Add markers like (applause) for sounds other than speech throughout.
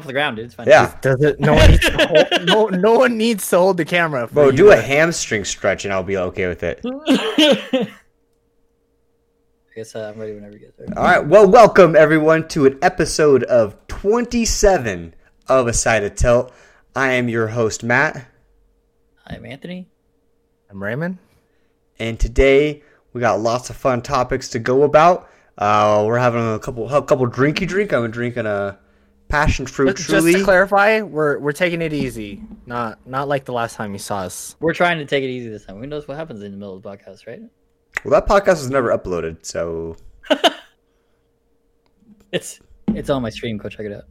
off the ground, dude. It's fine. Yeah. Does it? No one needs to hold, (laughs) no, no one needs to hold the camera. for Bro, you do a hamstring stretch and I'll be okay with it. (laughs) I guess uh, I'm ready whenever you get there. All right. Well, welcome everyone to an episode of 27 of A Side of Tilt. I am your host, Matt, I'm Anthony. I'm Raymond. and today we got lots of fun topics to go about. Uh, we're having a couple a couple drinky drink. I'm drinking a passion fruit Just, truly. just to clarify, we're we're taking it easy. Not not like the last time you saw us. We're trying to take it easy this time. Who knows what happens in the middle of the podcast, right? Well, that podcast was never uploaded, so (laughs) It's it's on my stream. Go check it out.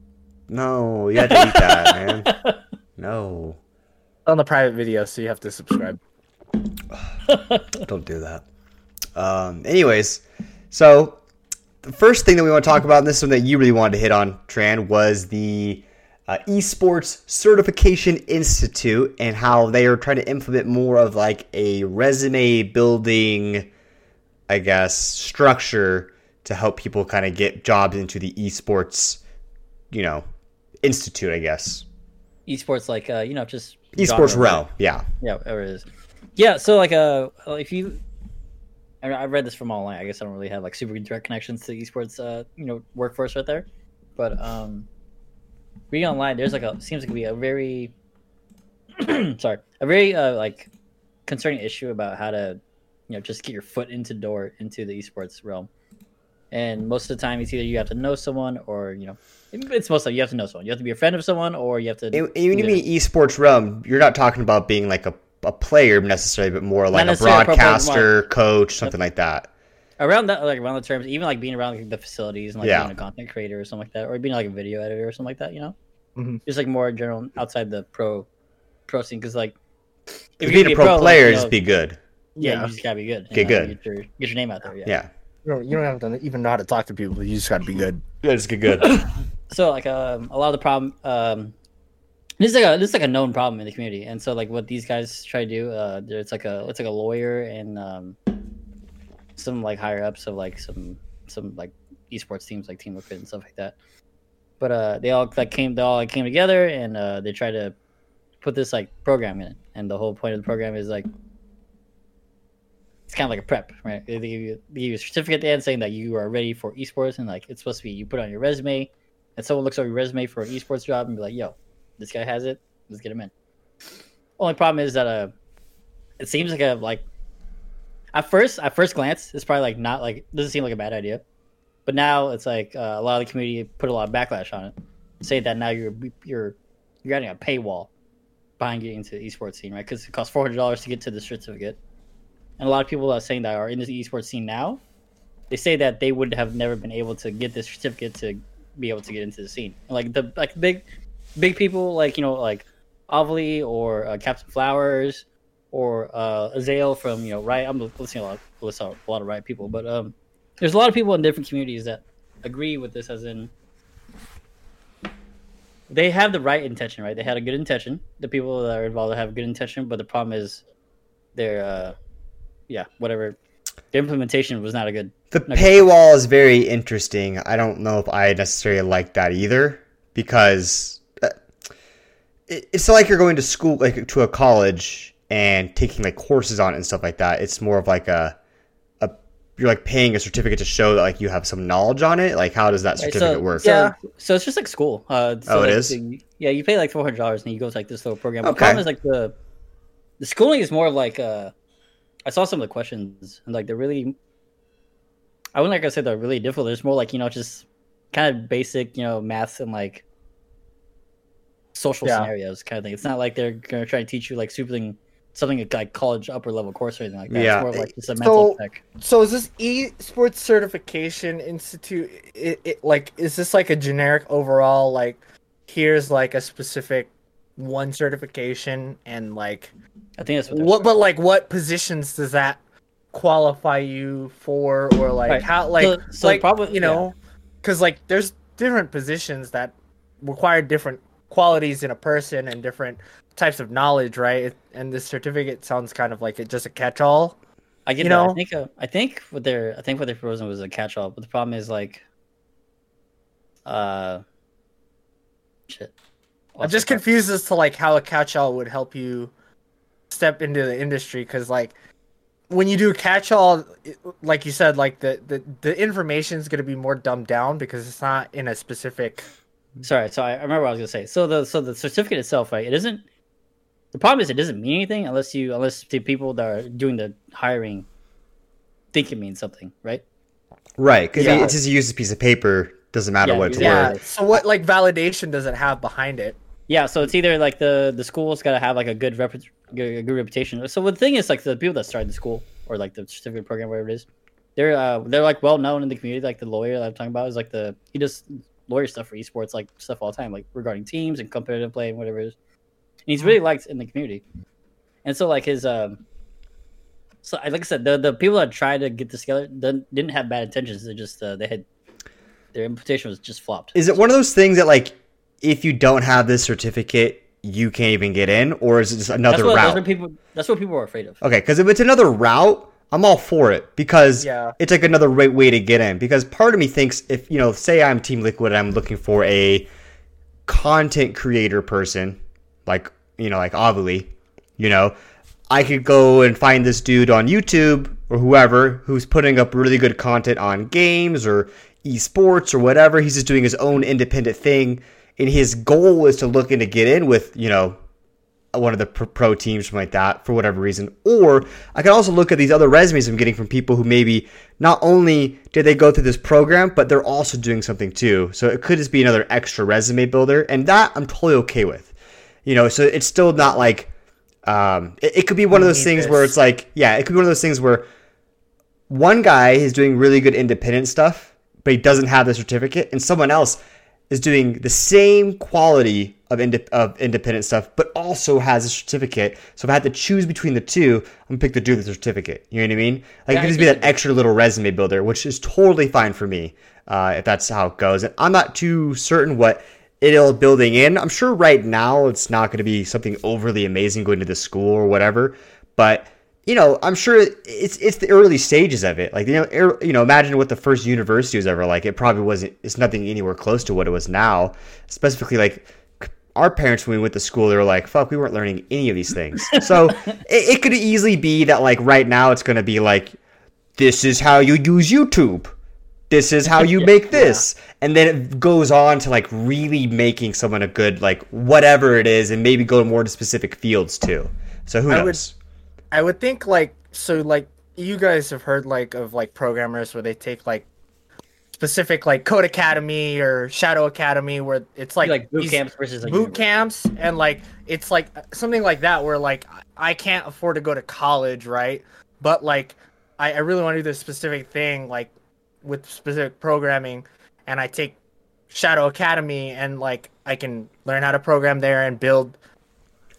no, you had to eat that, man. (laughs) No, On the private video, so you have to subscribe. (sighs) don't do that. Um, anyways, so the first thing that we want to talk about, and this one that you really wanted to hit on, Tran, was the uh, Esports Certification Institute and how they are trying to implement more of like a resume building, I guess, structure to help people kind of get jobs into the esports, you know, institute, I guess. Esports, like uh, you know, just Esports realm, yeah. Yeah, whatever it is. Yeah, so like uh, if you, I, I read this from online. I guess I don't really have like super direct connections to the esports, uh, you know, workforce right there. But um, reading online, there's like a seems to be a very, (clears throat) sorry, a very uh like concerning issue about how to, you know, just get your foot into door into the esports realm. And most of the time, it's either you have to know someone, or you know, it's most of you have to know someone. You have to be a friend of someone, or you have to. When you mean esports realm, you're not talking about being like a, a player necessarily, but more like a necessarily a broadcaster, coach, something like that. Around that like around the terms even like being around like, the facilities and like Yeah. being a content creator or something like that or being like a video editor or something like that you know Mhm. just like more general outside the pro pro scene because like if If you're being gonna a pro, like, player, you just be good. yeah, Yeah. you just gotta be good Get know, good. get your, get your name out there yeah, Yeah. You don't, you don't have to even know how to talk to people. You just got to be good. Yeah, just get good. (coughs) (coughs) so like um a lot of the problem um this is like a this is like a known problem in the community and so like what these guys try to do uh it's like a it's like a lawyer and um some like higher ups of like some some like esports teams like team liquid and stuff like that but uh they all like came they all like came together and uh they tried to put this like program in and the whole point of the program is like it's kind of like a prep right they give you, they give you a certificate at the end saying that you are ready for esports and like it's supposed to be you put on your resume and someone looks over your resume for an esports job and be like, "Yo, this guy has it. Let's get him in." Only problem is that uh, it seems like a like at first at first glance it's probably like not like doesn't seem like a bad idea, but now it's like uh, a lot of the community put a lot of backlash on it, say that now you're you're you're adding a paywall behind getting into the esports scene, right? Because it costs four hundred dollars to get to the certificate, and a lot of people that are saying that are in the esports scene now, they say that they would have never been able to get this certificate to be able to get into the scene. And, like the like big big people like you know like Ovilee or uh, Captain Flowers or uh, Azael from you know Riot. I'm listening a lot listen a lot of Riot people, but um, there's a lot of people in different communities that agree with this. As in, they have the right intention, right? They had a good intention. The people that are involved have a good intention, but the problem is, their uh, yeah, whatever. The implementation was not a good. The paywall is very interesting. I don't know if I necessarily like that either because uh, it's like you're going to school, like to a college and taking like courses on it and stuff like that. It's more of like a, a you're like paying a certificate to show that like you have some knowledge on it. Like how does that Right, certificate so, work? So, Yeah. so it's just like school. Uh, so Oh, it like, is? the- yeah, you pay like four hundred dollars and you go to like this little program. Okay. The problem is like the the schooling is more of like uh, I saw some of the questions and like they're really. I wouldn't like I said they're really difficult. There's more like you know just kind of basic you know math and like social Yeah. scenarios kind of thing. It's not like they're gonna try to teach you like something something like college upper level course or anything like that. Yeah. It's more of like just a mental So- check. So is this esports certification institute? It, it like is this like a generic overall like here's like a specific one certification and like I think that's what. what? But like what positions does that qualify you for or like Right. how like So- so like probably- you know because like there's different positions that require different qualities in a person and different types of knowledge right and this certificate sounds kind of like it just a catch-all I get You that. know? I think uh, I think what they're I think what they're proposing was a catch-all, but the problem is like, uh, shit. i'm just confused as to like how a catch-all would help you step into the industry because like when you do a catch-all like you said like the the, the information is going to be more dumbed down because it's not in a specific Sorry, so I, I remember what I was gonna say. So the so the certificate itself, right? It isn't. The problem is it doesn't mean anything unless you unless the people that are doing the hiring think it means something, right? Right, because Yeah. it's just a piece of paper. Doesn't matter Yeah, what it's yeah. yeah worth. so what like validation does it have behind it Yeah, so it's either like the the school's got to have like a good rep, good, good reputation. So the thing is, like the people that started the school or like the certificate program, whatever it is, they're uh they're like well known in the community. Like the lawyer that I'm talking about is like the he does lawyer stuff for esports, like stuff all the time, like regarding teams and competitive play and whatever it is. And he's really liked in the community. And so like his um, so like I said, the the people that tried to get this together didn't didn't have bad intentions. They just uh, they had their implementation was just flopped. Is it one of those things that like if you don't have this certificate, you can't even get in, or is it just That's another what, that's route? what people that's what people are afraid of. Okay, because if it's another route, I'm all for it because Yeah. it's like another right way to get in. Because part of me thinks if you know, say I'm Team Liquid, and I'm looking for a content creator person, like you know, like Avali, you know, I could go and find this dude on YouTube or whoever who's putting up really good content on games or esports or whatever. He's just doing his own independent thing, and his goal is to look in to get in with you know one of the pro- pro teams, something like that, for whatever reason. Or I can also look at these other resumes I'm getting from people who maybe not only did they go through this program, but they're also doing something too. So it could just be another extra resume builder, and that I'm totally okay with. You know, so it's still not like um, it, it could be one of those things where it's like, yeah, it could be one of those things where one guy is doing really good independent stuff, but he doesn't have the certificate, and someone else is doing the same quality of, inde- of independent stuff, but also has a certificate. So if I had to choose between the two, I'm gonna pick the dude with the certificate. You know what I mean? Like Yeah, it could just be that extra little resume builder, which is totally fine for me uh, if that's how it goes. And I'm not too certain what it'll building in. I'm sure right now it's not going to be something overly amazing going to the school or whatever, but you know, I'm sure it's it's the early stages of it. Like you know, er, you know, imagine what the first university was ever like. It probably wasn't. It's nothing anywhere close to what it was now. Specifically, like our parents when we went to school, they were like, "Fuck, we weren't learning any of these things." (laughs) So it, it could easily be that like right now it's going to be like, "This is how you use YouTube." This is how you (laughs) make this. And then it goes on to like really making someone a good like whatever it is and maybe go more to specific fields too. So who I would- knows? I would think like so like you guys have heard like of like programmers where they take like specific like Codecademy or Shadow Academy where it's like Like, boot camps versus like boot camps and like it's like something like that where like I can't afford to go to college, right? But like I, I really want to do this specific thing like with specific programming and I take Shadow Academy and like I can learn how to program there and build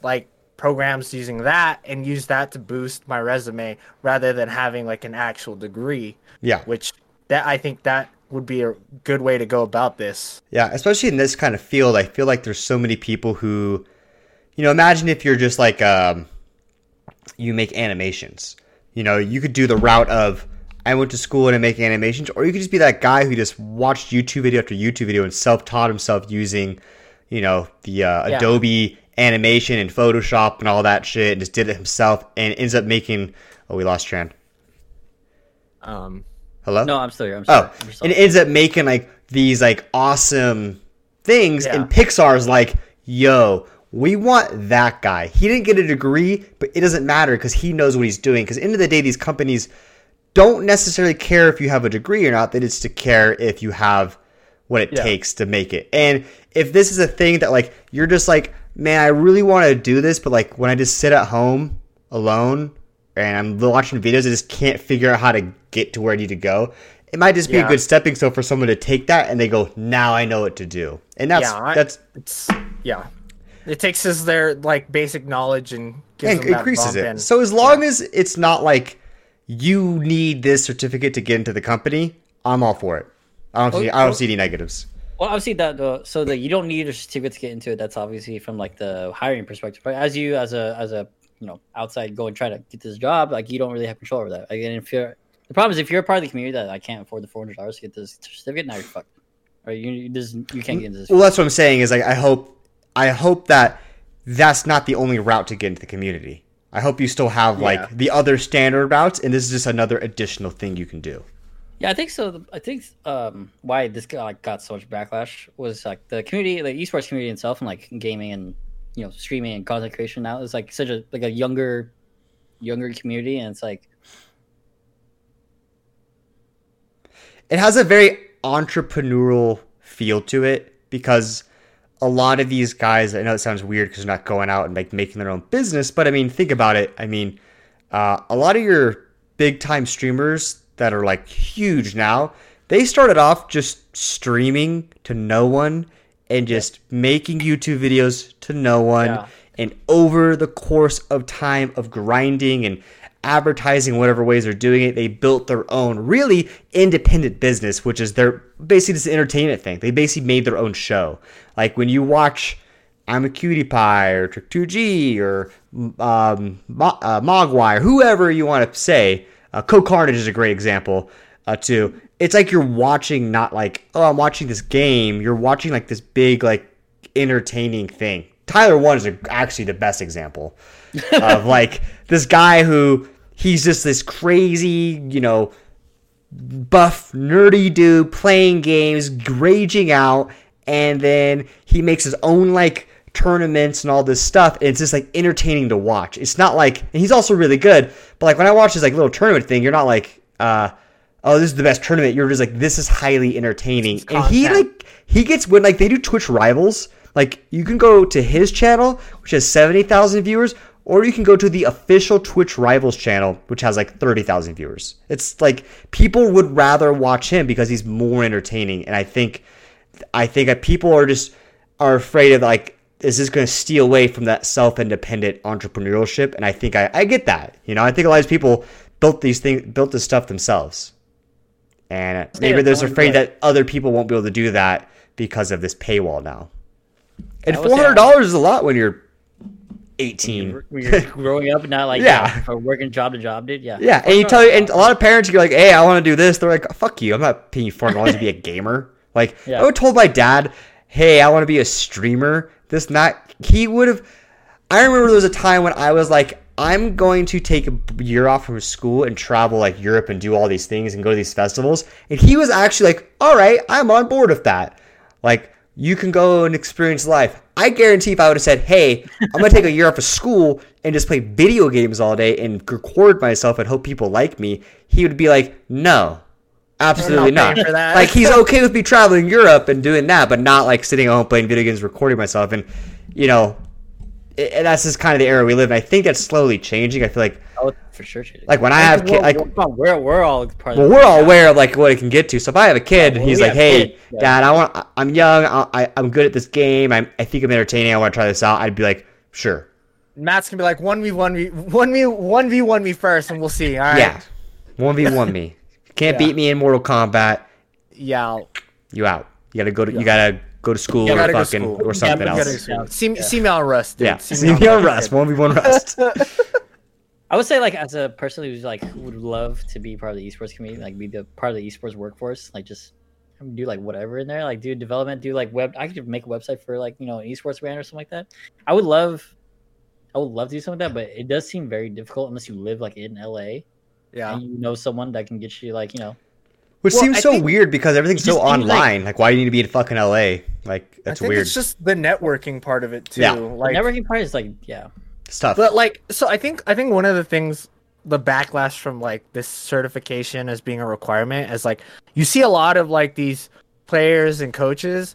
like programs using that and use that to boost my resume rather than having like an actual degree Yeah. which that I think that would be a good way to go about this. Yeah, especially in this kind of field, I feel like there's so many people who, you know, imagine if you're just like, um, you make animations. You know, you could do the route of, I went to school and I make animations, or you could just be that guy who just watched YouTube video after YouTube video and self taught himself using, you know, the uh, Yeah. Adobe animation and Photoshop and all that shit and just did it himself and ends up making, oh, we lost Tran. Um Hello? No, I'm still here. I'm sorry. Oh, I'm and it ends up making like these like awesome things, Yeah. and Pixar's like, "Yo, we want that guy. He didn't get a degree, but it doesn't matter because he knows what he's doing. Because end of the day, these companies don't necessarily care if you have a degree or not. They just to care if you have what it Yeah. takes to make it. And if this is a thing that like you're just like, man, I really want to do this, but like when I just sit at home alone and I'm watching videos, I just can't figure out how to get to where I need to go. It might just be a good stepping stone for someone to take that and they go, now I know what to do. And that's Yeah, I- that's it's yeah. It takes us their like basic knowledge and gives and increases it. and- So as long as it's not like you need this certificate to get into the company, I'm all for it. I don't see I don't see any negatives. Well, obviously that uh, so that you don't need a certificate to get into it. That's obviously from like the hiring perspective. But as you as a as a you know outside go and try to get this job, like you don't really have control over that. Again, if you're the problem is if you're a part of the community that I can't afford the four hundred dollars to get this certificate, now you're fucked. Or you you, just, you can't get into this. Well, that's what I'm saying. Is like I hope I hope that that's not the only route to get into the community. I hope you still have Yeah. like the other standard routes, and this is just another additional thing you can do. Yeah, I think so. I think um, why this got, like, got so much backlash was like the community, the esports community itself, and like gaming and you know streaming and content creation now is like such a like a younger, younger community, and it's like it has a very entrepreneurial feel to it because a lot of these guys i know it sounds weird because they're not going out and like making their own business but i mean think about it i mean uh, a lot of your big time streamers that are like huge now they started off just streaming to no one and just making youtube videos to no one Yeah. and over the course of time of grinding and advertising whatever ways they're doing it. They built their own really independent business which is their basically this entertainment thing. They basically made their own show. Like when you watch Imaqtpie or Trick2g or um, Mo- uh, mogwai or whoever you want to say uh, CohhCarnage is a great example uh, too. It's like you're watching not like oh i'm watching this game. You're watching like this big like entertaining thing. Tyler1 is a, actually the best example (laughs) of like this guy who he's just this crazy, you know, buff, nerdy dude playing games, raging out, and then he makes his own like tournaments and all this stuff. And it's just like entertaining to watch. It's not like, and he's also really good, but like when I watch this like little tournament thing, you're not like, uh, oh, this is the best tournament. You're just like, this is highly entertaining. And he like, he gets when like they do Twitch rivals. Like you can go to his channel, which has seventy thousand viewers, or you can go to the official Twitch rivals channel, which has like thirty thousand viewers. It's like people would rather watch him because he's more entertaining, and I think, I think that people are just are afraid of like, is this going to steal away from that self-independent entrepreneurship? And I think I, I get that. You know, I think a lot of people built these things, built this stuff themselves, and maybe they're afraid that other people won't be able to do that because of this paywall now. And four hundred dollars is a lot when you're eighteen. when you're (laughs) growing up, not like Yeah. working job to job, dude. Yeah, Yeah, and you tell you, and a lot of parents, you're like, "Hey, I want to do this." They're like, "Fuck you! I'm not paying you four dollars to be a (laughs) gamer." Like, Yeah. I would told my dad, "Hey, I want to be a streamer." This not he would have. I remember there was a time when I was like, "I'm going to take a year off from school and travel like Europe and do all these things and go to these festivals," and he was actually like, "All right, I'm on board with that." Like, you can go and experience life. I guarantee if I would have said, "Hey, I'm gonna take a year off of school and just play video games all day and record myself and hope people like me," he would be like, "No, absolutely not not." Like he's (laughs) okay with me traveling Europe and doing that, but not like sitting at home playing video games, recording myself, and you know, and that's just kind of the era we live in. I think that's slowly changing. I feel like, Oh, for sure. Changing. like when I have we're, kid, like we're, we're, we're all part well, of we're all aware of like what it can get to. So if I have a kid, well, he's like, "Hey, kids, yeah. Dad, I want. I'm young. I, I, I'm good at this game. I'm, I think I'm entertaining. I want to try this out." I'd be like, "Sure, Matt's gonna be like one v one v one v one v one me first, and we'll see. All right. yeah, one v one me. (laughs) Can't Yeah. beat me in Mortal Kombat. Yeah. You out. You gotta go to. You gotta go to school You or gotta go to fucking school. or something but You you gotta else. go to school. See, me- see me on Rust. Dude. Yeah, See see me on Rust. One v one Rust. (laughs) I would say like as a person who's like would love to be part of the esports community, like be the part of the esports workforce, like just do like whatever in there, like do development, do like web. I could make a website for like you know an esports brand or something like that. I would love, I would love to do something like that, but it does seem very difficult unless you live like in LA Yeah. and you know someone that can get you like you know. Which Well, seems I so weird because everything's It so seems like- online. Like, why do you need to be in fucking LA? Like, I that's think weird. it's just the networking part of it too. Yeah. Like, the networking part is like yeah, It's tough. but like, so I think I think one of the things, the backlash from like this certification as being a requirement is like you see a lot of like these players and coaches,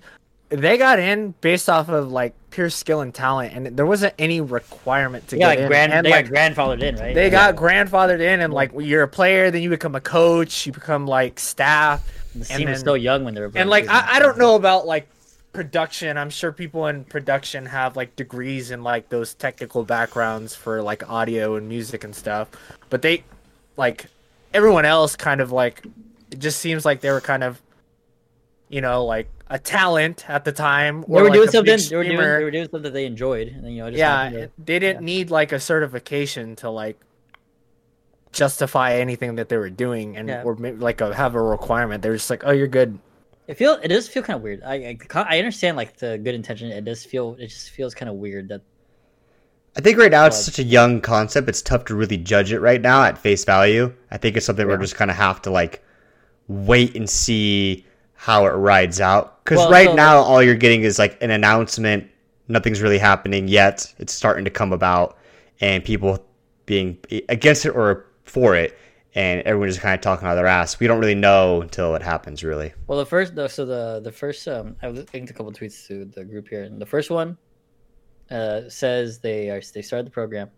they got in based off of like pure skill and talent, and there wasn't any requirement to yeah, get like in. grand, and they like got grandfathered in, right? they Yeah. got grandfathered in, and like you're a player, then you become a coach, you become like staff. the and scene was still young when they were and like I, I don't know about like production i'm sure people in production have like degrees in like those technical backgrounds for like audio and music and stuff but they like everyone else kind of like it just seems like they were kind of you know like a talent at the time They were like doing something. They were doing. They were doing something that they enjoyed, and then you know, just yeah to- they didn't need like a certification to like justify anything that they were doing and Yeah. or maybe like a, have a requirement they're just like oh you're good It feel it does feel kind of weird. I, I I understand like the good intention. It does feel it just feels kind of weird that I think right now it's Like- such a young concept. It's tough to really judge it right now at face value. I think it's something we're just kind of have to like wait and see how it rides out. Because Well, right so- now, all you're getting is like an announcement. Nothing's really happening yet. It's starting to come about, and people being against it or for it, and everyone just kind of talking out of their ass. We don't really know until it happens, really. Well, the first, so the the first, um, I linked a couple tweets to the group here, and the first one, uh, says they are they started the program,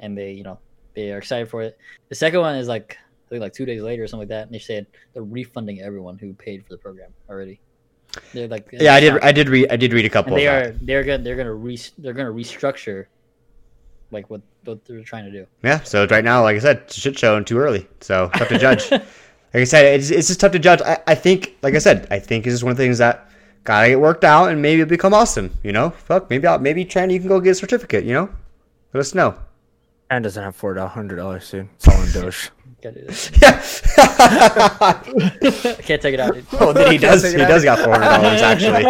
and they you know they are excited for it. The second one is like I think like two days later or something like that, and they said they're refunding everyone who paid for the program already. They're like Yeah, I did. I did read. I did read a couple. they of are that. they're gonna they're gonna re they're gonna restructure, like what what they're trying to do. Yeah. So right now, like I said, it's a shit show and too early. So tough to judge. (laughs) like I said, it's, it's just tough to judge. I, I think, like I said, I think it's just one of the things that gotta get worked out and maybe it'll become awesome. You know, fuck, maybe I'll, maybe Tran, you can go get a certificate. You know, let us know. and doesn't have four hundred dollars soon it's all in doge (laughs) Can't do this. Yeah. I (laughs) can't take it out. Dude. well, then he does. He does got four hundred dollars actually.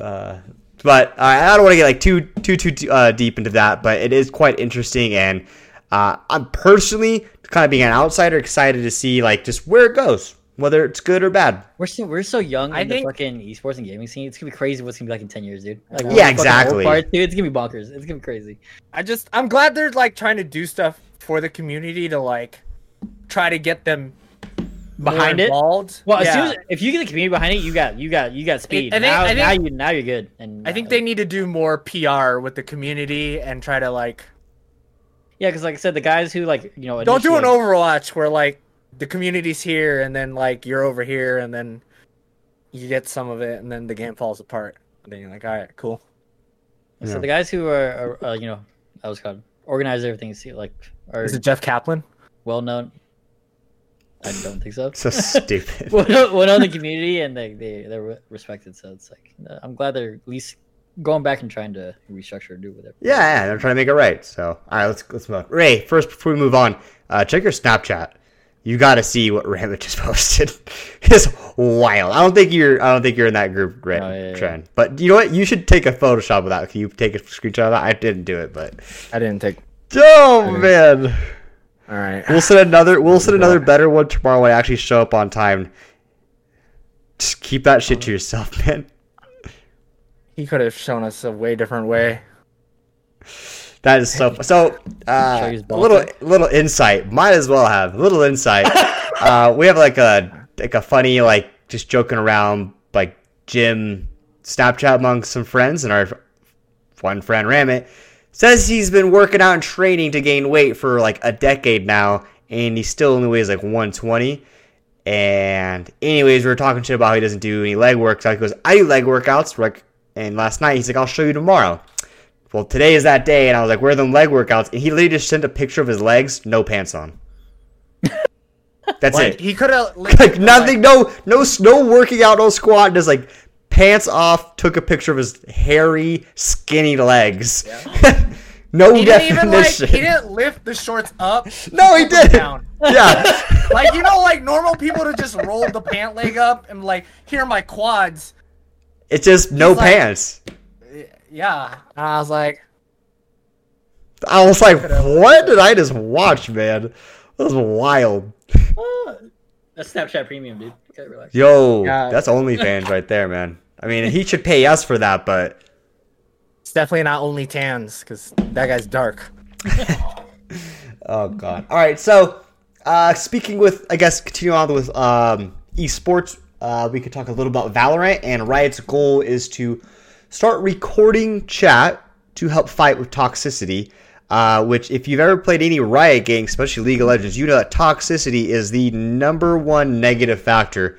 Uh, but uh, I don't want to get like too too too uh, deep into that. But it is quite interesting, and uh, I'm personally kind of being an outsider, excited to see like just where it goes, whether it's good or bad. We're so we're so young I in think- the fucking esports and gaming scene. It's gonna be crazy. What's gonna be like in ten years, dude? Like, Yeah, we're fucking old exactly. parts, dude. It's gonna be bonkers. It's gonna be crazy. i just i'm glad they're like trying to do stuff for the community to like try to get them more Behind it? involved. Well, as soon as if you get the community behind it, you got you got you got speed. I think- now, I think- now you now you're good. And I think uh, they need to do more PR with the community and try to like yeah, because like I said, the guys who like you know don't do an Overwatch where like the community's here and then like you're over here and then you get some of it and then the game falls apart. And then you're like, all right, cool. So the guys who are, are uh, you know I was called organize everything. See, like are Is it Jeff Kaplan? well known. I don't think so. So stupid. well, known- well known in the community, and they they they're respected. So it's like uh, I'm glad they're at least going back and trying to restructure and do whatever. Yeah, yeah, they're trying to make it right. So, all right, let's let's move on. Ray, first before we move on, uh, check your Snapchat. You got to see what Ramit just (laughs) posted. it's wild. I don't think you're. I don't think you're in that group, Ray, Oh, yeah, yeah. Trend. But you know what? You should take a Photoshop of that. Can you take a screenshot of that? I didn't do it, but I didn't take. oh man, All right. we'll send another. We'll send another better one tomorrow when I actually show up on time. Just keep that shit to yourself, (laughs) man. He could have shown us a way different way. That is so. So, (laughs) uh, a little little insight. Might as well have a little insight. (laughs) uh, we have like a like a funny like just joking around like gym Snapchat among some friends, and our one friend Ramit says he's been working out and training to gain weight for like a decade now, and he still only weighs like 120. And anyways, we were talking shit about how he doesn't do any leg work. So he goes, I do leg workouts. Like, and last night he's like, I'll show you tomorrow. Well, today is that day, and I was like, "Where are them leg workouts?" And he literally just sent a picture of his legs, no pants on. (laughs) That's Like it. he could have (laughs) Like nothing, no, no, no working out, no squat, just like pants off. Took a picture of his hairy, skinny legs. (laughs) no He didn't even like. He didn't lift the shorts up. no, he did. down. (laughs) Yeah, (laughs) like you know, like normal people to just roll the pant leg up and like here are my quads. it's just no He's like- pants. Yeah, and I was like, I was like, "What did I just watch, man? That was wild." That's Snapchat Premium, dude. Relax. Yo, Yeah. that's OnlyFans right there, man. I mean, he should pay us for that, but it's definitely not only tans because that guy's dark. (laughs) Oh god. All right. So, uh, speaking with, I guess, continue on with um, esports. Uh, we could talk a little about Valorant, and Riot's goal is to start recording chat to help fight with toxicity. Uh, which, if you've ever played any Riot game, especially League of Legends, you know that toxicity is the number one negative factor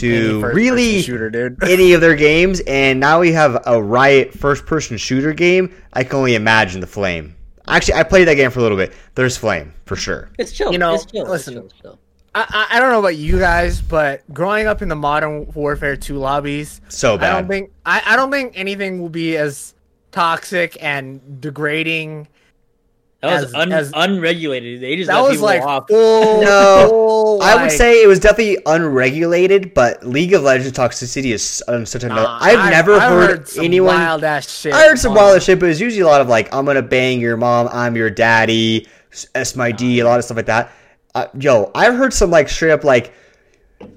to really shooter, dude. (laughs) any of their games. And now we have a Riot first-person shooter game. I can only imagine the flame. Actually, I played that game for a little bit. There's flame for sure. It's chill. You know, it's chill. listen. it's chill, it's chill. I, I I don't know about you guys, but growing up in the Modern Warfare 2 lobbies, So bad. I bad. don't think I, I don't think anything will be as toxic and degrading. That was As- un- as- unregulated. They just That let was people like off. full. (laughs) No, full, I would say it was definitely unregulated, but League of Legends toxicity is on such a. Nah, I've never I've heard, some anyone. wild ass shit. I heard some on- wild shit, but it was usually a lot of like, I'm gonna bang your mom, I'm your daddy, S my D, a lot of stuff like that. Uh, yo, I've heard some like straight up like,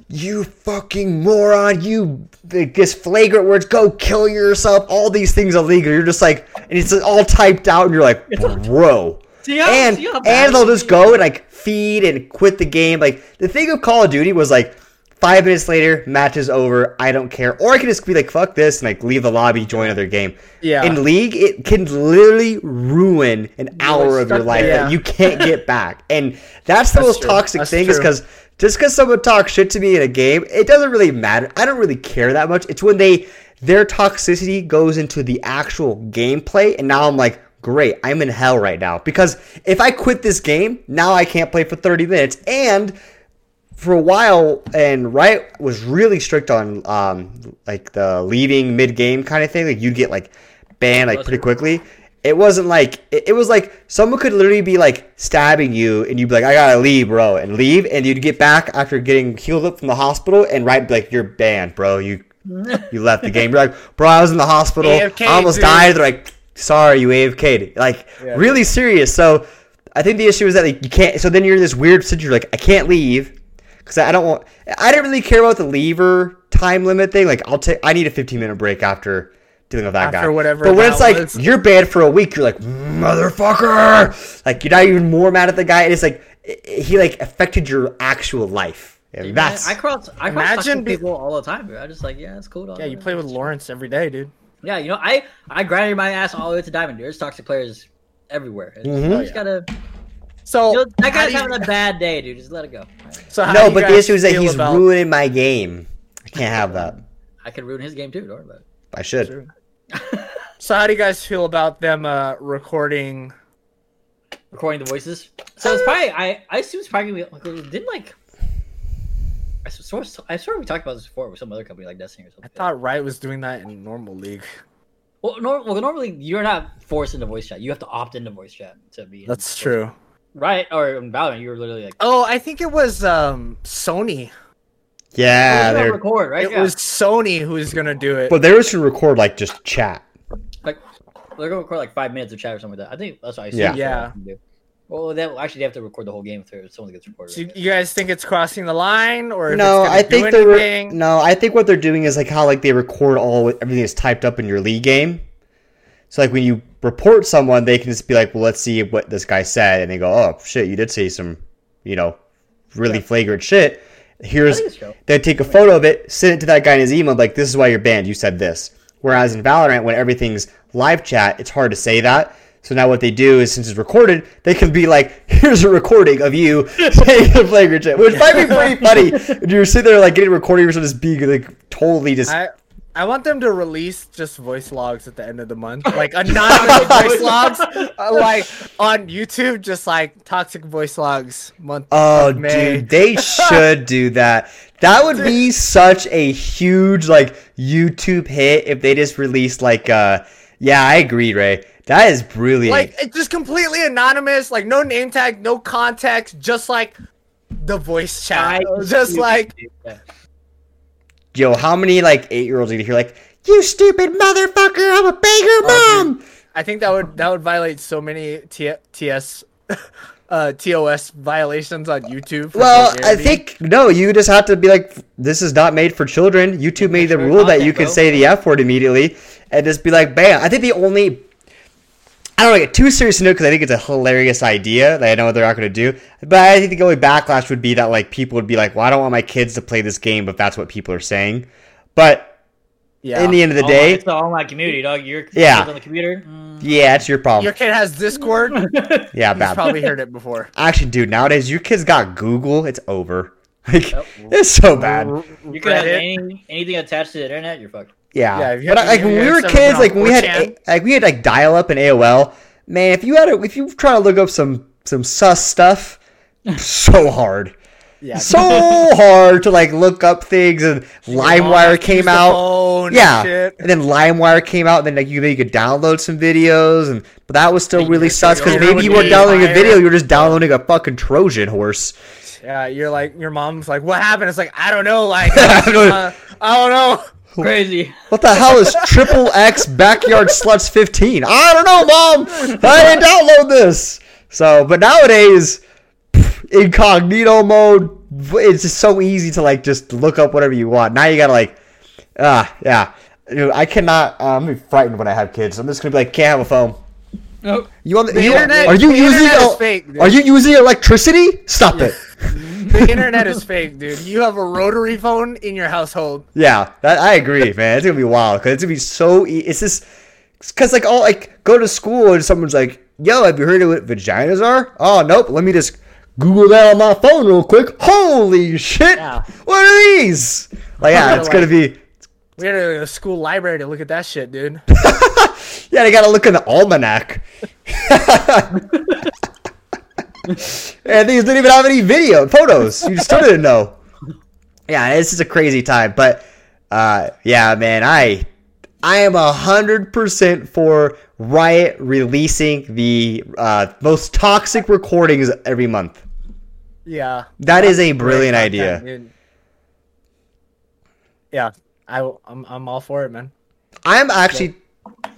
you fucking moron, you like, just flagrant words, go kill yourself, all these things illegal. You're just like, and it's all typed out, and you're like, bro. How- and see how bad and they'll just go and like feed and quit the game. Like the thing of Call of Duty was like five minutes later, match is over. I don't care. Or I can just be like, fuck this, and like leave the lobby, join another game. Yeah. In League, it can literally ruin an hour of your life there. that you can't get back. And that's the That's most true. toxic That's thing is because just because someone talks shit to me in a game, it doesn't really matter. I don't really care that much. It's when they their toxicity goes into the actual gameplay, and now I'm like, great, I'm in hell right now. Because if I quit this game, now I can't play for 30 minutes. And for a while, and Riot was really strict on um, like the leaving mid game kind of thing. Like you'd get like banned like pretty quickly. It wasn't like it, it was like someone could literally be like stabbing you, and you'd be like, "I gotta leave, bro," and leave, and you'd get back after getting healed up from the hospital, and right like, "You're banned, bro. You you left the game." You're like, "Bro, I was in the hospital. (laughs) AFK, I almost dude." died." They're like, "Sorry, you AFK'd." Like Yeah. really serious. So I think the issue is that like you can't. So then you're in this weird situation. You're like, I can't leave because I don't want. I didn't really care about the leaver time limit thing. Like I'll take. I need a 15 minute break after dealing with that guy. After whatever But when it's like was. you're banned for a week, you're like motherfucker. Like you're not even more mad at the guy. And it's like i- he like affected your actual life. And Man, that's I cross. I cross Imagine Imagine be- people all the time. Dude. I just like, yeah, it's cool. dog. Yeah, you play with Lawrence every day, dude. Yeah, you know, I I grinded my ass all the way to diamond. There's toxic players everywhere. It's- Mhm. You just gotta. So You know, that how guy's you- having a (laughs) bad day, dude. Just let it go. So no. But the issue is that he's about- ruining my game. I can't have that. I could ruin his game too. Don't worry about I should. (laughs) So how do you guys feel about them uh, recording? Recording the voices. So it's probably. I I assume it's probably gonna be. Didn't like. I swear, I swear we talked about this before with some other company like Destiny or something. I thought Riot was doing that in normal league. Well, nor- well, normally you're not forced into voice chat. You have to opt into voice chat to be. That's true. chat. Right? Or in Valorant, you were literally like. Oh, I think it was um, Sony. Yeah, they're. record, right? It Yeah. was Sony who was gonna do it. But they were to record like just chat. like they're gonna record like five minutes of chat or something like that. I think that's what I assume. Yeah. Yeah. they can do. Well, they actually they have to record the whole game if someone gets recorded. So you, you guys think it's crossing the line, or if No, it's gonna I think they're anything? no. I think what they're doing is like how like they record all everything is typed up in your league game. So like when you report someone, they can just be like, "Well, let's see what this guy said," and they go, "Oh shit, you did say some, you know, really flagrant shit." Here's they take a photo of it, send it to that guy in his email, like, "This is why you're banned. You said this." Whereas in Valorant, when everything's live chat, it's hard to say that. So now what they do is, since it's recorded, they can be like, "Here's a recording of you (laughs) saying a flagrant shit," which might be pretty funny. (laughs) You're sitting there like getting a recording or just being like totally just. I I want them to release just voice logs at the end of the month, (laughs) like anonymous voice (laughs) logs, uh, like on YouTube, just like toxic voice logs month. Oh, May. dude, they (laughs) should do that. That would be such a huge like YouTube hit if they just released like uh yeah, I agree, Ray. That is brilliant. like it's just completely anonymous, like no name tag, no context, just like the voice chat, just like Yeah. Yo, how many like eight year olds are gonna hear like, You stupid motherfucker, I'm a Oh, mom I think that would that would violate so many T- TS. (laughs) Uh, TOS violations on YouTube. Well, I think no, you just have to be like this is not made for children. YouTube made the rule that you can say the F word immediately and just be like, bam. I think the only I don't want to get too serious to know because I think it's a hilarious idea that I know what they're not going to do. But I think the only backlash would be that like people would be like, "Well, I don't want my kids to play this game," if that's what people are saying. But yeah. in the end of the Online- day, it's the online community, dog. You're Yeah. on the computer. Mm. yeah, it's your problem. your kid has Discord. (laughs) yeah, He's bad. probably heard it before. (laughs) Actually, dude, nowadays your kids got Google. It's over. (laughs) Like Yep. it's so bad. You could have Reddit. any, anything attached to the internet, you're fucked. Yeah, Yeah, but like when we were kids, like when we had 4chan. like we had like dial up and AOL. man, if you had a, if you try to look up some some sus stuff, (laughs) so hard. Yeah. so hard to like look up things and (laughs) LimeWire came the out. and yeah, shit. and then LimeWire came out. And then like you, you could download some videos, and but that was still really sus because maybe you weren't downloading a video, you were just downloading a fucking Trojan horse. Yeah, you're like your mom's like, what happened? It's like I don't know, like I don't know. uh, I don't know. Crazy. What the hell is Triple X Backyard Sluts 15? I don't know, mom. I didn't download this. So, but nowadays, pff, incognito mode, it's just so easy to like just look up whatever you want. Now you gotta like, ah, yeah. Dude, I cannot. Uh, I'm gonna be frightened when I have kids. I'm just gonna be like, can't have a phone. Nope. You on the, The you- internet- Are you using? el- fake, dude. are you using electricity? Stop it. (laughs) The internet is fake, dude. You have a rotary phone in your household. Yeah, that, I agree, man. It's gonna be wild because it's gonna be so. E- it's just because like all like go to school and someone's like, "Yo, have you heard of what vaginas are?" Oh, nope. Let me just Google that on my phone real quick. Holy shit! Yeah. What are these? Like, yeah, it's gonna be. We had to go to the school library to look at that shit, dude. (laughs) Yeah, they gotta look in the almanac. (laughs) and these didn't even have any video photos. You still didn't know. Yeah, this is a crazy time, but uh, yeah, man, I I am a hundred percent for Riot releasing the uh, most toxic recordings every month. Yeah. That is a brilliant idea. Yeah, I, I'm, I'm all for it, man. I'm actually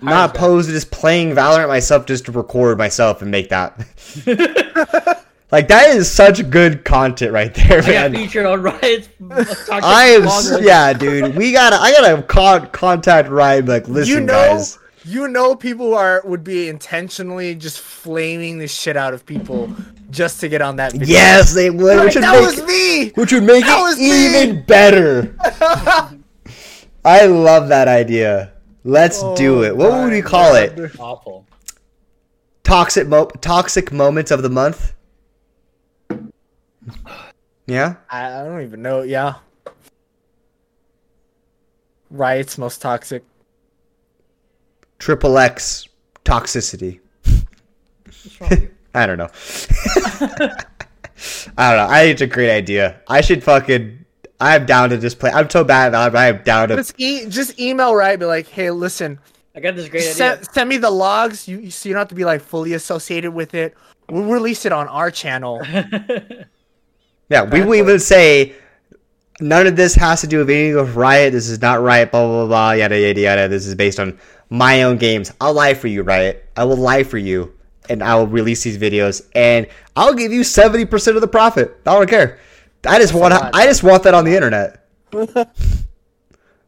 not opposed to just playing Valorant myself just to record myself and make that. (laughs) like that is such good content right there, I got man. featured on Riot's toxic I am blogger. yeah, dude. We gotta I gotta con- contact Ryan. and be Like, listen, you know, guys. you know, people are would be intentionally just flaming the shit out of people just to get on that. Video. Yes, they would. Like, which would that make was me. which would make That it was me. even better. (laughs) I love that idea. Let's oh do it. What would we call God. it? Awful. Toxic mo- toxic moments of the month. Yeah. I, I don't even know. Yeah. Riot's most toxic. Triple X toxicity. What's wrong with you? (laughs) I don't know. (laughs) I don't know. I think it's a great idea. I should fucking. I'm down to just play. I'm so bad at it, but I'm down to. Just e- just email Riot. Be like, hey, listen, I got this great idea. send, send me the logs. You so you don't have to be like fully associated with it. We'll release it on our channel. (laughs) Yeah, we will even say none of this has to do with anything with Riot. This is not Riot. Blah blah blah. blah yada yada yada. This is based on my own games. I'll lie for you, Riot. I will lie for you, and I will release these videos, and I'll give you seventy percent of the profit. I don't care. I just want. I just want that on the internet. (laughs) that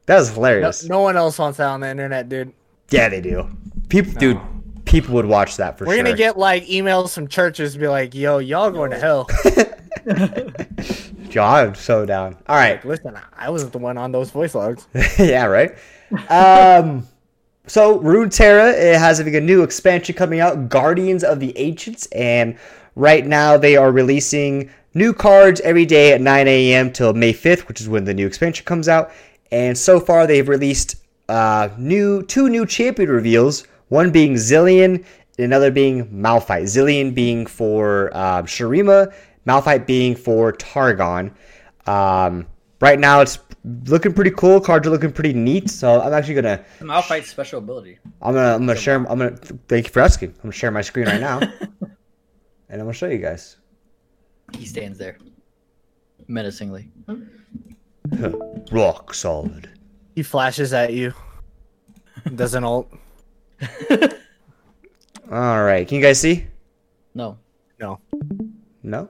is No, hilarious. no one else wants that on the internet, dude. Yeah, they do. People, dude, people would watch that for sure. We're sure. gonna get like emails from churches be like, "Yo, y'all going to hell." (laughs) Yo, I'm so down. All right. Like, listen, I wasn't the one on those voice logs. (laughs) yeah, right. Um, so Runeterra it has a new expansion coming out, Guardians of the Ancients, and right now they are releasing new cards every day at 9 a.m. till May 5th, which is when the new expansion comes out. And so far they've released uh, new two new champion reveals, one being Zilean, another being Malphite. Zilean being for um, Shurima, Malphite being for Targon. Um, right now it's looking pretty cool. Cards are looking pretty neat. So I'm actually gonna Malphite's special ability. I'm gonna I'm gonna share I'm gonna thank you for asking. I'm gonna share my screen right now. (laughs) and I'm gonna show you guys. He stands there menacingly. (laughs) Rock solid. He flashes at you. (laughs) Doesn't ult. (laughs) All right, can you guys see? No. No, No.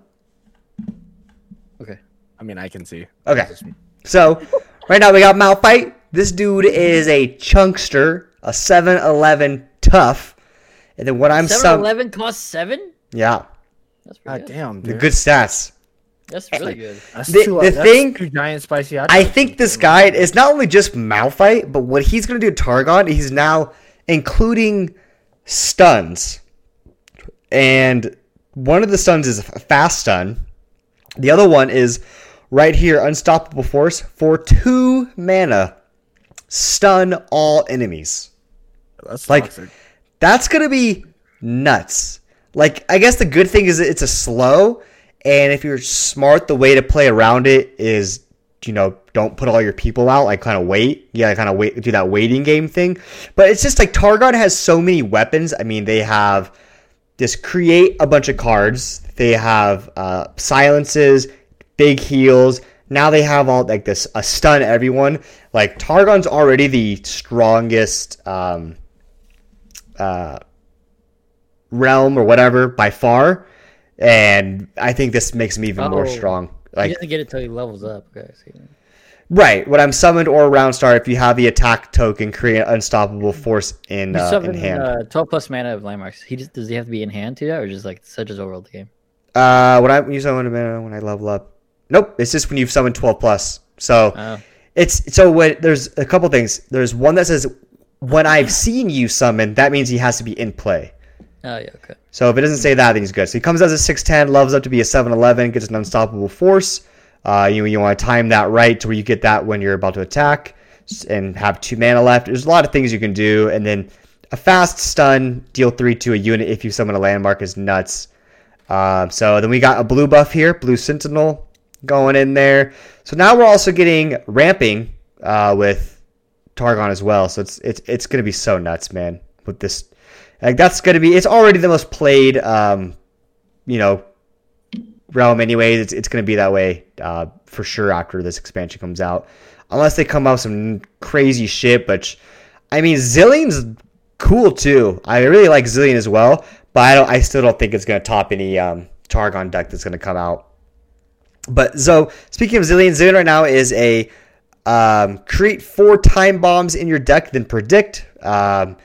Okay. I mean I can see. Okay. So right now we got Malphite. This dude is a chunkster, a 7-Eleven tough. And then what I'm 7 some Eleven costs seven? yeah, That's ah, pretty God good. damn, the dude. good stats. That's really good. That's The- two, uh, the that's thing- two giant spicy hot I think this guy is not only just Malphite, but what he's going to do to Targon, he's now including stuns. And one of the stuns is a fast stun. The other one is right here, Unstoppable Force, for two mana. Stun all enemies. that's like- toxic. That's going to be nuts. Like I guess the good thing is it's a slow, and if you're smart, the way to play around it is you know don't put all your people out like kind of wait. Yeah kind of wait do that waiting game thing. But it's just like targon has so many weapons. I mean they have just create a bunch of cards. They have uh, silences big heals. Now they have all like this a stun everyone. Like targon's already the strongest um, uh, realm or whatever by far and i think this makes him even more Oh. strong he like doesn't get it till he levels up. See. Right. When I'm summoned or round star, if you have the attack token, create an unstoppable force in, uh, in hand. uh, twelve plus mana of landmarks. He just does he have to be in hand to that, or just like such as the game? Uh, when I use summon mana when I level up. Nope. It's just when you've summoned 12 plus. So Oh, it's so when there's a couple things. There's one that says when I've seen you summon, that means he has to be in play. Oh yeah, okay. So if it doesn't say that, then he's good. So he comes as a 6'10, loves up to be a 7'11, gets an unstoppable force. Uh, you you want to time that right to where you get that when you're about to attack and have two mana left. There's a lot of things you can do. And then a fast stun, deal three to a unit if you summon a landmark is nuts. Um, so then we got a blue buff here, blue sentinel going in there. So now we're also getting ramping uh, with Targon as well. So it's it's it's gonna be so nuts, man. With this, like that's gonna be it's already the most played, um, you know, realm anyway. It's it's gonna be that way uh, for sure after this expansion comes out, unless they come out with some crazy shit. But I mean, Zilean's cool too. I really like Zilean as well, but I don't. I still don't think it's gonna top any um, Targon deck that's gonna come out. But so speaking of Zilean, Zilean right now is a um, create four time bombs in your deck, then predict. Um,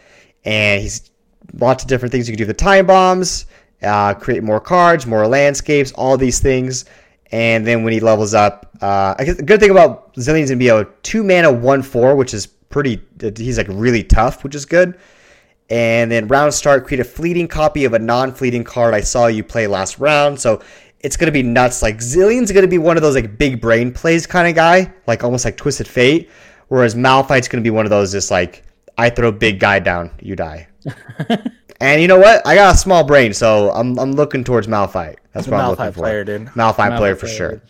and he's lots of different things you can do. The time bombs, uh, create more cards, more landscapes, all these things. And then when he levels up, uh, I guess the good thing about Zilean's gonna be a two mana one four, which is pretty. He's like really tough, which is good. And then round start, create a fleeting copy of a non-fleeting card I saw you play last round. So it's gonna be nuts. Like Zilean's gonna be one of those like big brain plays kind of guy, like almost like Twisted Fate. Whereas Malphite's gonna be one of those just like I throw big guy down, you die. And you know what? I got a small brain, so I'm I'm looking towards Malphite. That's what I'm looking Malphite for. player, dude. Malphite, player for player.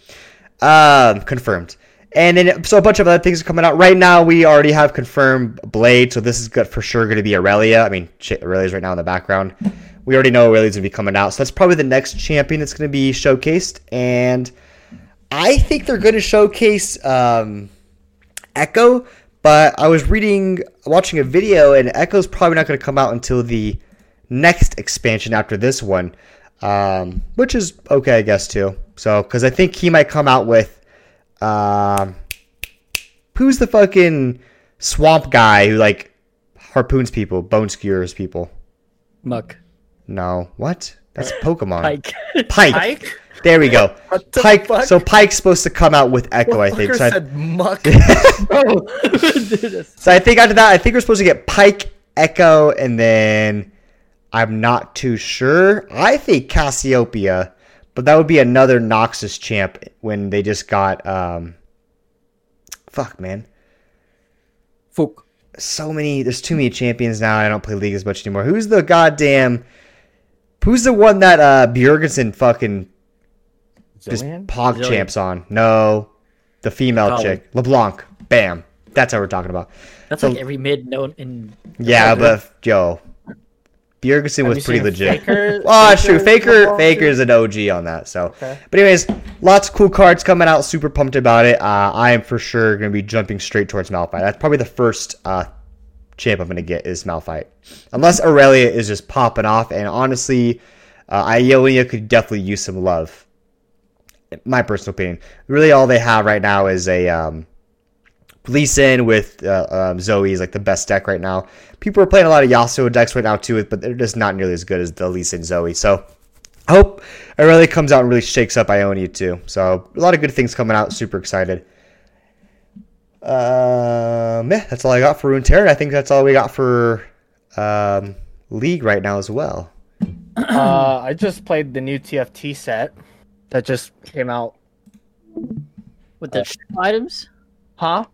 sure. Um, confirmed. And then so a bunch of other things are coming out right now. We already have confirmed Blade, so this is good for sure going to be Aurelion. I mean, shit, Aurelion's right now in the background. We already know Aurelion's going to be coming out, so that's probably the next champion that's going to be showcased. And I think they're going to showcase um, Ekko, but I was reading, watching a video, and Ekko's probably not going to come out until the next expansion after this one, um, which is okay, I guess too. So, because I think he might come out with, um, who's the fucking swamp guy who like harpoons people, bone skewers people? Muck. No, what? That's Pokemon. Pyke. Pyke. Pyke? There we go. What the Pyke. fuck? So Pyke's supposed to come out with Ekko, I think. Fucker So I, said muck. oh, (laughs) so I think after that, I think we're supposed to get Pyke, Ekko, and then I'm not too sure. I think Cassiopeia, but that would be another Noxus champ when they just got um. Fuck man, Fuck. so many. There's too many champions now. I don't play League as much anymore. Who's the goddamn? Who's the one that uh Bjorgensen fucking just Zilean? pog Zilean. champs on? No, the female Colin. chick, LeBlanc. Bam. That's what we're talking about. That's So- like every mid known in. Yeah, but Joe, Bjergsen Have was pretty legit. Faker- (laughs) Oh, that's true. Faker, Faker is an OG on that. So, Okay. but anyways, lots of cool cards coming out. Super pumped about it. Uh, I am for sure going to be jumping straight towards Malphite. That's probably the first uh, champ I'm going to get is Malphite, unless Aurelion is just popping off. And honestly, uh, Ionia could definitely use some love. My personal opinion. Really, all they have right now is a um, Lee Sin with uh, um, Zoe is like the best deck right now. People are playing a lot of Yasuo decks right now too, but they're just not nearly as good as the Lee Sin Zoe. So I hope it really comes out and really shakes up Ionia too. So a lot of good things coming out. Super excited. Um, yeah, that's all I got for Runeterra. I think that's all we got for um, League right now as well. uh, I just played the new TFT set that just came out. With the shadow items? Huh?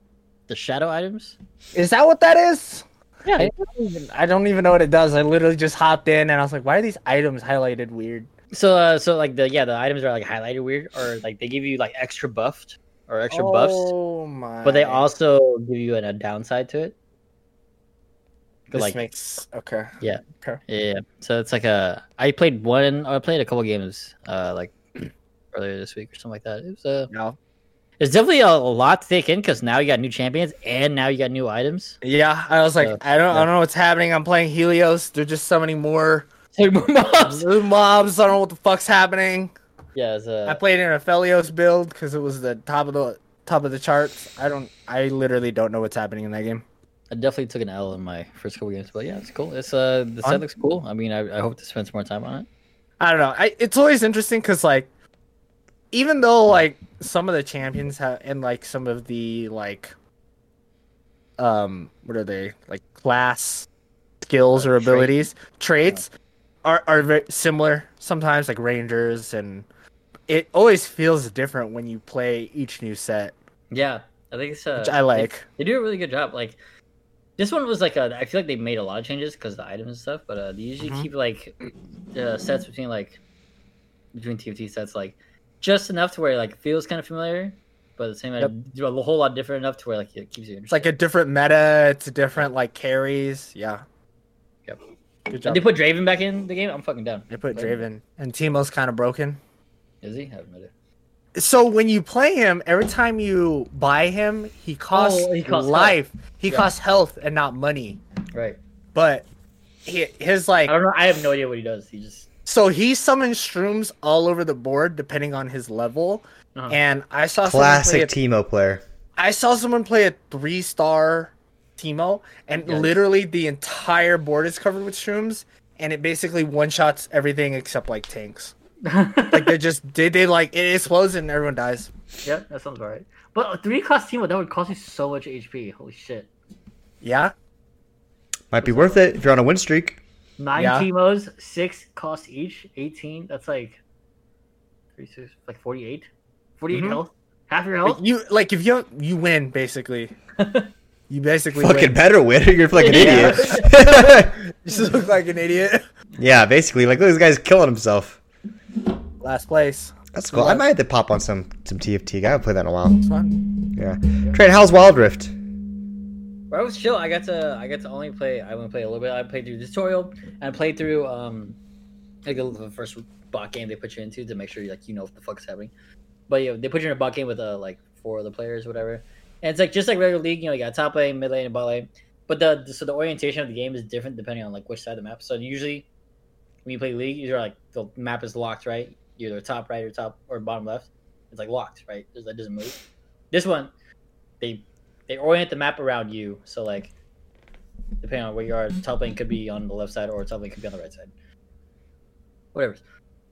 The shadow items? Is that what that is? Yeah, I don't, even, I don't even know what it does. I literally just hopped in and I was like, why are these items highlighted weird? So, uh, so like the yeah, the items are like highlighted weird, or like they give you like extra buffed or extra buffs, Oh my! but they also give you a, a downside to it. this like- makes okay. Yeah, so it's like a. I played one. I played a couple games, uh, like earlier this week or something like that. It was uh, No. it's definitely a, a lot to take in because now you got new champions and now you got new items. Yeah, I was like, Uh, I don't, I don't know what's happening. I'm playing Helios. There's just so many more (laughs) more mobs. new mobs. I don't know what the fuck's happening. Yeah, it's, uh, I played in a Felios build because it was the top of the top of the charts. I don't. I literally don't know what's happening in that game. I definitely took an L in my first couple games, but yeah, it's cool. It's uh, the set looks cool. I mean, I, I hope to spend some more time on it. I don't know. I, it's always interesting because like, even though like some of the champions have and like some of the like, um, what are they like class skills Uh, or trait. abilities traits are are very similar sometimes like rangers and it always feels different when you play each new set Yeah, I think it's uh, which I like. They, do a really good job. Like this one was like a, I feel like they made a lot of changes because the items and stuff, but uh, they usually Mhm. keep like the sets between like between TFT sets like just enough to where it, like feels kind of familiar, but at the same time do a whole lot different enough to where like it keeps you It's like a different meta. It's a different like carries. Yeah. Yep. Good Did job. they put Draven back in the game? I'm fucking down. They put. Draven and Teemo's kind of broken. Is he? I have no idea. So when you play him, every time you buy him, he oh, costs, Oh, he costs life. He Yeah. costs health and not money. Right. But he, his like I don't know. I have no idea what he does. He just so he summons shrooms all over the board depending on his level. Uh-huh. And I saw Classic someone play Teemo player. I saw someone play a three star Teemo, and Yeah. literally the entire board is covered with shrooms, and it basically one shots everything except like tanks. (laughs) Like they just did they like it explodes and everyone dies. yeah, that sounds about right. But a three cost team that would cost you so much HP. Holy shit. Yeah. Might be worth it if you're on a win streak. Nine Yeah. Teemos, six cost each, 18. That's like 36, like 48. 48 Mhm. health. Half your Like, health? you like if you you win basically. (laughs) You basically Fucking win. better win. (laughs) You're like an Yeah. idiot. (laughs) You just look like an idiot. yeah, basically. Like, look, this guy's killing himself. Last place. That's cool. I might have to pop on some some TFT. I haven't played that in a while. It's fun. Yeah. Trent, how's Wild Rift? I was chill. I got to I got to only play I only play a little bit. I played through the tutorial and I played through um like the first bot game they put you into to make sure like you know what the fuck's happening. But yeah, they put you in a bot game with uh like four other players or whatever. And it's like just like regular league, you know, you got top lane, mid lane, and bot lane. But the, so the orientation of the game is different depending on like which side of the map. So usually when you play league, you're like the map is locked, right? You're either top right or top or bottom left. It's like locked, right? That doesn't move. This one, they they orient the map around you. So like, depending on where you are, top lane could be on the left side or top could be on the right side. Whatever.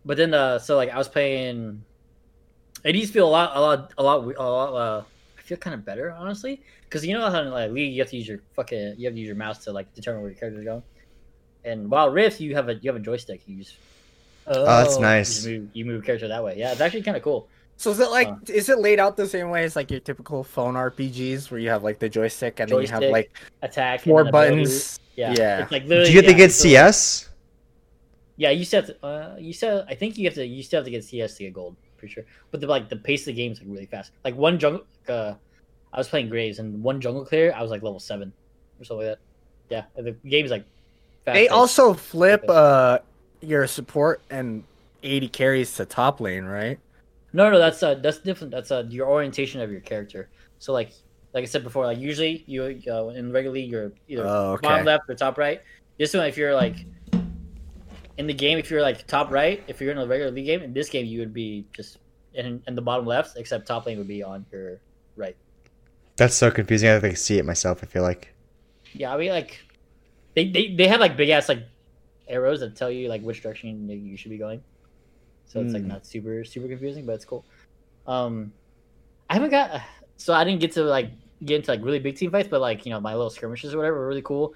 But then, uh, so like I was playing. It used to feel a lot, a lot, a lot, a lot. Uh, I feel kind of better, honestly, because you know how in like League you have to use your fucking, you have to use your mouse to like determine where your character's going. And Wild Rift, you have a you have a joystick. You just Oh, that's Oh. you, nice. just move, you move character that way. Yeah, it's actually kind of cool. So is it like Uh. is it laid out the same way as like your typical phone RPGs where you have like the joystick and then you have like Attack, and four then buttons? Yeah, Yeah. It's like Did literally. you get the yeah, good so- CS? Yeah, you still have to. Uh, you still. I think you have to. You still have to get CS to get gold. Pretty sure. But the like the pace of the game is like really fast. Like one jungle. Uh, I was playing Graves and one jungle clear. I was like level seven or something like that. Yeah, and the game is like. Fast They also flip uh your support and AD carries to top lane, right? No, no, that's uh, that's different. That's uh, your orientation of your character. So like, like I said before, like usually you uh, in regularly you're either Oh, okay. bottom left or top right. This one, if you're like in the game, if you're like top right, if you're in a regular league game, in this game you would be just in, in the bottom left, except top lane would be on your right. That's so confusing. I have to see it myself. I feel like. Yeah, I mean like they they, they have like big ass like arrows that tell you like which direction you should be going. So it's like Hmm. not super super confusing, but it's cool. Um, I haven't got so I didn't get to like get into like really big team fights, but like you know my little skirmishes or whatever were really cool.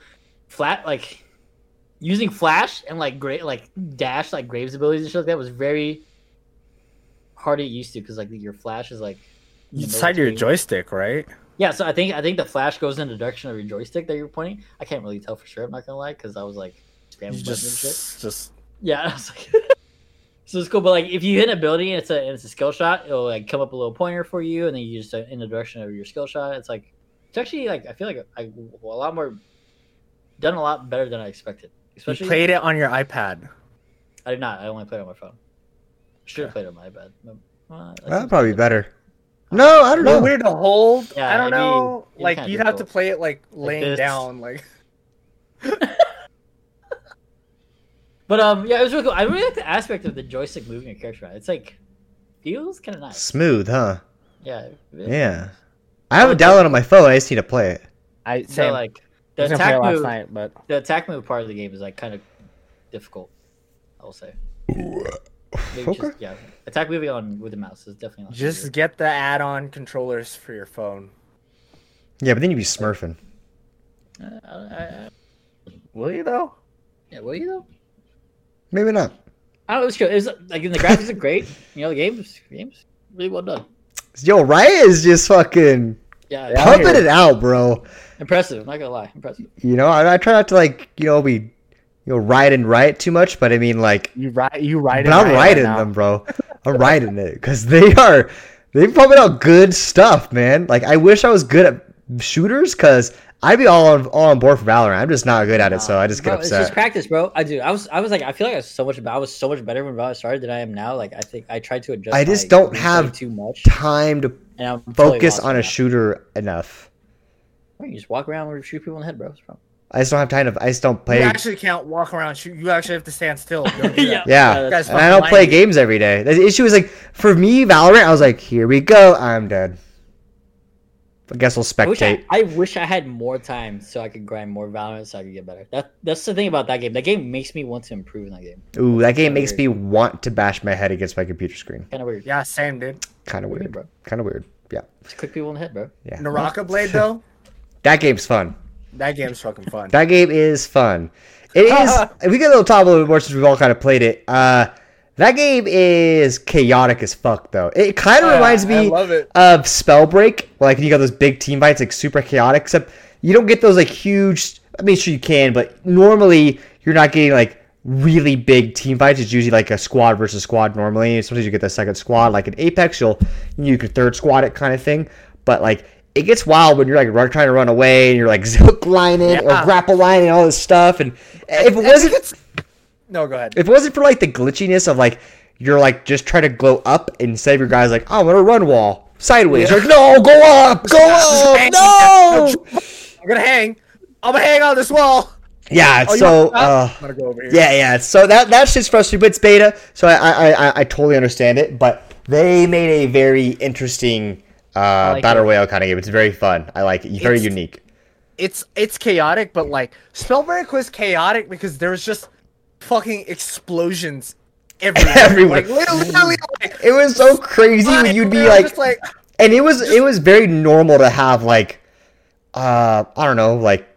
Flat like using flash and like great like dash like Graves abilities and shit like that was very hard to get used to because like your flash is like You decide your joystick, right? Yeah, so I think I think the flash goes in the direction of your joystick that you're pointing. I can't really tell for sure. I'm not gonna lie because I was like spamming You buttons and shit. just, just Yeah, (laughs) I was like, so it's cool. But like, if you hit an ability and it's a and it's a skill shot, it'll like come up a little pointer for you, and then you just uh, in the direction of your skill shot. It's like it's actually like I feel like I, a lot more done a lot better than I expected. you Especially, played it on your iPad. I did not. I only played on my phone. Should have played it on my iPad. Uh, I That'd probably I be better. No, I don't know. weird to hold. Yeah, I don't it'd know. be like you'd have to play it like laying this. down. Like (laughs) But um, yeah, it was really cool. I really like the aspect of the joystick moving your character around. It's like feels kind of nice. Smooth, huh? Yeah. it is Yeah. nice. I have it downloaded on my phone. I just need to play it. I So like the I was gonna play it attack last move, night, but the attack move part of the game is like kind of difficult. I will say. Maybe Okay. just- yeah, attack moving on with the mouse is definitely not just easier. get the add-on controllers for your phone. Yeah, but then you'd be smurfing. Uh, I, I, I, Will you though? yeah, will you though? Maybe not. I don't know. It was cool. It was like the graphics are great. You know, the game's game's really well done. Yo, Riot is just fucking Yeah, Yeah. pumping it out, bro. impressive. I'm not gonna lie, impressive. You know, I, I try not to like, you know, be, you know, ride and riot too much, but I mean, like, You ride. You ride. but I'm riding them, bro. I'm riding it because they are, they pumping out good stuff, man. Like, I wish I was good at shooters because I'd be all on all on board for Valorant. I'm just not good at it, so I just get Bro, It's just practice, bro. I do. I was. I was like. I feel like I was so much. I was so much better when Valorant started than I am now. Like I think I tried to adjust. I just my don't have too much. Time to And I'm focus on a now. shooter enough. You just walk around and shoot people in the head, bro. What's? I just don't have time to. I just don't play. You actually can't walk around. Shoot. You actually have to stand still. Don't (laughs) Yeah. Yeah, Guys, and I don't play games every day. The issue is like for me, Valorant. I was like, here we go. I'm dead. I guess we'll I wish I, spectate. I wish I had more time so I could grind more Valorant so I could get better. That that's the thing about that game. That game makes me want to improve in that game. Ooh, that game kinda makes me want to bash my head against my computer screen. Kind of weird. Yeah, same, dude. Kind of Weird, weird. bro. Kind of weird. Yeah, Just click people in the head, bro. yeah. Naraka (laughs) Blade though. That game's fun. That game's fucking fun. That game is fun. It is. (laughs) we get a little top a little bit more since we've all kind of played it. Uh, that game is chaotic as fuck, though. It kind of Yeah, reminds me of Spellbreak, where, like you got those big team fights, like super chaotic. Except you don't get those like huge. I mean, sure you can, but normally you're not getting like really big team fights. It's usually like a squad versus squad. Normally, sometimes you get the second squad, like in Apex, you'll you can third squad it kind of thing. But like it gets wild when you're like run, trying to run away and you're like (laughs) zip lining Yeah. or grapple lining and all this stuff. And if it wasn't it's- No, go ahead. if it wasn't for like the glitchiness of like you're like just trying to go up instead of your guys like oh, I'm gonna run wall sideways. Yeah. You're like no, go up, go (laughs) up, no. I'm gonna hang. I'm gonna hang on this wall. Yeah, Oh, so uh, go over here. yeah, yeah. So that that's just frustrating, but it's beta, so I I, I, I totally understand it. But they made a very interesting uh, like battle it. royale kind of game. It's very fun. I like it. Very It's- unique. It's it's chaotic, but like Spellbreak was chaotic because there was just fucking explosions (laughs) everywhere. Everywhere. Like literally, like, It was so crazy when you'd be like, like and it was it was very normal to have like uh I don't know like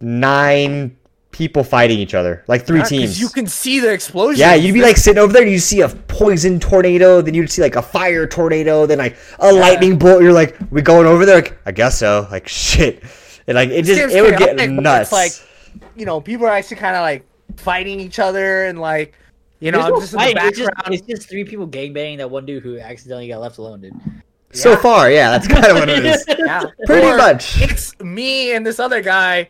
nine people fighting each other like three Yeah, teams. You can see the explosions. yeah, you'd be like sitting over there and you'd see a poison tornado, then you'd see like a fire tornado, then like a lightning bolt. You're like, we going over there? Like, I guess so. Like (laughs) shit. And like it just it would get nuts. It's like, you know, people are actually kind of like fighting each other and like, you know, no just in the fight, it's, background. just, it's just three people gangbanging that one dude who accidentally got left alone, dude. so far, yeah, that's kind of what it is. (laughs) yeah, Pretty Or much. It's me and this other guy,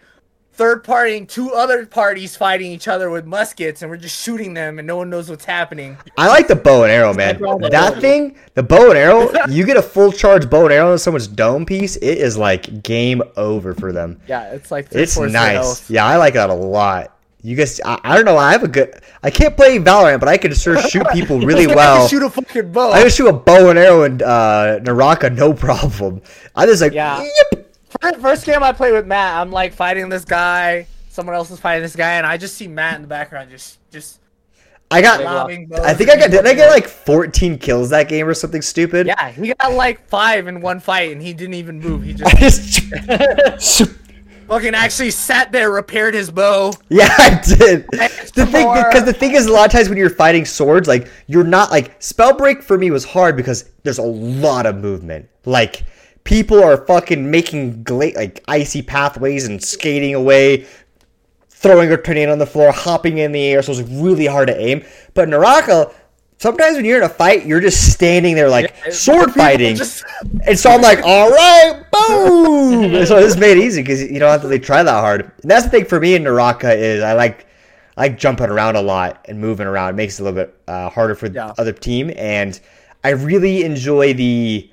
third partying two other parties fighting each other with muskets, and we're just shooting them, and no one knows what's happening. I like the bow and arrow, man. That thing, the bow and arrow, (laughs) you get a full charge bow and arrow in someone's dome piece, it is like game over for them. Yeah, it's like three It's nice. Yeah, I like that a lot. You guys, I, I don't know. I have a good. I can't play Valorant, but I can sure shoot people (laughs) really I can well. shoot a fucking bow. I can shoot a bow and arrow and uh, Naraka, no problem. I just like, Yeah. yep. First game I played with Matt, I'm like fighting this guy. Someone else is fighting this guy, and I just see Matt in the background, just just I got. lobbing bows. I think I got. Did I get like 14 kills that game or something stupid? Yeah, he got like five in one fight, and he didn't even move. He (laughs) just just. (laughs) fucking actually sat there, repaired his bow. Yeah, (laughs) I did. The thing, because the thing is, a lot of times when you're fighting swords, like you're not like Spellbreak for me was hard because there's a lot of movement. Like people are fucking making gla- like icy pathways and skating away, throwing a tornado on the floor, hopping in the air, so it's really hard to aim. But Naraka, sometimes when you're in a fight, you're just standing there like Yeah, sword fighting. just- (laughs) And so I'm like, all right, boom. So this (laughs) made it easy because you don't have to like, try that hard. And that's the thing for me in Naraka is I like I like jumping around a lot and moving around. It makes it a little bit uh, harder for the other team. And I really enjoy the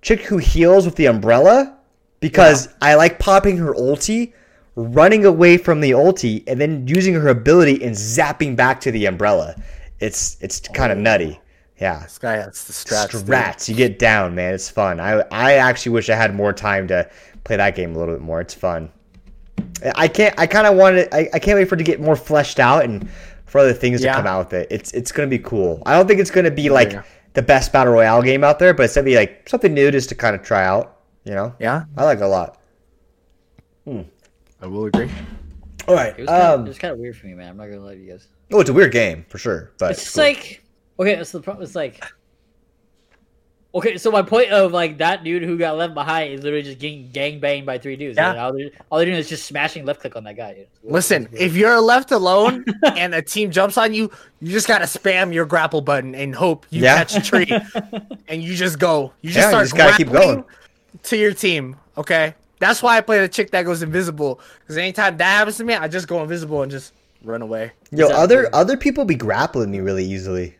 chick who heals with the umbrella because I like popping her ulti, running away from the ulti, and then using her ability and zapping back to the umbrella. It's it's kind of nutty. Yeah This guy has the strats. dude. You get down, man. It's fun. I I actually wish I had more time to play that game a little bit more. It's fun. I can't. I kind of want it. I, I can't wait for it to get more fleshed out and for other things Yeah. to come out with it. It's it's gonna be cool. I don't think it's gonna be like Yeah. the best battle royale game out there, but it's gonna be like something new just to kind of try out. You know, Yeah, I like it a lot. I will agree. All right. It was, kind of, Um. it was kind of weird for me, man. I'm not gonna lie to you guys. Oh, it's a weird game for sure, but It's just cool. like okay, so the problem is like okay. So my point of like that dude who got left behind is literally just getting gang banged by three dudes. Yeah. And all, they're, all they're doing is just smashing left click on that guy. Dude. Listen, if you're left alone (laughs) and a team jumps on you, you just gotta spam your grapple button and hope you Yeah. catch a tree, (laughs) and you just go. You just Yeah, you just gotta keep going. to your team. Okay, that's why I play the chick that goes invisible. Because anytime that happens to me, I just go invisible and just run away. yo, other other people be grappling me really easily.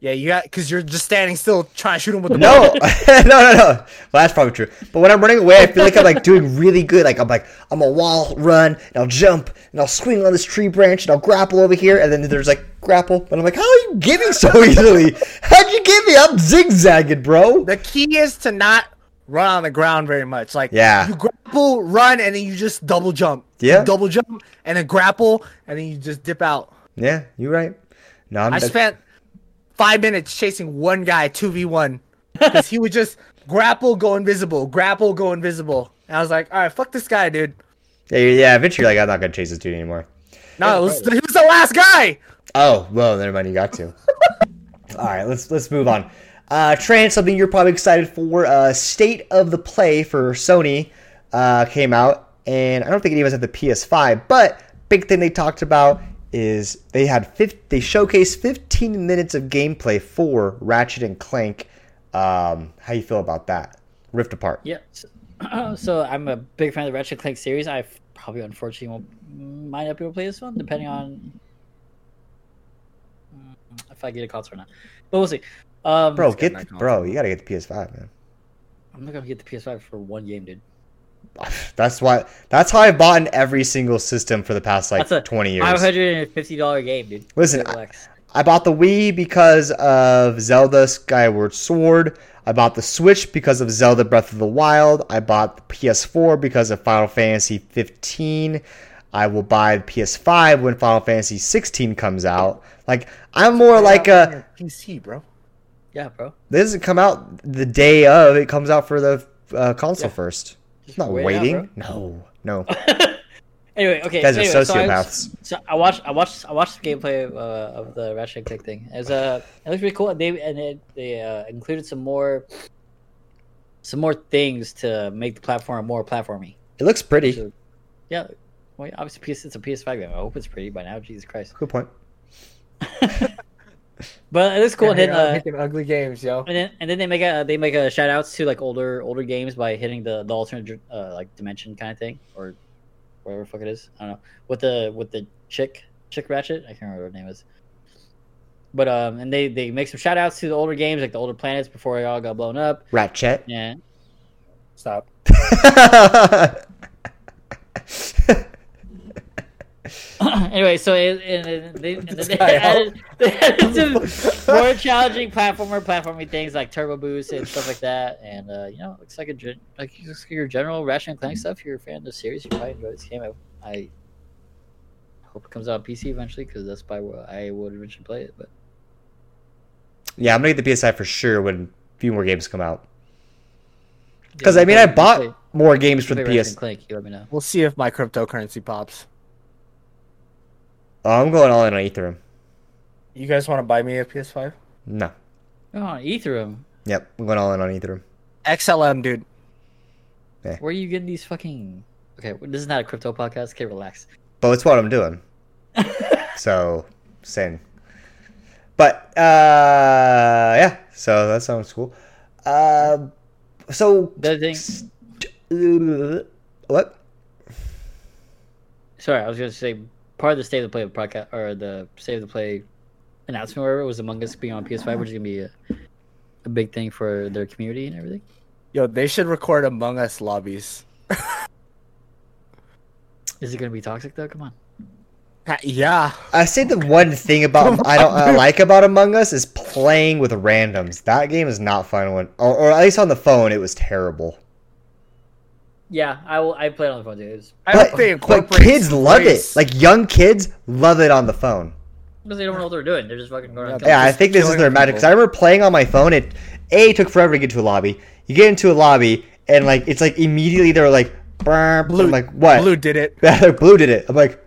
Yeah, you got because you're just standing still trying to shoot him with the No, (laughs) no, no, no. Well, that's probably true. But when I'm running away, I feel like I'm like (laughs) doing really good. Like I'm like I'm a wall run, and I'll jump, and I'll swing on this tree branch, and I'll grapple over here, and then there's like grapple, and I'm like, how are you giving so (laughs) easily? How'd you give me? I'm zigzagging, bro. The key is to not run on the ground very much. Like Yeah. you grapple, run, and then you just double jump. You Yeah. double jump and then grapple, and then you just dip out. Yeah, you're right. No, I'm. I spent five minutes chasing one guy two v one because he would just grapple, go invisible, grapple, go invisible. And I was like, all right, fuck this guy, dude. yeah, yeah. Eventually, like I'm not gonna chase this dude anymore. No, it was, he was the last guy. Oh, well, never mind. You got to. (laughs) All right, let's let's move on. Uh, Trans, something you're probably excited for. Uh, State of the Play for Sony uh, came out, and I don't think any of us have the PS5. But big thing they talked about is they had 50, they showcased 15 minutes of gameplay for Ratchet and Clank. Um, how you feel about that? Rift Apart. Yeah. So, (clears throat) so I'm a big fan of the Ratchet and Clank series. I probably unfortunately won't, might not be able to play this one, depending on if I get a console or not. But we'll see. Um, Bro, get get bro, you gotta get the PS5, man. I'm not gonna get the PS5 for one game, dude. (sighs) That's why. That's how I've bought in every single system for the past like That's a 20 years. Five hundred and fifty dollar game, dude. Listen, Relax. I bought the Wii because of Zelda Skyward Sword. I bought the Switch because of Zelda Breath of the Wild. I bought the PS4 because of Final Fantasy 15. I will buy the PS5 when Final Fantasy 16 comes out. Like I'm more like a PC, bro. yeah, bro. this doesn't come out the day of. It comes out for the uh, console Yeah. first. Just not wait it out, waiting. no, no. (laughs) Anyway, okay. You guys are anyway, so I So I watched, I watched, I watched the gameplay of, uh, of the Ratchet and Clank thing. It was uh, it looks pretty cool. They and it, they uh, included some more, some more things to make the platform more platformy. It looks pretty. So, yeah, well, obviously it's a PS5 game. I hope it's pretty by now. Jesus Christ! Good point. (laughs) But it looks cool. and then, uh, making ugly games, yo. and then and then they make a they make a shout outs to like older older games by hitting the the alternate uh, like dimension kind of thing or whatever the fuck it is. I don't know with the with the chick chick ratchet. I can't remember what her name is. But um, and they they make some shout outs to the older games like the older planets before they all got blown up. Ratchet. Yeah. Stop. (laughs) (laughs) (coughs) anyway, so it, and, and they, and they added, (laughs) they added some more challenging platformer platforming things like turbo boost and stuff like that. And uh, you know, it looks like a gen- like looks like your general Ratchet and Clank stuff. If you're a fan of the series, you probably enjoy this game. I, I hope it comes out on PC eventually because that's probably where I would eventually play it. But yeah, I'm gonna get the PS5 for sure when a few more games come out. Because Yeah, I mean, I bought you more games for play the Ratchet PS. and Clank. You let me know. We'll see if my cryptocurrency pops. Oh, I'm going all in on Ethereum. You guys want to buy me a PS5? No. Oh, Ethereum. Yep, I'm going all in on Ethereum. XLM, dude. Where are you getting these fucking? Okay, this is not a crypto podcast. Okay, relax. But it's what I'm doing. (laughs) so, same. But uh, yeah. So that sounds cool. Uh, so The other thing, what? sorry, I was gonna say part of the state of the play of podcast or the state of the play announcement, wherever was Among Us being on PS5, which is gonna be a, a big thing for their community and everything. Yo, they should record Among Us lobbies. (laughs) Is it gonna be toxic though? Come on. Yeah. I say the one thing about I don't I like about Among Us is playing with randoms. That game is not fun when, or, or at least on the phone, it was terrible. Yeah, I will. I played on the phone too. It was I But, hope they but incorporate kids love it. Like young kids love it on the phone. because they don't know what they're doing. They're just fucking going. Yeah, Yeah, I think this is killing their magic. Because I remember playing on my phone. It a took forever to get to a lobby. You get into a lobby and like it's like immediately they're like, "Brr," Blue, I'm like what? Blue did it, (laughs) Yeah, blue did it. I'm like,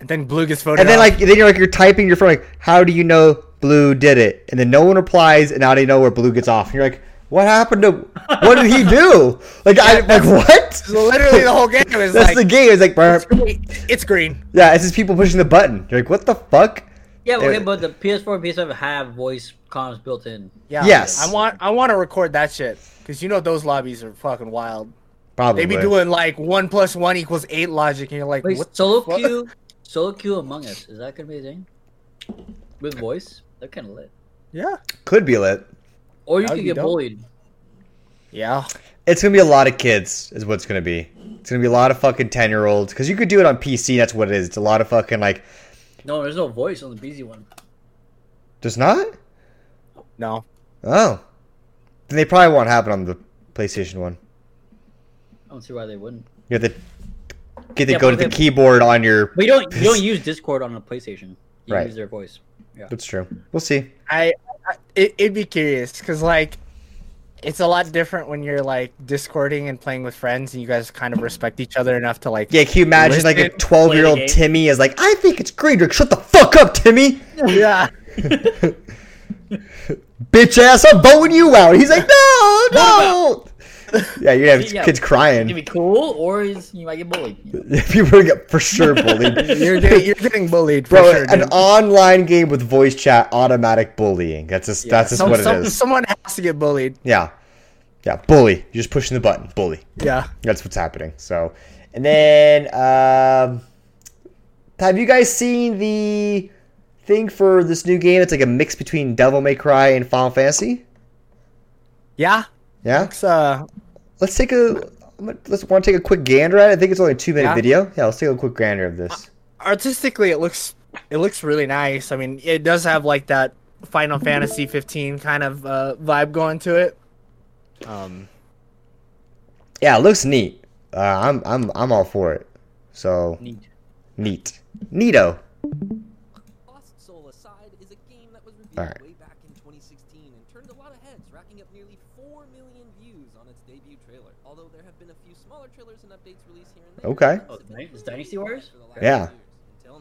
and then Blue gets voted. and then off. like then you're like you're typing your phone like, how do you know blue did it? And then no one replies, and now they know where blue gets off. And you're like, what happened to? What did he do? Like I like what? So (laughs) literally the whole game is (laughs) That's like the game. It's like, it's green. It's green. yeah, it's just people pushing the button. You're like, what the fuck? Yeah, okay, but the PS4 and PS5 have voice comms built in. Yeah. Yes. I want I want to record that shit because you know those lobbies are fucking wild. Probably. They be doing like one plus one equals eight logic, and you're like, Wait, what? the solo fuck? queue, solo queue Among Us. Is that gonna be a thing? With voice, they're kind of lit. Yeah. Could be lit. Or you That'd could get dope. bullied. Yeah. It's gonna be a lot of kids, is what it's gonna be. It's gonna be a lot of fucking ten year olds because you could do it on PC. That's what it is. It's a lot of fucking like. No, there's no voice on the BZ one. There's not. No. Oh, then they probably won't have it on the PlayStation one. I don't see why they wouldn't. You have to get to Yeah, go to the they- keyboard on your. We don't you don't use Discord on a PlayStation. You Right. use their voice. Yeah. That's true. We'll see. I, I it, it'd be curious because like it's a lot different when you're like discording and playing with friends and you guys kind of respect each other enough to like Yeah, can you imagine like a twelve year old play the game. Timmy is like, I think it's great. You're Shut the fuck up, Timmy. yeah (laughs) (laughs) Bitch ass, I'm voting you out. He's like, no, no. Yeah, you'd have Yeah. kids It can crying. be cool, or is, you might get bullied. (laughs) People get for sure bullied. (laughs) you're getting, you're getting bullied for Bro, sure, an dude. online game with voice chat, automatic bullying. That's just that's just Some- what it some- is. someone has to get bullied Yeah, yeah, bully. You're just pushing the button, bully. yeah That's what's happening. So, and then, um, have you guys seen the thing for this new game? It's like a mix between Devil May Cry and Final Fantasy. yeah Yeah, it's uh let's take a let's want to take a quick gander at it. I think it's only a two minute Yeah. video. Yeah, let's take a quick gander of this. artistically it looks it looks really nice i mean it does have like that final fantasy 15 kind of uh, vibe going to it um Yeah, it looks neat. Uh, I'm I'm I'm all for it. So Neat. neat, neato. Lost Soul Aside is a game that was reviewed Alright. way back in 2016 and turned a lot of heads, racking up nearly 4 million views on its debut trailer. Although there have been a few smaller trailers and updates released here and there. Okay. it's Oh, been Dy- a is big Dynasty success Warriors? for the last Yeah. few years. Until now, Lost Soul Aside reappeared earlier this week with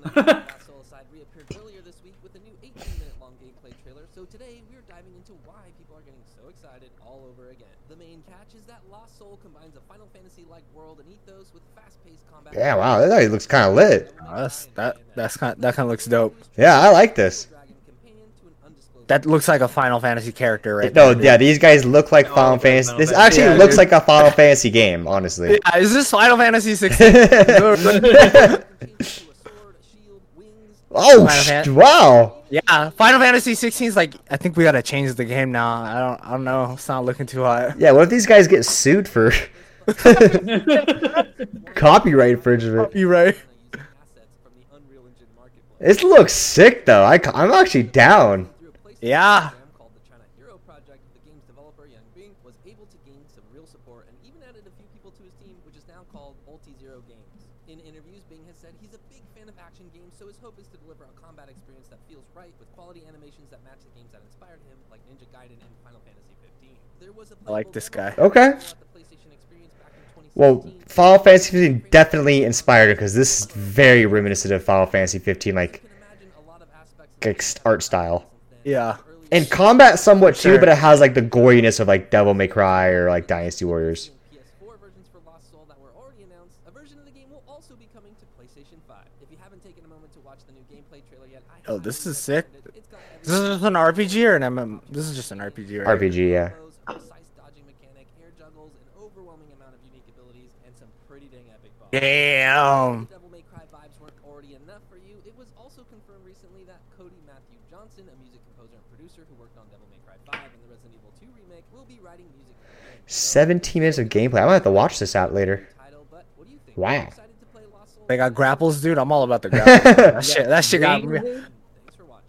(laughs) a new 18-minute long gameplay trailer. So today we're diving into why people are getting so excited all over again. The main catch is that Lost Soul combines a Final Fantasy-like world and ethos with fast-paced combat. Yeah, wow, that actually looks kind of lit. that's that uh, that's kind that kind of looks dope Yeah, I like this. Dragon companion to an undisclosed that looks like a final fantasy character right No, there. yeah, these guys look like Oh, Final Fantasy. Final This Fantasy. actually Yeah, looks dude. like a Final Fantasy game, honestly. yeah, is this final fantasy 16 (laughs) (laughs) oh, Final sh- Fan- wow. yeah final fantasy 16 is like i think we gotta change the game now i don't i don't know it's not looking too hot Yeah, what if these guys get sued for (laughs) copyright infringement? you right This looks sick, though. I, I, am actually down. Yeah. Called the China Hero Project, the game's developer Yang Bing was able to gain some real support and even added a few people to his team, which is now called Ulti Zero Games. In interviews, Bing has said he's a big fan of action games, so his hope is to deliver a combat experience that feels right with quality animations that match the games that inspired him, like Ninja Gaiden and Final Fantasy 15. There was a I like this guy. Okay. about the PlayStation experience back in 2016. Well, Final Fantasy 15 definitely inspired him because this is very reminiscent of Final Fantasy 15, like, You can imagine a lot of aspects of like art style. Yeah. And combat somewhat too, but it has like the goriness of like Devil May Cry or like Dynasty Warriors. PS4 versions for Lost already announced, a version of the game will also be coming to PlayStation 5. If you haven't taken a moment to watch the new gameplay trailer yet, I Oh, highly this is recommend sick. it. It's got This is just an RPG or an MM? This is just an RPG, right? RPG, yeah. combos, a precise dodging mechanic, air juggles, an overwhelming amount of unique abilities, and some pretty dang epic bosses. Damn. If Devil May Cry vibes weren't already enough for you, it was also confirmed recently that Cody Matthew Johnson, a music composer and producer who worked on Devil May Cry 5 and the Resident Evil 2 remake, will be writing music for the game. So, 17 minutes of gameplay. I might have to watch this out later. title, but what do you think? Wow. Are you excited to play Lost Souls? They got grapples, dude. I'm all about the (laughs) grapples. that shit. That shit got me. Thanks for watching.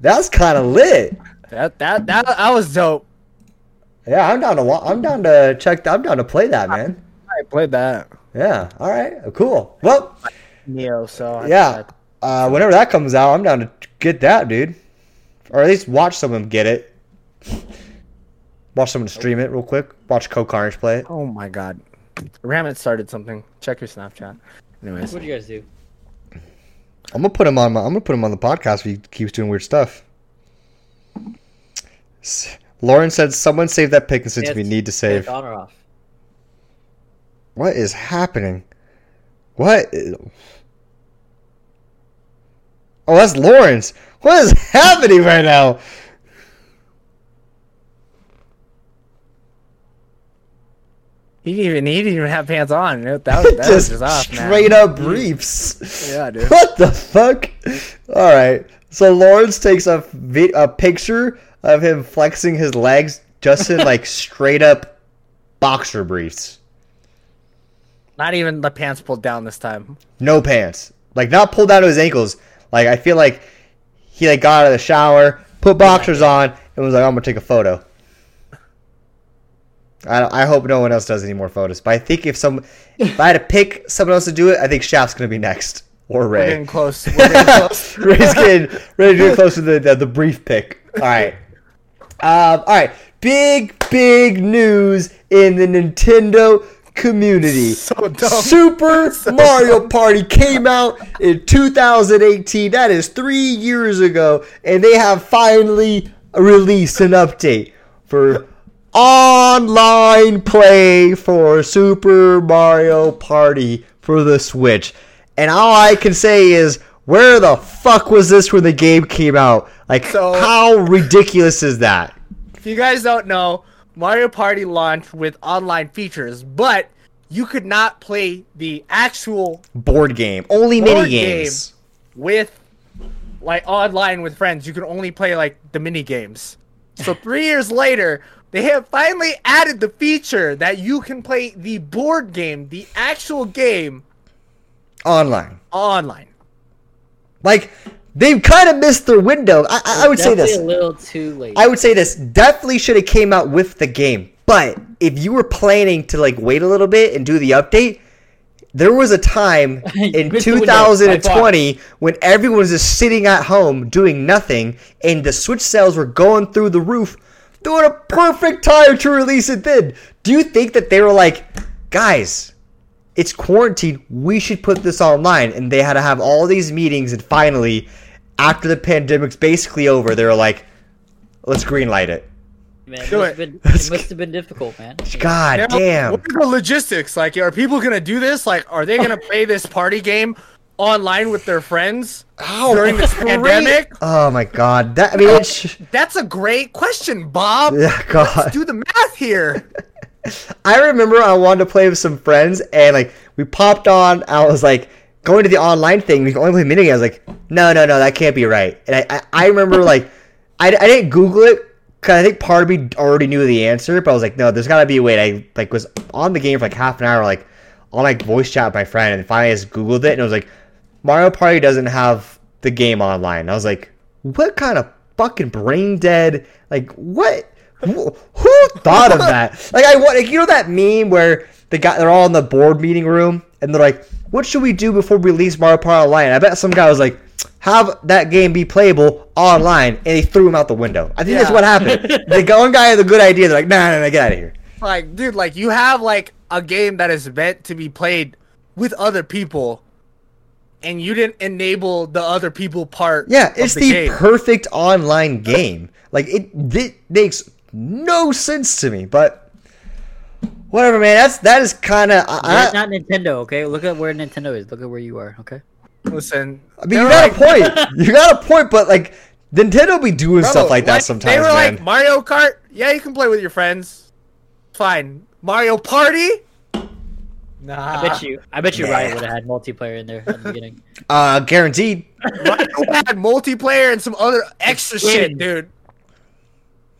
That's kind of lit. That that that that was dope. Yeah, I'm down to I'm down to check. I'm down to play that, man. I played that. Yeah. All right. Cool. Well, Neo. So I- yeah. Uh, whenever that comes out, I'm down to get that, dude. Or at least watch someone get it. (laughs) Watch someone stream it real quick. Watch CohhCarnage play it. Oh my god. Ramit started something. Check your Snapchat. Anyways. What do you guys do? I'm gonna put him on my. I'm gonna put him on the podcast. If he keeps doing weird stuff. S- Lauren said, "Someone save that pick and since we need to save." on or off? What is happening? What? is- Oh, that's Lawrence. What is (laughs) happening right now? He didn't even he didn't even have pants on. That, that, was- that (laughs) was just just off, man. straight up briefs. (laughs) Yeah, dude. What the fuck? All right. So Lawrence takes a vi- a picture of him flexing his legs, just in like (laughs) straight up boxer briefs, Not even the pants pulled down this time. no pants, like not pulled down to his ankles. Like I feel like he like got out of the shower, put boxers on, and was like, "I'm gonna take a photo." I, I hope no one else does any more photos. But I think if some, (laughs) if I had to pick someone else to do it, I think Shaft's gonna be next or We're Ray. getting close. (laughs) We're getting close. Ray's getting ready to get close to the, the the brief pick. All right, um, all right. Big big news in the Nintendo community. So dumb. Super (laughs) Mario Party came out in 2018. That is three years ago, and they have finally released an update for online play for Super Mario Party for the Switch. And all I can say is, where the fuck was this when the game came out? Like, So- how ridiculous is that? If you guys don't know, Mario Party launched with online features, but you could not play the actual Board game, only Board mini games. with like online with friends. You could only play like the mini games. So three years later, they have finally added the feature that you can play the board game, the actual game, Online. online. Like they've kind of missed their window. I, I, I would say this. a little too late. I would say this definitely should have came out with the game. But if you were planning to like wait a little bit and do the update, there was a time (laughs) in missed the window, 2020 when everyone was just sitting at home doing nothing, and the Switch sales were going through the roof. They were a perfect time to release it. Then, do you think that they were like, guys? It's quarantine. We should put this online, and they had to have all these meetings, and finally, after the pandemic's basically over, they were like, "Let's greenlight it." man, it Do must, it. have been, it must have been difficult, man. God Now, damn. What are the logistics? Like, are people gonna do this? Like, are they gonna (laughs) play this party game online with their friends Ow, during this pandemic? Oh my god. That I mean, it's, That's a great question, Bob. yeah, God. Let's do the math here. (laughs) I remember I wanted to play with some friends, and like we popped on. I was like going to the online thing. We can only play mini. I was like, no, no, no, that can't be right. And I, I, I remember (laughs) like I, I didn't Google it because I think part of me already knew the answer, but I was like, no, there's got to be a way. And I like was on the game for like half an hour, like on like voice chat with my friend, and finally I just Googled it, and it was like Mario Party doesn't have the game online. I was like, what kind of fucking brain dead? Like what? Who, who thought of (laughs) that? Like I want, like, you know that meme where the guy they're all in the board meeting room and they're like, "What should we do before we release Mario Party Online?" I bet some guy was like, "Have that game be playable online," and they threw him out the window. I think that's what happened. the (laughs) one guy had a good idea. They're like, "Nah, nah, nah, get out of here." Like, dude, like you have like a game that is meant to be played with other people, and you didn't enable the other people part. Yeah, of it's the, the, game. perfect online game. Like it, it makes no sense to me, but Whatever, man. That's that is kind of. You're I, I, not Nintendo, okay? Look at where Nintendo is. Look at where you are, okay? Listen, I mean, you got like- a point. (laughs) You got a point, but like Nintendo be doing Bro, stuff like that sometimes, They were man. like Mario Kart. Yeah, you can play with your friends. Fine. Mario Party. Nah. I bet you, I bet you Nah. Riot would have had multiplayer in there at the beginning. (laughs) uh, guaranteed. Mario had multiplayer and some other extra shit, dude.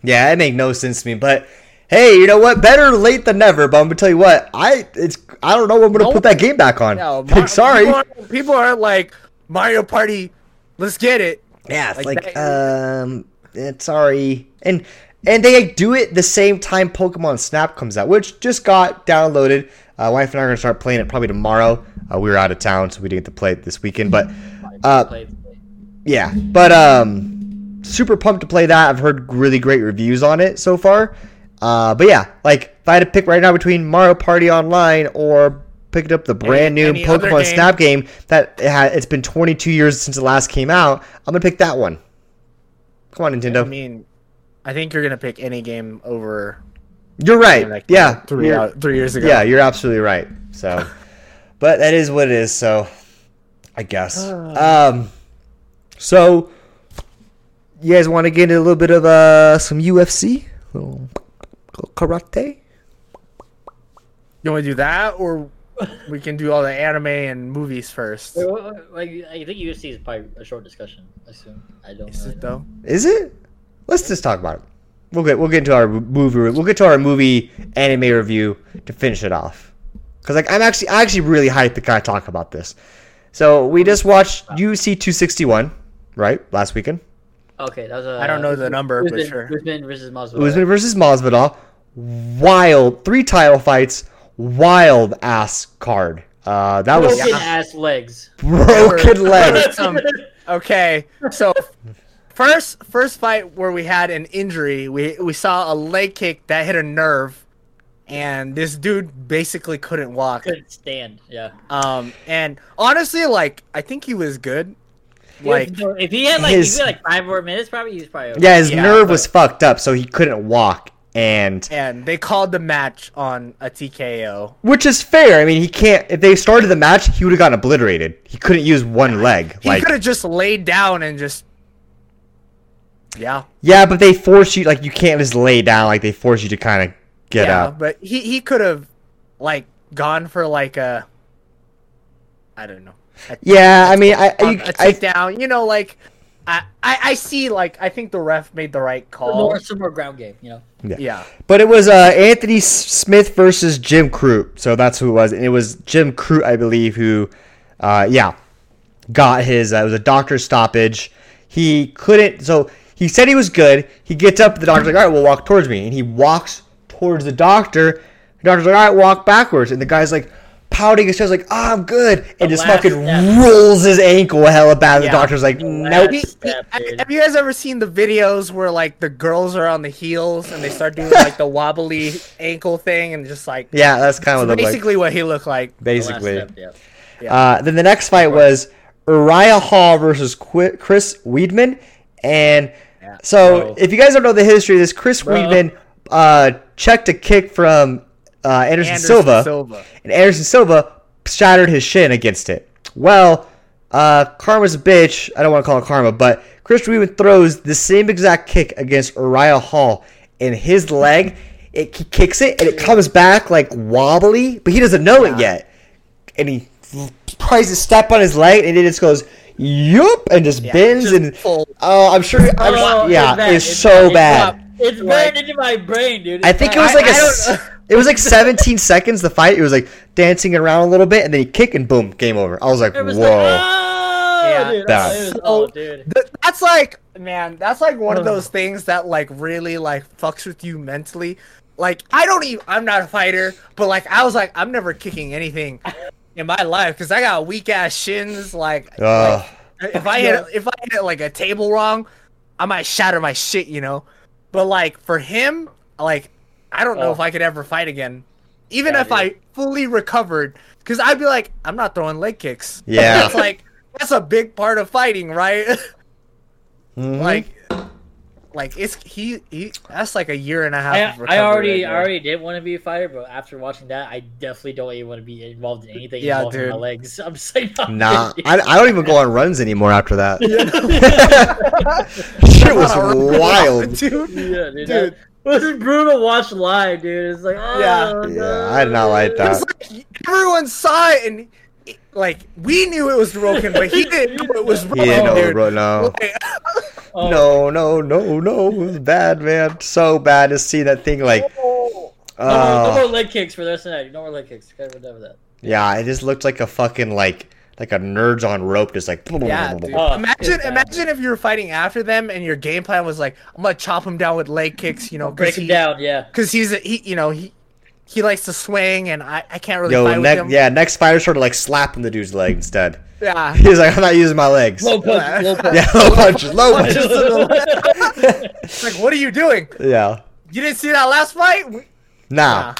Yeah, it make no sense to me. But hey, you know what? Better late than never. But I'm gonna tell you what. I it's I don't know. when I'm gonna No. put that game back on. No, (laughs) Like, sorry. People aren't, people aren't like Mario Party. Let's get it. Yeah, it's Like like, um, it's sorry, and and they do it the same time Pokemon Snap comes out, which just got downloaded. Uh, wife and I are gonna start playing it probably tomorrow. Uh, we were out of town, so we didn't get to play it this weekend. But uh, yeah, but um, super pumped to play that. I've heard really great reviews on it so far. Uh, but yeah, like if I had to pick right now between Mario Party Online or picking up the brand new any Pokemon game. Snap game that it ha- it's been 22 years since it last came out, I'm gonna pick that one. Come on, Nintendo. I mean, I think you're gonna pick any game over. You're right. Like, yeah, three you're- out, three years ago. yeah, you're absolutely right. So, (laughs) but that is what it is. So, I guess. Um, so you guys want to get into a little bit of uh some UFC, little, little karate? You want to do that, or we can do all the anime and movies first? Wait, what- what- Like, I think UFC is probably a short discussion. I assume. I don't. Is really it know. though? Is it? Let's just talk about it. We'll get we'll get into our movie. We'll get to our movie anime review to finish it off. Cause like I'm actually I actually really hyped to kind of talk about this. So we just watched UFC 261, right? Last weekend. Okay, that was a. I don't know the number, but Usman, sure. Usman versus Masvidal. Usman versus Masvidal. Wild three title fights. Wild ass card. Uh, that was broken ass legs. broken legs. (laughs) Okay, so first first fight where we had an injury, we we saw a leg kick that hit a nerve, and this dude basically couldn't walk. Couldn't stand. Yeah. Um, and honestly, like I think he was good. Like if, if he had like his- if he had like five more minutes, probably he was probably. Okay. Yeah, his Yeah, nerve but- was fucked up, so he couldn't walk. And and they called the match on a TKO. which is fair. I mean, he can't. If they started the match, he would have gotten obliterated. He couldn't use one leg. He Like, could have just laid down and just yeah. yeah, but they force you. Like, you can't just lay down. Like, they force you to kind of get up. yeah, up. but he he could have like gone for like a I don't know. A, Yeah, I mean, I, a, you, a I takedown. You know, like I, I I see like I think the ref made the right Some call. more, some more ground game. You know. Yeah. Yeah. But it was uh, Anthony Smith versus Jim Crute. So that's who it was. And it was Jim Crute, I believe, who, uh, yeah, got his. Uh, it was a doctor stoppage. He couldn't. So he said he was good. He gets up. The doctor's like, all right, well, walk towards me. And he walks towards the doctor. The doctor's like, all right, walk backwards. And the guy's like, pouting his chest, like, oh, I'm good. And just fucking step. rolls his ankle hella bad. The doctor's like, nope. He- he- step, have you guys ever seen the videos where like the girls are on the heels and they start doing like the (laughs) wobbly ankle thing and just like Yeah, that's kind of what it like. basically what he looked like. The Basically. step, yeah. Uh, then the next fight was Uriah Hall versus Qu- Chris Weidman, and so Bro. if you guys don't know the history of this, Chris Bro. Weidman uh, checked a kick from uh, Anderson, Anderson Silva, Silva. and Anderson Silva shattered his shin against it. Well, uh, karma's a bitch. I don't want to call it karma, but Chris Weidman throws the same exact kick against Uriah Hall, and his leg, it he kicks it, and it comes back like wobbly, but he doesn't know it yet and he tries to step on his leg, and it just goes, "Yup," and just bends just and. full- Oh, I'm sure. I'm, Oh, yeah, bad, it's, so bad. It's, Like- burned into my brain, dude. I It's think it was like I- a I s- don't- (laughs) It was like 17 seconds. The fight. It was like dancing around a little bit, and then he kick and boom, game over. I was like, It was whoa. like, oh, Yeah. dude, Bad. oh, So- oh, dude. Th- that's like man that's like one of those things that like really like fucks with you mentally like i don't even i'm not a fighter but like i was like i'm never kicking anything in my life because i got weak ass shins like, Ugh. like, if i hit if i hit like a table wrong i might shatter my shit you know but like for him like i don't know Oh. if i could ever fight again even Yeah, if i fully recovered because i'd be like i'm not throwing leg kicks Yeah. (laughs) that's like that's a big part of fighting right (laughs) Mhm. like like it's he, he that's like a year and a half. I, of I already right I already did want to be a fighter, but after watching that, I definitely don't even want to be involved in anything Yeah, involving my legs. (laughs) I'm saying no. Nah, I, I don't even go on runs anymore after that. (laughs) (laughs) Shit was wild. dude. yeah, dude, Dude. That was brutal watch live, dude. It's like, oh, Yeah. no. Yeah, I did not like that. It's like everyone saw it and it- like we knew it was broken, but he (laughs) didn't know it was He broken, didn't know, dude. bro. No, Like, (laughs) Oh, no, no, no, no. It was bad, man. So bad to see that thing like. No, more, no Uh, more leg kicks for the rest of the night. No more leg kicks. Okay, we're done with that. yeah, it just looked like a fucking like like a nerds on rope, just like. Yeah, (laughs) dude. Oh, imagine, it's bad. imagine if you were fighting after them and your game plan was like, I'm gonna chop him down with leg kicks, you know, Break him down, yeah. because he's a, he, you know, he he likes to swing, and I, I can't really Yo, fight with next, him. yeah, next fighter started like slapping the dude's leg instead. yeah. (laughs) He's like, I'm not using my legs. Low punch, low punch. Yeah, low punches, low punches. (laughs) It's like, what are you doing? yeah. You didn't see that last fight? We- Nah.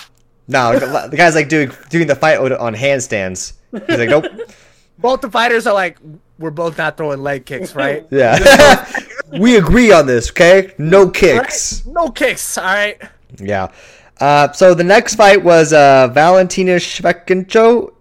No, the guy's like doing doing the fight on handstands. He's like, nope. (laughs) Both the fighters are like, we're both not throwing leg kicks, right? Yeah. we agree on this, okay? No kicks. No kicks, all right. Yeah. Uh, so the next fight was uh, Valentina Shevchenko.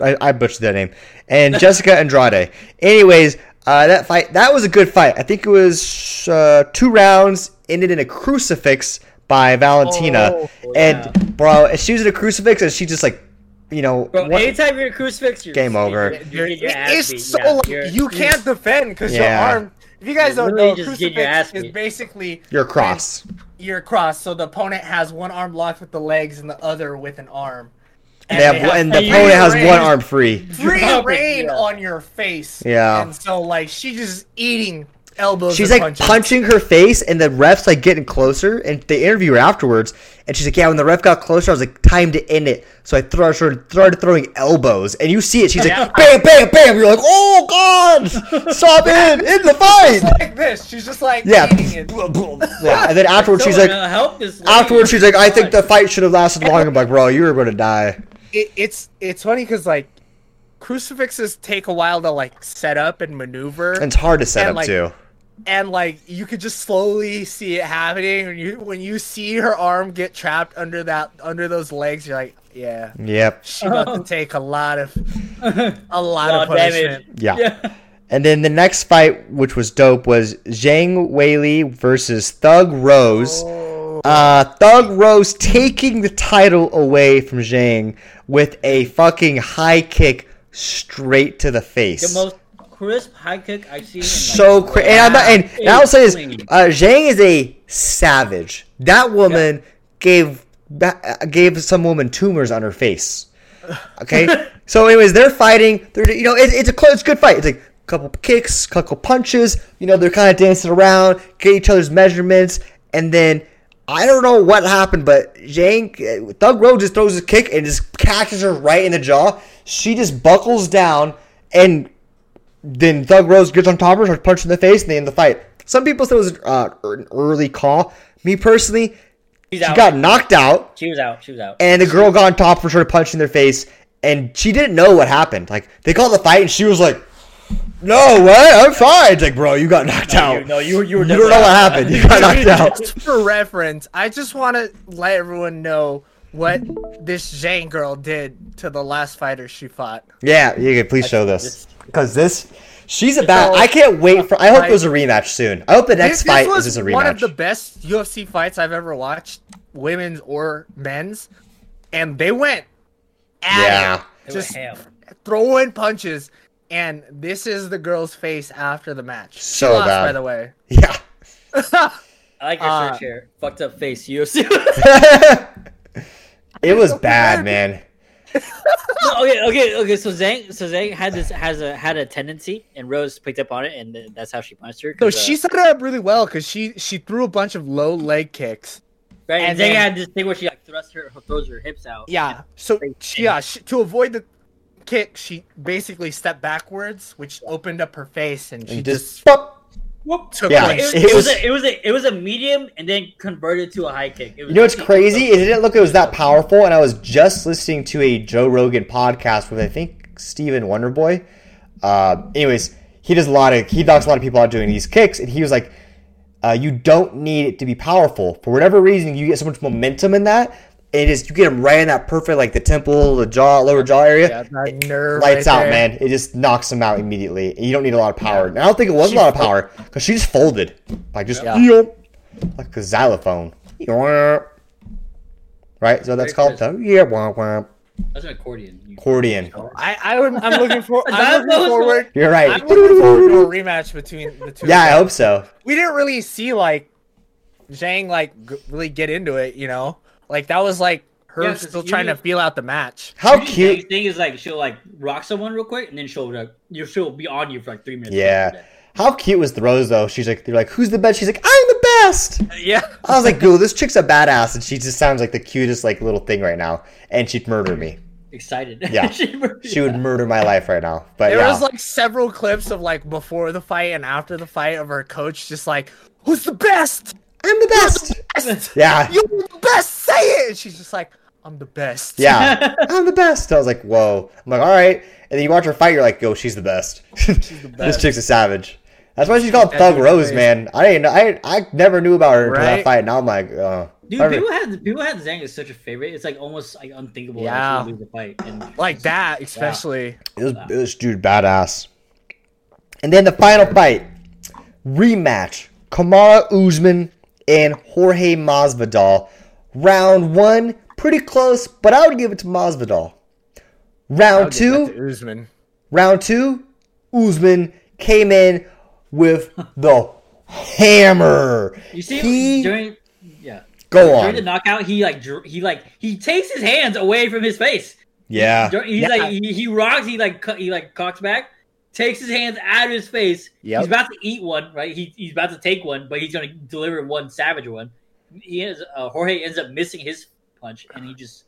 I, I butchered that name. And (laughs) Jessica Andrade. Anyways, uh, that fight that was a good fight. I think it was uh, two rounds. Ended in a crucifix by Valentina. Oh, yeah. and bro, and she was in a crucifix, and she just like, you know, Bro, what- anytime you're a crucifix, you're Game over. You're, you're, getting your ass it's so yeah, like, you're- can't defend because Yeah. your arm. If you guys You're don't literally know, just getting your ass crucifix is basically you're cross. You're crossed, so the opponent has one arm locked with the legs and the other with an arm. And, they have, they have and the free opponent has range- one arm free. Free Drop it, reign yeah. on your face. Yeah. And so like she's just eating elbows. She's like punches. punching her face, and the ref's like getting closer. And they interview her afterwards, and she's like, "Yeah, when the ref got closer, I was like, time to end it." So I throw, started, started throwing elbows, and you see it. She's (laughs) Yeah. like, "Bam, bam, bam!" You're like, "Oh God, stop (laughs) it in the fight!" like this. She's just like Yeah, yeah. And then (laughs) afterwards, she's like, help this afterwards, she's like, "I think the fight should have lasted longer." I'm like, "Bro, you were gonna die." It, it's it's funny because like crucifixes take a while to like set up and maneuver. And it's hard to set And, up like, too. And like you could just slowly see it happening when you when you see her arm get trapped under that under those legs you're like yeah Yep. she about to (laughs) take a lot of a (laughs) lot Oh, of punishment Yeah. Yeah. And then the next fight, which was dope, was Zhang Weili versus Thug Rose. Oh. Uh, Thug Rose taking the title away from Zhang with a fucking high kick straight to the face. The most crisp high kick I've seen. In, like, so crazy. And, and, and I'll say this: uh, Zhang is a savage. That woman gave uh, gave some woman tumors on her face. Okay, (laughs) so anyways, they're fighting. They're you know it, it's a close, it's a good fight. It's like a couple kicks, couple punches. You know they're kind of dancing around, get each other's measurements, and then. I don't know what happened, but Zhang, uh, Thug Rose just throws a kick and just catches her right in the jaw. She just buckles down, and then Thug Rose gets on top of her, starts punching in the face, and they end the fight. Some people said it was uh, an early call. Me personally, She's she out. got knocked out, She was out. She was out. and the girl got on top of her, started punching their face, and she didn't know what happened. Like they called the fight, and she was like, "No, what? I'm fine." It's like, bro, you got knocked out. You, no, you were. You were. You don't know what happened. You got knocked out. just for reference i just want to let everyone know what this Zhang girl did to the last fighter she fought Yeah, you can please show this because this. She's a bad. So, I can't wait for. I hope like- there's a rematch soon. I hope the next this, fight this was is just a rematch. one of the best UFC fights I've ever watched, women's or men's, and they went at Yeah. it, just ham. throwing punches. And this is the girl's face after the match. She So lost, bad. by the way. (laughs) Yeah. (laughs) I like your Uh, search here. Fucked up face. UFC. (laughs) it was bad, man. No, okay, okay, okay. So Zhang, so Zhang had this has a had a tendency, and Rose picked up on it, and that's how she punched her. So 'cause, uh, she set it up really well because she she threw a bunch of low leg kicks. right, and and Zhang then- had this thing where she like thrusts her, throws her hips out. Yeah. So Great she, yeah, she, to avoid the kick, she basically stepped backwards, which opened up her face, and she And just, just, pop. Whoop. took Yeah, like, It, was, It it was was- a, it was a it was a medium, and then converted to a high kick. It was You know what's crazy? It didn't look it was that powerful, and I was just listening to a Joe Rogan podcast with I think Steven Wonderboy. Uh, anyways, he does a lot of he knocks a lot of people out doing these kicks, and he was like, uh, you don't need it to be powerful. For whatever reason, you get so much momentum in that. It is you get him right in that perfect like the temple, the jaw, lower jaw area. Yeah, that nerve lights right out, there. man. It just knocks him out immediately. And you don't need a lot of power. And I don't think it was a lot of power because she just folded, like just Yeah. "Yeep," like a xylophone. Right, so that's called the yeah, wah, wah. That's an accordion. Accordion. I, I would, I'm looking for. Is (laughs) I'm looking forward. You're right. I'm looking forward to a rematch between the two. Yeah, I hope so. we didn't really see like Zhang like g- really get into it, you know. Like that was like her Yeah, 'cause still you trying to feel out the match. How cute! Zhang's thing is like she'll like rock someone real quick and then she'll like you she'll be on you for like three minutes. Yeah. How cute was the Rose though? She's like, they're like, who's the best? She's like, I'm the best. Yeah, I was like, "Goo, this chick's a badass," and she just sounds like the cutest like little thing right now. And she'd murder me. Excited. Yeah. (laughs) she, She would murder my life right now. But there yeah, was like several clips of like before the fight and after the fight of her coach just like, "Who's the best? I'm the best. Best. Yeah, You're the best. Say it." And she's just like, "I'm the best." yeah, (laughs) I'm the best. I was like, "Whoa!" I'm like, "All right." And then you watch her fight, you're like, "Yo, she's the best." (laughs) this best. chick's a savage. That's why she's called Yeah, Thug Rose, crazy. man. I didn't. I I never knew about her until that fight. Now I'm like, uh, Dude, I people had people had Zhang as such a favorite. It's like almost like unthinkable Yeah. that she would lose the fight. And (laughs) like that, especially. It was this dude badass. And then the final fight, rematch: Kamaru Usman and Jorge Masvidal. Round one, pretty close, but I would give it to Masvidal. Round I'll two, Usman. round two, Usman came in with (laughs) the hammer. you see he during yeah go on. during on, the knockout he like he like he takes his hands away from his face. yeah, Dur- He's Yeah. like he, he rocks. He like he like cocks back, takes his hands out of his face. Yep. He's about to eat one, right? He, he's about to take one, but he's gonna deliver one savage one. He has uh, Jorge ends up missing his punch, and he just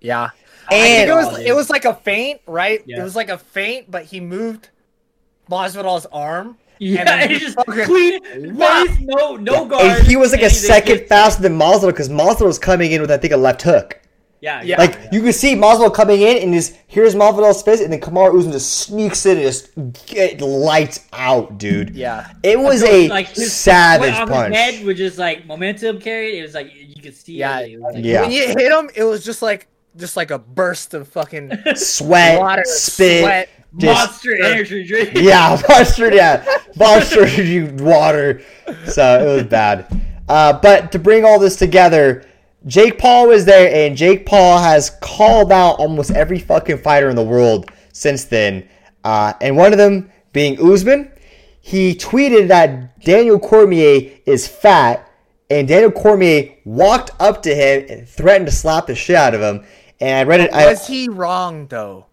Yeah. And- it was it was like a feint, right? Yeah. It was like a feint, but he moved Masvidal's arm. yeah, then (laughs) he he just clean Wow. face, no no guard. and he was like a second faster than Masvidal because Masvidal was coming in with I think a left hook. Yeah, Yeah. Like you can see Masvidal coming in and just here's Masvidal's fist, and then Kamaru Usman just sneaks in and just get lights out, dude. Yeah. It was a like his savage sweat punch. His head was just like momentum carried. It was like you could see. Yeah. it. It like, Yeah. When you hit him, it was just like just like a burst of fucking (laughs) Sweat, water, spit, sweat. just monster energy drink. (laughs) yeah, monster, yeah, (laughs) monster energy water. So it was bad. Uh, but to bring all this together, Jake Paul was there, and Jake Paul has called out almost every fucking fighter in the world since then. Uh, and one of them being Usman. He tweeted that Daniel Cormier is fat, and Daniel Cormier walked up to him and threatened to slap the shit out of him. And I read it. I, Was he wrong though?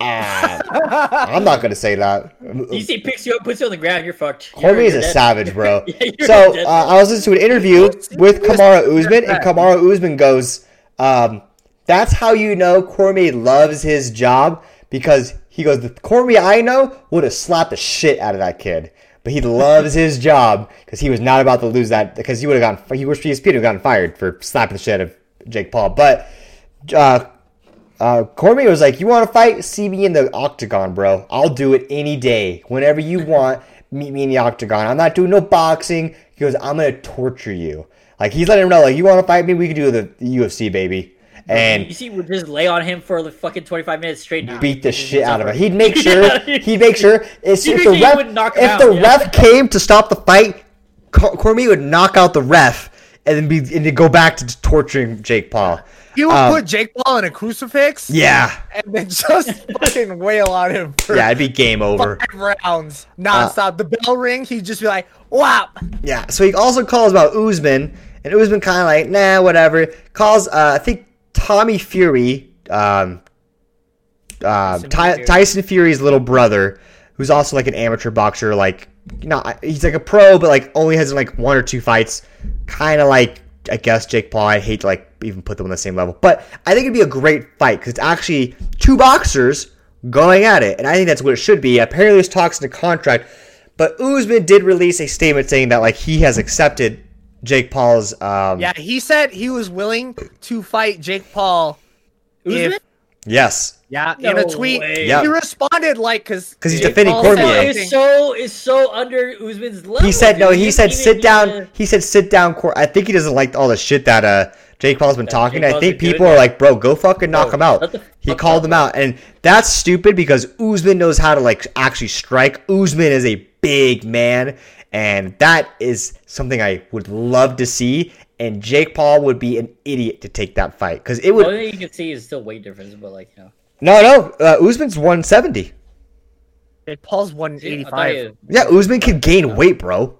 Ah, I'm not gonna say that. DC picks you up, puts you on the ground. You're fucked. Cormier is You're a dead. savage, bro. (laughs) Yeah, so uh, I was listening to an interview with Kamaru Usman, and Kamaru Usman goes, um, "That's how you know Cormier loves his job because he goes, the Cormier I know would have slapped the shit out of that kid." But he loves (laughs) his job because he was not about to lose that because he would have gotten he was for ESPN would have gotten fired for slapping the shit out of Jake Paul. But uh, uh, Cormier was like, "You want to fight? See me in the octagon, bro. I'll do it any day, whenever you (laughs) want. Meet me in the octagon. I'm not doing no boxing." He goes, "I'm gonna torture you." Like he's letting him know, like, "You want to fight me? We can do the, the UFC, baby." And you see, would just lay on him for like fucking 25 minutes straight. dude. beat the shit out of him. He'd make sure. (laughs) He'd make sure. If, if the ref, if out, the yeah. ref came to stop the fight, Cormier would knock out the ref and then be and then go back to torturing Jake Paul. He would Um, put Jake Paul in a crucifix Yeah, and then just (laughs) fucking wail on him for yeah, it'd be game over. five rounds nonstop. the bell ring, he'd just be like, "Whap!" Yeah, so he also calls about Usman, and Usman kind of like, nah, whatever. Calls, uh, I think Tommy Fury, um, uh, Tyson Ty- Fury. Tyson Fury's little brother, who's also like an amateur boxer, like, not he's like a pro, but like only has like one or two fights. Kind of like, I guess Jake Paul. I hate to like even put them on the same level, but I think it'd be a great fight because it's actually two boxers going at it, and I think that's what it should be. Apparently, there's talks in the contract, but Usman did release a statement saying that like he has accepted Jake Paul's. Um, Yeah, he said he was willing to fight Jake Paul Usman? if Yes. Yeah, No in a tweet, way. Yeah. he responded like because because he's defending Cormier. It's so it's so under Usman's level. He said no. dude. He said sit down. need to- He said sit down. Cor- I think he doesn't like all the shit that uh Jake Paul's been That talking. Jake I think people are like, bro, go fucking knock Bro, him out. He called up, him out, and that's stupid because Usman knows how to like actually strike. Usman is a big man, and that is something I would love to see. And Jake Paul would be an idiot to take that fight because it The would. only thing you can see is still weight difference, but like you know. No, no. Uh, Usman's one seventy. Jake Paul's I one thought eighty five. you- Yeah, Usman can gain weight, bro.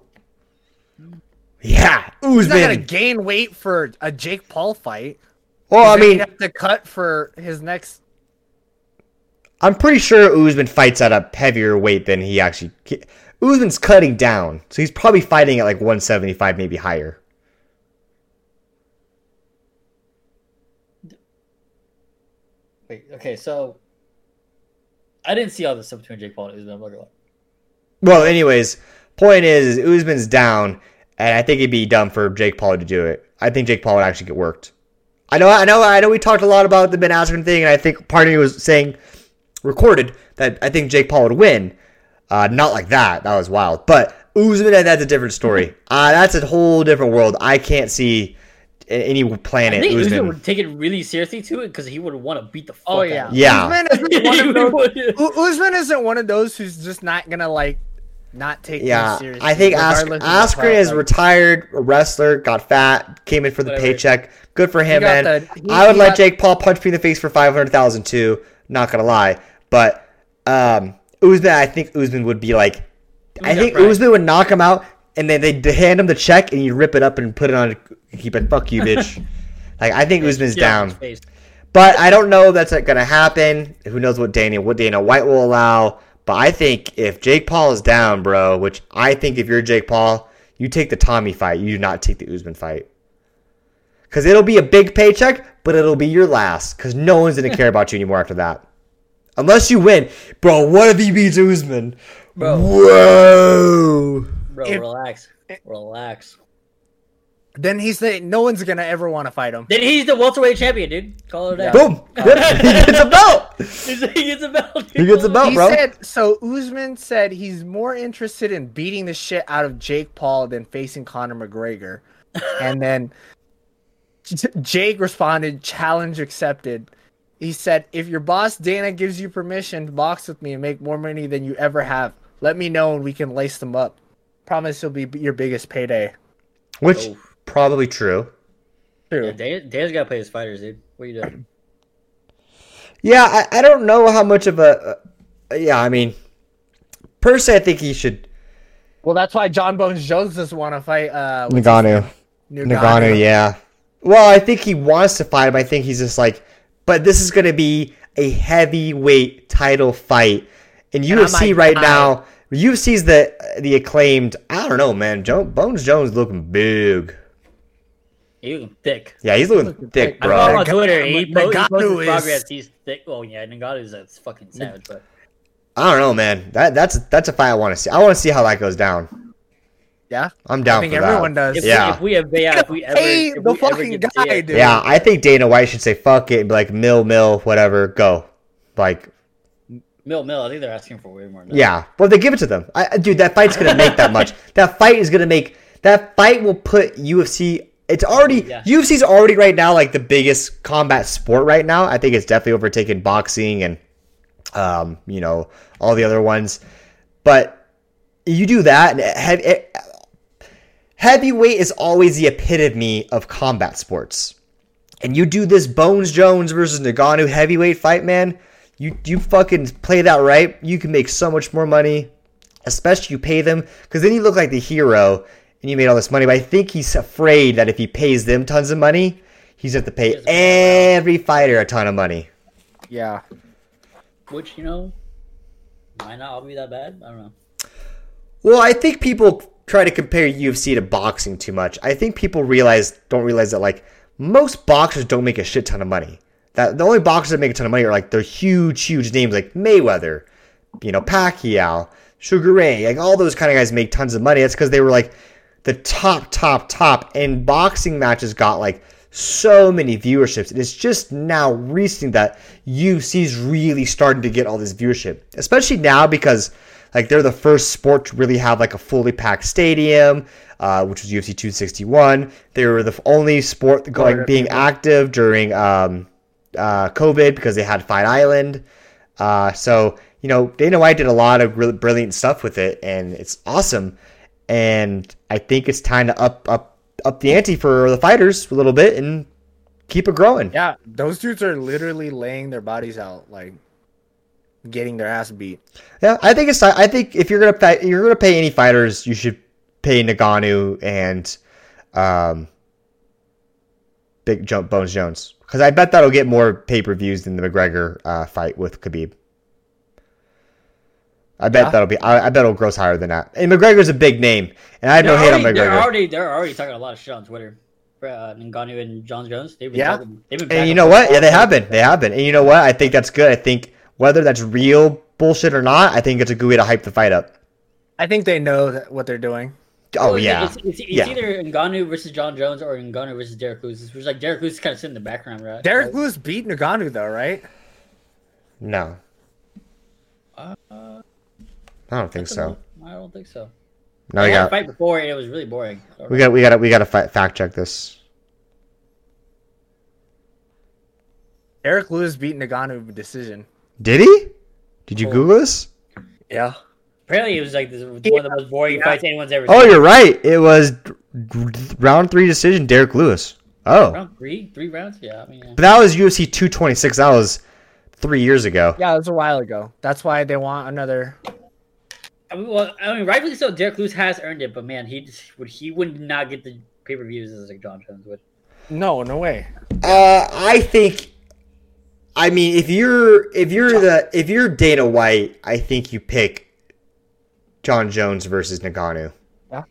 Yeah, He's not gonna gain weight for a Jake Paul fight. Well, I Then he'd mean, have to cut for his next. I'm pretty sure Usman fights at a heavier weight than he actually. Usman's cutting down, so he's probably fighting at like 175, maybe higher. Wait, okay, so I didn't see all this stuff between Jake Paul and Usman. I'm not gonna lie. Well, anyways, point is, is Usman's down, and I think it'd be dumb for Jake Paul to do it. I think Jake Paul would actually get worked. I know, I know, I know. We talked a lot about the Ben Askren thing, and I think part of me was saying, recorded, that I think Jake Paul would win. Uh, not like that. That was wild. But Usman, that's a different story. (laughs) Uh, that's a whole different world. I can't see a- any I planet think Usman Usman. would take it really seriously to it because he would want to beat the fuck Oh out yeah, of Yeah. Usman isn't (laughs) one of those. Usman isn't one of those who's just not gonna like not take Yeah, things seriously. I think Ask- regardless of the Askren is fight. retired, a wrestler, got fat, came in for the Whatever. paycheck. Good for him, man. the- he- I would let got- Jake Paul punch me in the face for five hundred thousand too. Not gonna lie, but um, Usman, I think Usman would be like, I got think pride. Usman would knock him out, and then they hand him the check, and you rip it up and put it on. Keep it, fuck you, (laughs) bitch. like I think Usman's Yeah, down. But I don't know if that's going to happen. Who knows what Dana what Dana White will allow? But I think if Jake Paul is down, bro, which I think if you're Jake Paul, you take the Tommy fight. You do not take the Usman fight. Because it'll be a big paycheck, but it'll be your last. Because no one's going to care about you anymore after that. Unless you win. Bro, what if he beats Usman? Bro. Whoa. Bro, If- relax, relax. Then he's the no one's gonna ever want to fight him. Then he's the welterweight champion, dude. Call it out. Boom. (laughs) Yep, (laughs) (laughs) he gets a belt. he gets a belt. He gets a belt, He bro. said so. Usman said he's more interested in beating the shit out of Jake Paul than facing Conor McGregor, and then Jake responded, "Challenge accepted." He said, "If your boss Dana gives you permission to box with me and make more money than you ever have, let me know and we can lace them up. Promise it'll be your biggest payday." Which Oh. Probably true. True. Yeah, Dan, Dan's got to play his fighters, dude. What are you doing? Yeah, I, I don't know how much of a. Uh, yeah, I mean, per se, I think he should. Well, that's why John Bones Jones doesn't want to fight. Uh, what's Ngannou. Ngannou, yeah. Well, I think he wants to fight him. I think he's just like, but this is going to be a heavyweight title fight. And And I'm UFC like, right I- now, UFC's the the acclaimed. I don't know, man. Jo- Bones Jones looking big. He looking thick. Yeah, he's looking Looking thick, thick. I saw him bro. on Twitter. He, po- he Ngannou posted is- progress. He's thick. Oh yeah, Ngannou's a uh, fucking savage, but I don't know, man. That that's that's a fight I want to see. I want to see how that goes down. Yeah, I'm I down think for everyone that. does. if, Yeah. we, if we have, yeah, if we ever, Hey, if the we fucking get to see guy, it- dude. Yeah, I think Dana White should say fuck it, and be like mill mill whatever, go. Like Mill Mill, I think they're asking for way more. Than. Yeah, well, they give it to them. I, dude, that fight's gonna make that much. (laughs) That fight is gonna make that fight will put UFC. It's already Yeah. UFC's already right now like the biggest combat sport right now. I think it's definitely overtaken boxing and um, you know all the other ones. But you do that, and heavy, heavyweight is always the epitome of combat sports. And you do this Bones Jones versus Ngannou heavyweight fight, man. You you fucking play that right, you can make so much more money. Especially you pay them, because then you look like the hero and you made all this money. But I think he's afraid that if he pays them tons of money, he's have to pay every fighter a ton of money. Yeah. which you know might not all be that bad. I don't know. Well, I think people try to compare UFC to boxing too much. I think people realize don't realize that like most boxers don't make a shit ton of money. That the only boxers that make a ton of money are like they're huge, huge names like Mayweather, you know, Pacquiao, Sugar Ray, like all those kind of guys make tons of money. That's because they were like the top, top, top. And boxing matches got like so many viewerships. And it's just now recently that UFC's really starting to get all this viewership, especially now because like they're the first sport to really have like a fully packed stadium, uh, which was UFC 261. They were the only sport going being active during um, uh, COVID because they had Fight Island. Uh, so you know Dana White did a lot of really brilliant stuff with it, and it's awesome. And I think it's time to up up up the ante for the fighters a little bit and keep it growing. Yeah, those dudes are literally laying their bodies out, like getting their ass beat. Yeah, I think it's. I think if you're gonna pay, you're gonna pay any fighters, you should pay Ngannou and um, Big Jump Bones Jones because I bet that'll get more pay per views than the McGregor uh, fight with Khabib. I bet Yeah. that'll be. I, I bet it'll gross higher than that. And McGregor's a big name, and I have no They're hate on already- They're already they're already talking a lot of shit on Twitter. For, Uh, Ngannou and John Jones. They've been Yeah. talking, they've been And you know what? Yeah, they have been. They have been. And you know what? I think that's good. I think whether that's real bullshit or not, I think it's a good way to hype the fight up. I think they know that what they're doing. Oh Well, yeah, It's, it's, it's yeah. either Ngannou versus John Jones or Ngannou versus Derek Lewis. It's which like Derek Lewis is kind of sitting in the background, right? Derek Like, Lewis beat Ngannou though, right? No, uh, I don't think so. I don't think so. No, they we had a got fight before and it was really boring. We got we got to we got to fact check this. Eric Lewis beat Ngannou with decision. Did he? Did you Oh. Google this? Yeah. Apparently, it was like this, one of the most boring Yeah. fights anyone's ever seen. Oh, seen. you're right. It was d- d- round three decision. Derek Lewis. Oh, Round three, three rounds. Yeah, I mean, yeah. but that was UFC 226. That was three years ago. Yeah, it was a while ago. That's why they want another. I mean, well, I mean, rightfully so. Derek Lewis has earned it, but man, he just, would he would not get the pay per views as like John Jones would. No, no way. Uh, I think. I mean, if you're if you're the if you're Dana White, I think you pick John Jones versus Ngannou. Yeah.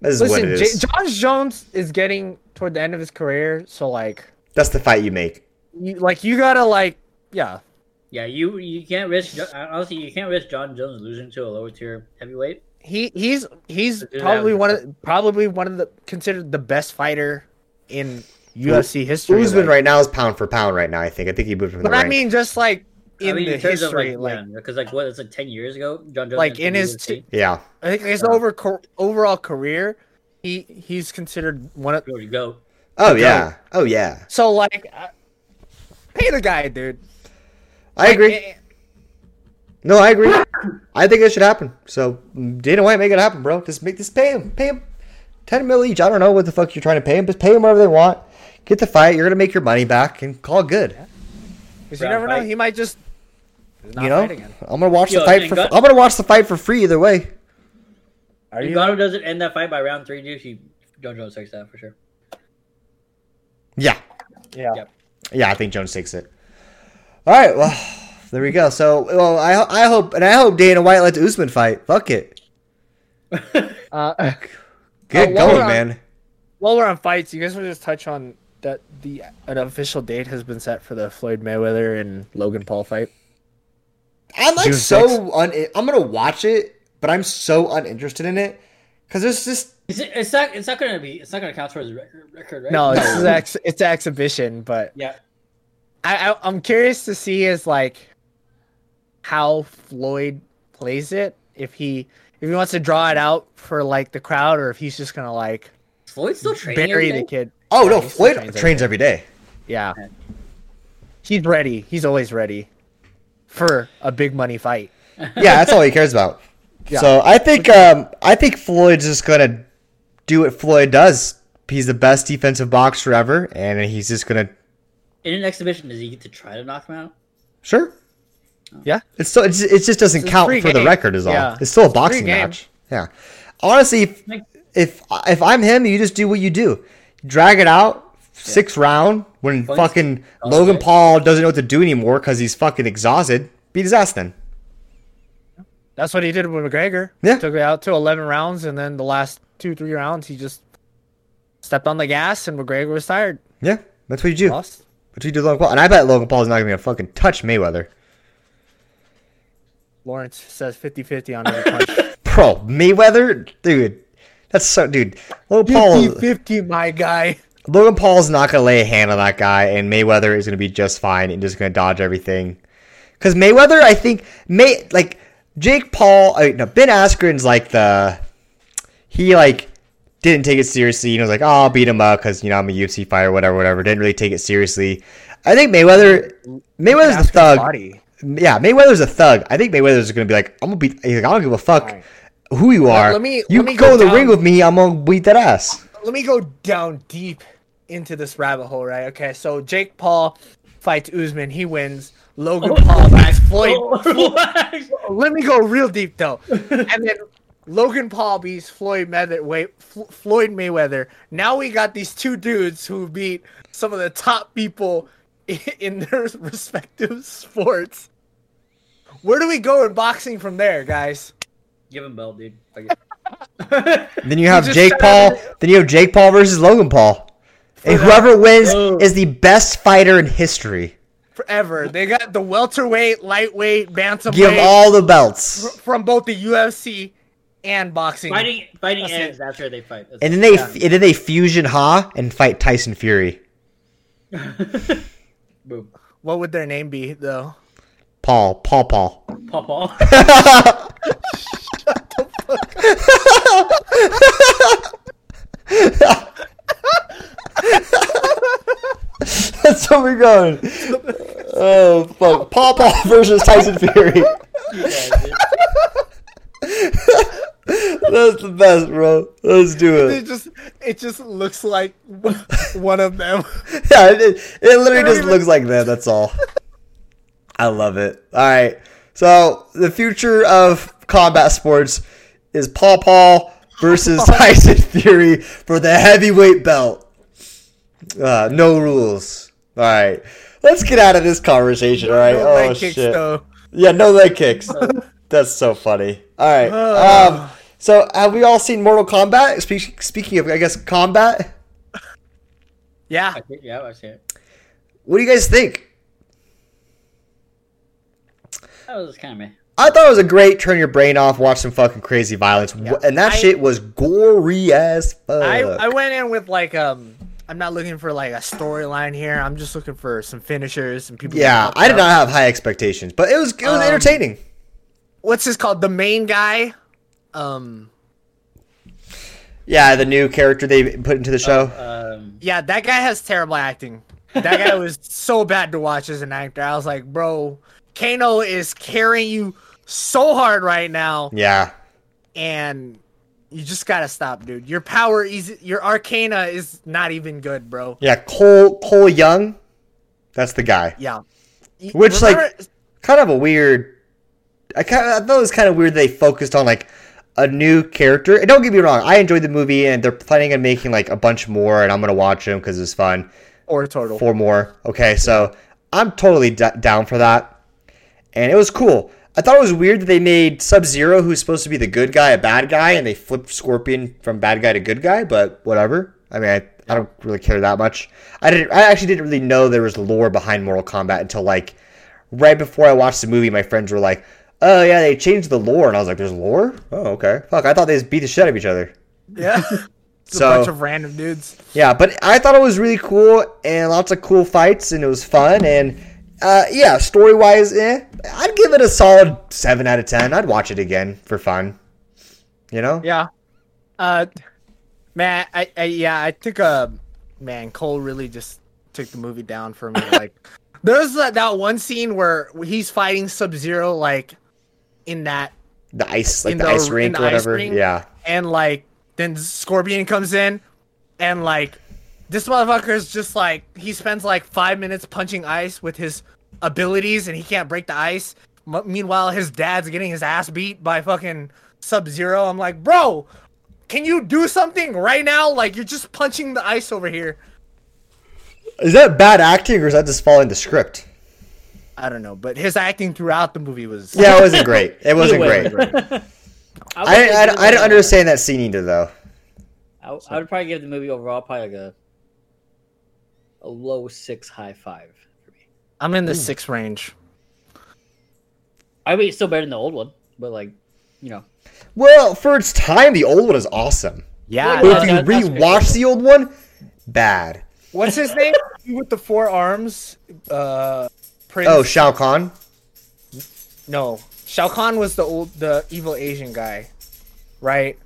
This is what Listen, it J- is. Josh Jones is getting toward the end of his career, so like, That's the fight you make. you like you gotta like, yeah, Yeah, you you can't risk honestly you can't risk John Jones losing to a lower tier heavyweight. he he's he's probably one of probably one of the considered the best fighter in UFC history. Usman like- right now is pound for pound right now. I think. I think he moved from the But I rank. mean, just like in I mean, the in history, of like, like, because like what it's like ten years ago, John Jones Like, in his t- yeah. I think his over co- overall career, he he's considered one of. He already go. Oh yeah. Oh yeah. So like, uh, pay the guy, dude. I agree. Eh, No, I agree. I think it should happen. So Dana White, make it happen, bro. Just make this pay him. Pay him ten mil each. I don't know what the fuck you're trying to pay him. but pay him whatever they want. Get the fight. You're gonna make your money back and call it good. 'cause you Round never know. He might just not you know. I'm gonna watch Yo, the fight for. got- I'm gonna watch the fight for free either way. Are If you? Ngannou doesn't end that fight by round three, dude, he John Jones takes that for sure. Yeah, Yeah. Yep. yeah. I think Jones takes it. All right. Well, there we go. So, well, I ho- I hope and I hope Dana White lets Usman fight. Fuck it. (laughs) Uh, (laughs) Get Uh, while going, on- man. while we're on fights, you guys want to just touch on that the an official date has been set for the Floyd Mayweather and Logan Paul fight. I'm like June so un. I'm gonna watch it, but I'm so uninterested in it because there's just It's, it's not. It's not gonna be. It's not gonna count towards record. Record, right? No, it's is ex- it's exhibition, but Yeah. I, I I'm curious to see is like how Floyd plays it. If he if he wants to draw it out for like the crowd, or if he's just gonna like Floyd's still training. bury the kid. oh Yeah, no, Floyd trains trains, every every day. Yeah, he's ready. He's always ready for a big money fight. (laughs) Yeah, that's all he cares about. Yeah. So I think um, I think Floyd's just gonna do what Floyd does. He's the best defensive boxer ever, and he's just gonna In an exhibition, does he get to try to knock him out? sure. Oh. Yeah, It's still it's, it just doesn't It's count free for the record, is all. Yeah. It's still a It's a boxing match. Yeah. Honestly, if, if if I'm him, you just do what you do. Drag it out, six round. When Points. fucking Oh, Logan okay. Paul doesn't know what to do anymore because he's fucking exhausted, beat his ass then. that's what he did with McGregor. Yeah. took it out to 11 rounds, and then the last two three rounds he just stepped on the gas, and McGregor was tired. Yeah, that's what you do. Lost. What you do, Logan Paul. And I bet Logan Paul's not gonna fucking touch Mayweather. Lawrence says 50-50 on every punch. (laughs) Bro, Mayweather, dude, that's so, dude. Logan Paul. 50-50, my guy. Logan Paul's not going to lay a hand on that guy, and Mayweather is going to be just fine and just going to dodge everything. Because Mayweather, I think, May like Jake Paul, I mean, no, Ben Askren's like the he like didn't take it seriously. You know, like oh, I'll beat him up because you know I'm a UFC fighter, whatever, whatever. Didn't really take it seriously. I think Mayweather, Mayweather's the Askren's thug. Body. Yeah, Mayweather's a thug. I think Mayweather's going to be like, I'm gonna beat. He's like, I don't give a fuck Alright. who you are. let me- you let me go, go in the ring with me. I'm gonna beat that ass. Let me go down deep into this rabbit hole, right? Okay, so Jake Paul fights Usman, he wins. Logan (laughs) Paul beats (laughs) Floyd. Let me go real deep though, and then Logan Paul beats Floyd Mayweather. Wait, F- Floyd Mayweather. Now we got these two dudes who beat some of the top people (laughs) in their (laughs) respective sports. Where do we go in boxing from there, guys? Give him belt, dude. (laughs) Then you have just Jake Paul. it. Then you have Jake Paul versus Logan Paul. And that- whoever wins Oh. is the best fighter in history. Forever. They got the welterweight, lightweight, bantamweight Give all the belts. from both the UFC and boxing. Fighting, fighting That's ends it. after they fight. That's And then they and then they fusion Ha and fight Tyson Fury. (laughs) Boom. What would their name be though? Paul, Paul, Paul. Paw paw. (laughs) That's where we're going. Oh fuck, Paul, Paul versus Tyson Fury. (laughs) That's the best, bro. Let's do It it. just it just looks like one of them. (laughs) Yeah, it, it literally just even- looks like that. That's all. (laughs) I love it. All right. So the future of combat sports is Paul Paul versus (laughs) Tyson Fury for the heavyweight belt. Uh, no rules. All right. Let's get out of this conversation. All right. No oh leg shit. kicks, though. Yeah, no leg kicks. That's so funny. All right. Um, so have we all seen Mortal Kombat? Speak, speaking of, I guess combat. Yeah. I think, yeah, I see it. What do you guys think? That was kind of me. I thought it was a great turn your brain off, watch some fucking crazy violence, Wh- and that I- shit was gory as fuck. I, I went in with like um I'm not looking for like a storyline here. I'm just looking for some finishers, some people. yeah, I did out. not have high expectations, but it was it was Um, entertaining. What's this called? The main guy. Um. Yeah, the new character they put into the show. Um, Yeah, that guy has terrible acting. That guy was (laughs) so bad to watch as an actor. I was like, bro, Kano is carrying you so hard right now, yeah, and you just gotta stop, dude. Your power is your Arcana is not even good, bro. yeah, Cole Cole Young, that's the guy. Yeah. Y- Which, like- Kind of a weird. I kind of I thought it was kind of weird they focused on like a new character. And don't get me wrong, I enjoyed the movie, and they're planning on making like a bunch more, and I'm gonna watch them because it's fun. or total. four more. Okay, so I'm totally d- down for that, and it was cool. I thought it was weird that they made Sub Zero, who's supposed to be the good guy, a bad guy, and they flipped Scorpion from bad guy to good guy. But whatever. I mean, I, I don't really care that much. I didn't. I actually didn't really know there was lore behind Mortal Kombat until like right before I watched the movie. My friends were like, "Oh yeah, they changed the lore," and I was like, "There's lore? Oh okay. Fuck, I thought they just beat the shit out of each other." Yeah. (laughs) It's So- a bunch of random dudes. Yeah, but I thought it was really cool and lots of cool fights and it was fun and uh, yeah, story wise, eh, I'd give it a solid seven out of ten. I'd watch it again for fun. You know? Yeah. Uh, man, I, I yeah, I took a man. Cole really just took the movie down for me. Like, (laughs) there's that, that one scene where he's fighting Sub Zero, like in that, The ice, like the, the- ice rink or whatever. rink? Yeah. and like then Scorpion comes in, and like this motherfucker is just like he spends like five minutes punching ice with his abilities, and he can't break the ice. M- meanwhile, his dad's getting his ass beat by fucking Sub Zero. I'm like, bro, can you do something right now? Like you're just punching the ice over here. Is that bad acting or is that just following the script? I don't know, but his acting throughout the movie was Yeah, it wasn't great. It wasn't Either great. way. (laughs) I, I, I, I didn't understand that scene either, though. I, I would probably give the movie overall probably like a a low six, high five for me. I'm in the six range. I mean, it's still better than the old one, but like, you know, Well, for its time, the old one is awesome. Yeah, But if you that- that's rewatch the old one, bad. What's his name? (laughs) With the four arms. Uh, Prince. Oh, Shao Kahn. no, Shao Kahn was the old, the evil Asian guy, right?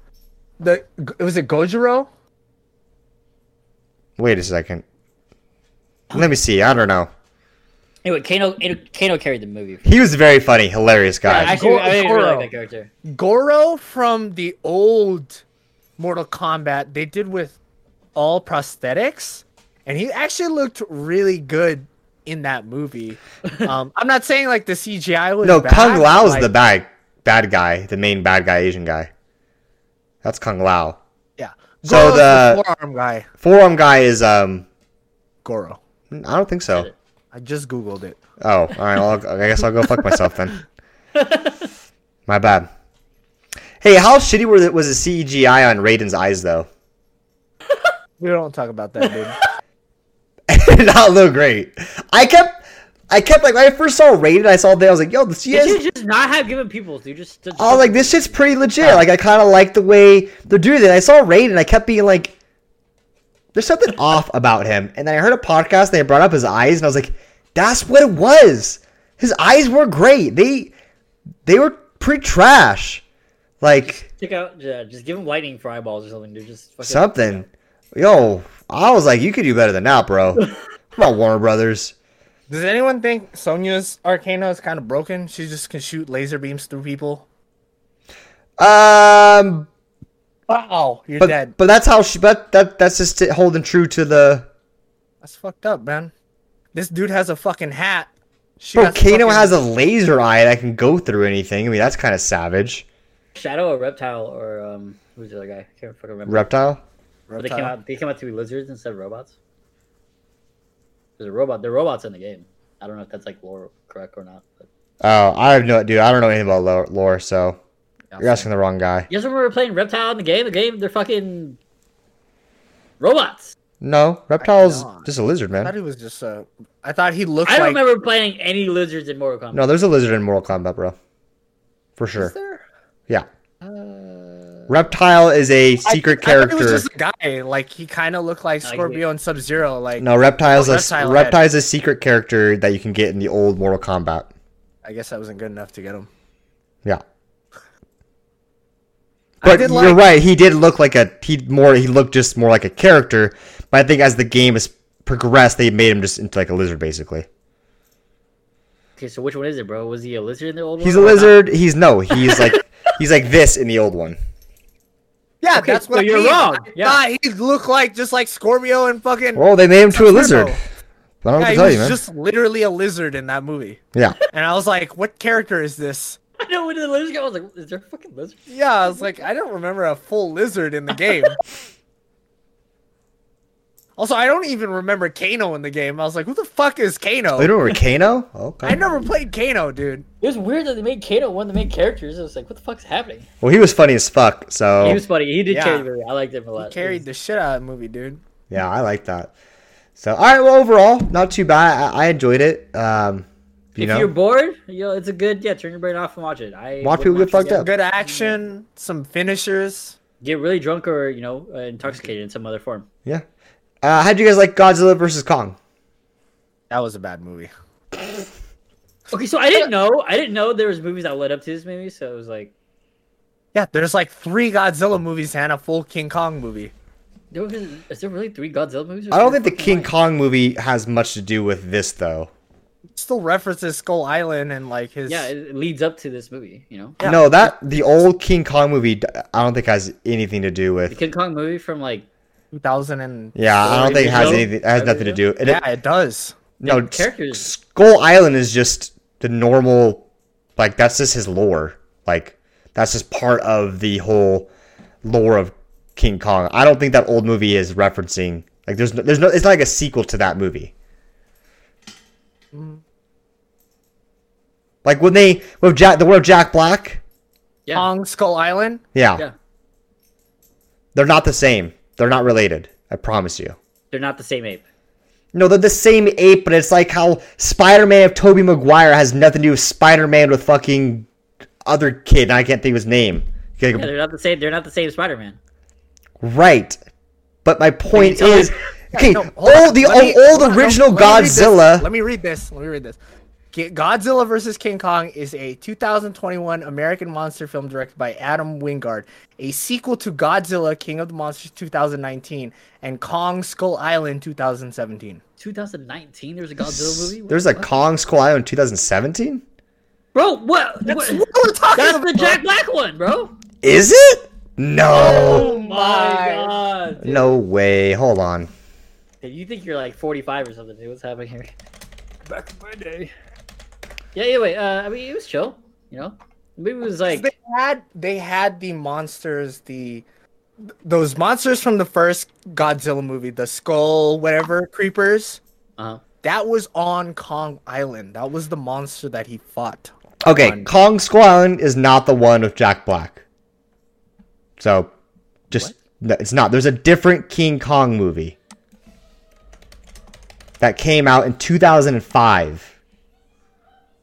The it was it Gojiro? Wait a second. Let me see. I don't know. Anyway, Kano Kano carried the movie. He was a very funny, hilarious guy. Actually, I really, really like that character. Goro from the old Mortal Kombat. They did with all prosthetics, and he actually looked really good in that movie. Um, I'm not saying like the CGI was no, bad, Kung Lao's like- the bad bad guy, the main bad guy, Asian guy. That's Kung Lao. yeah. So Goro's the- forearm guy, Forearm guy is um. Goro. I don't think so. I just googled it. Oh, all right. Well, I guess I'll go fuck myself then. (laughs) My bad. Hey, how shitty were the, was the CGI on Raiden's eyes though? (laughs) We don't talk about that, dude. (laughs) Not look great. I kept, I kept like when I first saw Raiden, I saw that I was like, yo, this you just not have given people, dude? Just, just I was like, this shit's pretty legit. Like, I kind of like the way they're doing it. I saw Raiden, I kept being like, there's something (laughs) off about him. And then I heard a podcast, and they brought up his eyes, and I was like, that's what it was. His eyes were great. They, they were pretty trash. Like Check out, yeah, just give him lightning for eyeballs or something, dude. Just fucking, something. Yo, I was like, you could do better than that, bro. (laughs) Come on, Warner Brothers. Does anyone think Sonya's Arcana is kind of broken? She just can shoot laser beams through people. Um, Wow, you're but dead. but that's how she. But that that's just it holding true to the. That's fucked up, man. This dude has a fucking hat. She Bro, has Kano fucking- has a laser eye that can go through anything. I mean, that's kind of savage. Shadow or reptile or um, who's the other guy? I can't fucking remember. Reptile. But they came out. They came out to be lizards instead of robots. There's a robot. They're robots in the game. I don't know if that's like lore correct or not. But Oh, I have no dude. I don't know anything about lore, lore so you're asking the wrong guy. you guys remember playing reptile in the game? The game, they're fucking robots. No, reptile's just a lizard, man. I thought man. he was just a. I thought he looked I don't like. remember playing any lizards in Mortal Kombat. No, there's a lizard in Mortal Kombat, bro. For Is sure. there? Yeah. Reptile is a secret I, I thought he character. was just a guy. Like he kind of looked like I Scorpio and Sub Zero. Like No, Reptile's Oh, a Reptile. Reptile's a secret character that you can get in the old Mortal Kombat. I guess that wasn't good enough to get him. Yeah. But did you're like- right. He did look like a he more. He looked just more like a character. But I think as the game has progressed, they made him just into like a lizard, basically. Okay, so which one is it, bro? Was he a lizard in the old He's one? He's a or not? lizard. He's no. He's like he's like this in the old one. Yeah, Okay, that's so what I you're mean. wrong. I Yeah. thought he looked like just like Scorpio and fucking. Well, they made him to a lizard. I don't know yeah, what he to tell was you, man. just literally a lizard in that movie. Yeah. (laughs) And I was like, what character is this? I know when the lizard. I was like, is there a fucking lizard? Yeah, I was like, I don't remember a full lizard in the game. (laughs) also, I don't even remember Kano in the game. I was like, who the fuck is Kano? You don't remember Kano? Okay. I never played Kano, dude. It was weird that they made Kano one of the main characters. I was like, what the fuck's happening? Well, he was funny as fuck. So He was funny. He did Yeah. carry the movie. I liked him a lot. He carried the shit out of the movie, dude. yeah, I like that. So all right. Well, overall, not too bad. I, I enjoyed it. Um, you if know, you're bored, you know, it's a good yeah. Turn your brain off and watch it. I Watch people get fucked up. Good action, some finishers. Get really drunk or you know uh, intoxicated in some other form. yeah. Uh, how do you guys like Godzilla versus Kong? That was a bad movie. Okay, so I didn't know. I didn't know there was movies that led up to this movie. So it was like Yeah, there's like three Godzilla movies and a full King Kong movie. there was, is there really three Godzilla movies? I don't think the King Kong movie has much to do with this, though. Still references Skull Island and like his. Yeah, it leads up to this movie. You know, Yeah. No, that the old King Kong movie, I don't think has anything to do with the with. King Kong movie from like 2000 and. Yeah, I don't think it has anything. It has nothing to do. It, Yeah, it does. no, characters- Skull Island is just the normal. Like that's just his lore. Like that's just part of the whole lore of King Kong. I don't think that old movie is referencing. Like there's no, there's no. It's not like a sequel to that movie. Mm-hmm. Like when they with Jack the word Jack Black. yeah, Kong Skull Island. Yeah, yeah. they're not the same. They're not related. I promise you. They're not the same ape. No, they're the same ape, but it's like how Spider-Man of Tobey Maguire has nothing to do with Spider-Man with fucking other kid. And I can't think of his name. Yeah, they're not the same. They're not the same Spider-Man. Right. But my point is, Okay, No, all the Let me- all, all the original let me. Godzilla. Let me read this. Let me read this. Ki- Godzilla vs. King Kong is a 2021 American monster film directed by Adam Wingard, a sequel to Godzilla King of the Monsters 2019 and Kong Skull Island 2017. 2019. There's a Godzilla movie. What There's the a? Kong Skull Island 2017. bro. What? That's what- what we're talking That's about. the Jack Black one, bro. Is it? No. Oh, oh my my. god. dude. No way. Hold on. Dude, You think you're like 45 or something? Dude. What's happening here? Back in my day. Yeah. Anyway, Uh. I mean, it was chill. You know. The movie was like. they had they had the monsters the those monsters from the first Godzilla movie, the skull whatever creepers. Uh-huh. That was on Kong Island. That was the monster that he fought. Okay, on- Kong Skull Island is not the one with Jack Black. So, just no, it's not. There's a different King Kong movie that came out in 2005.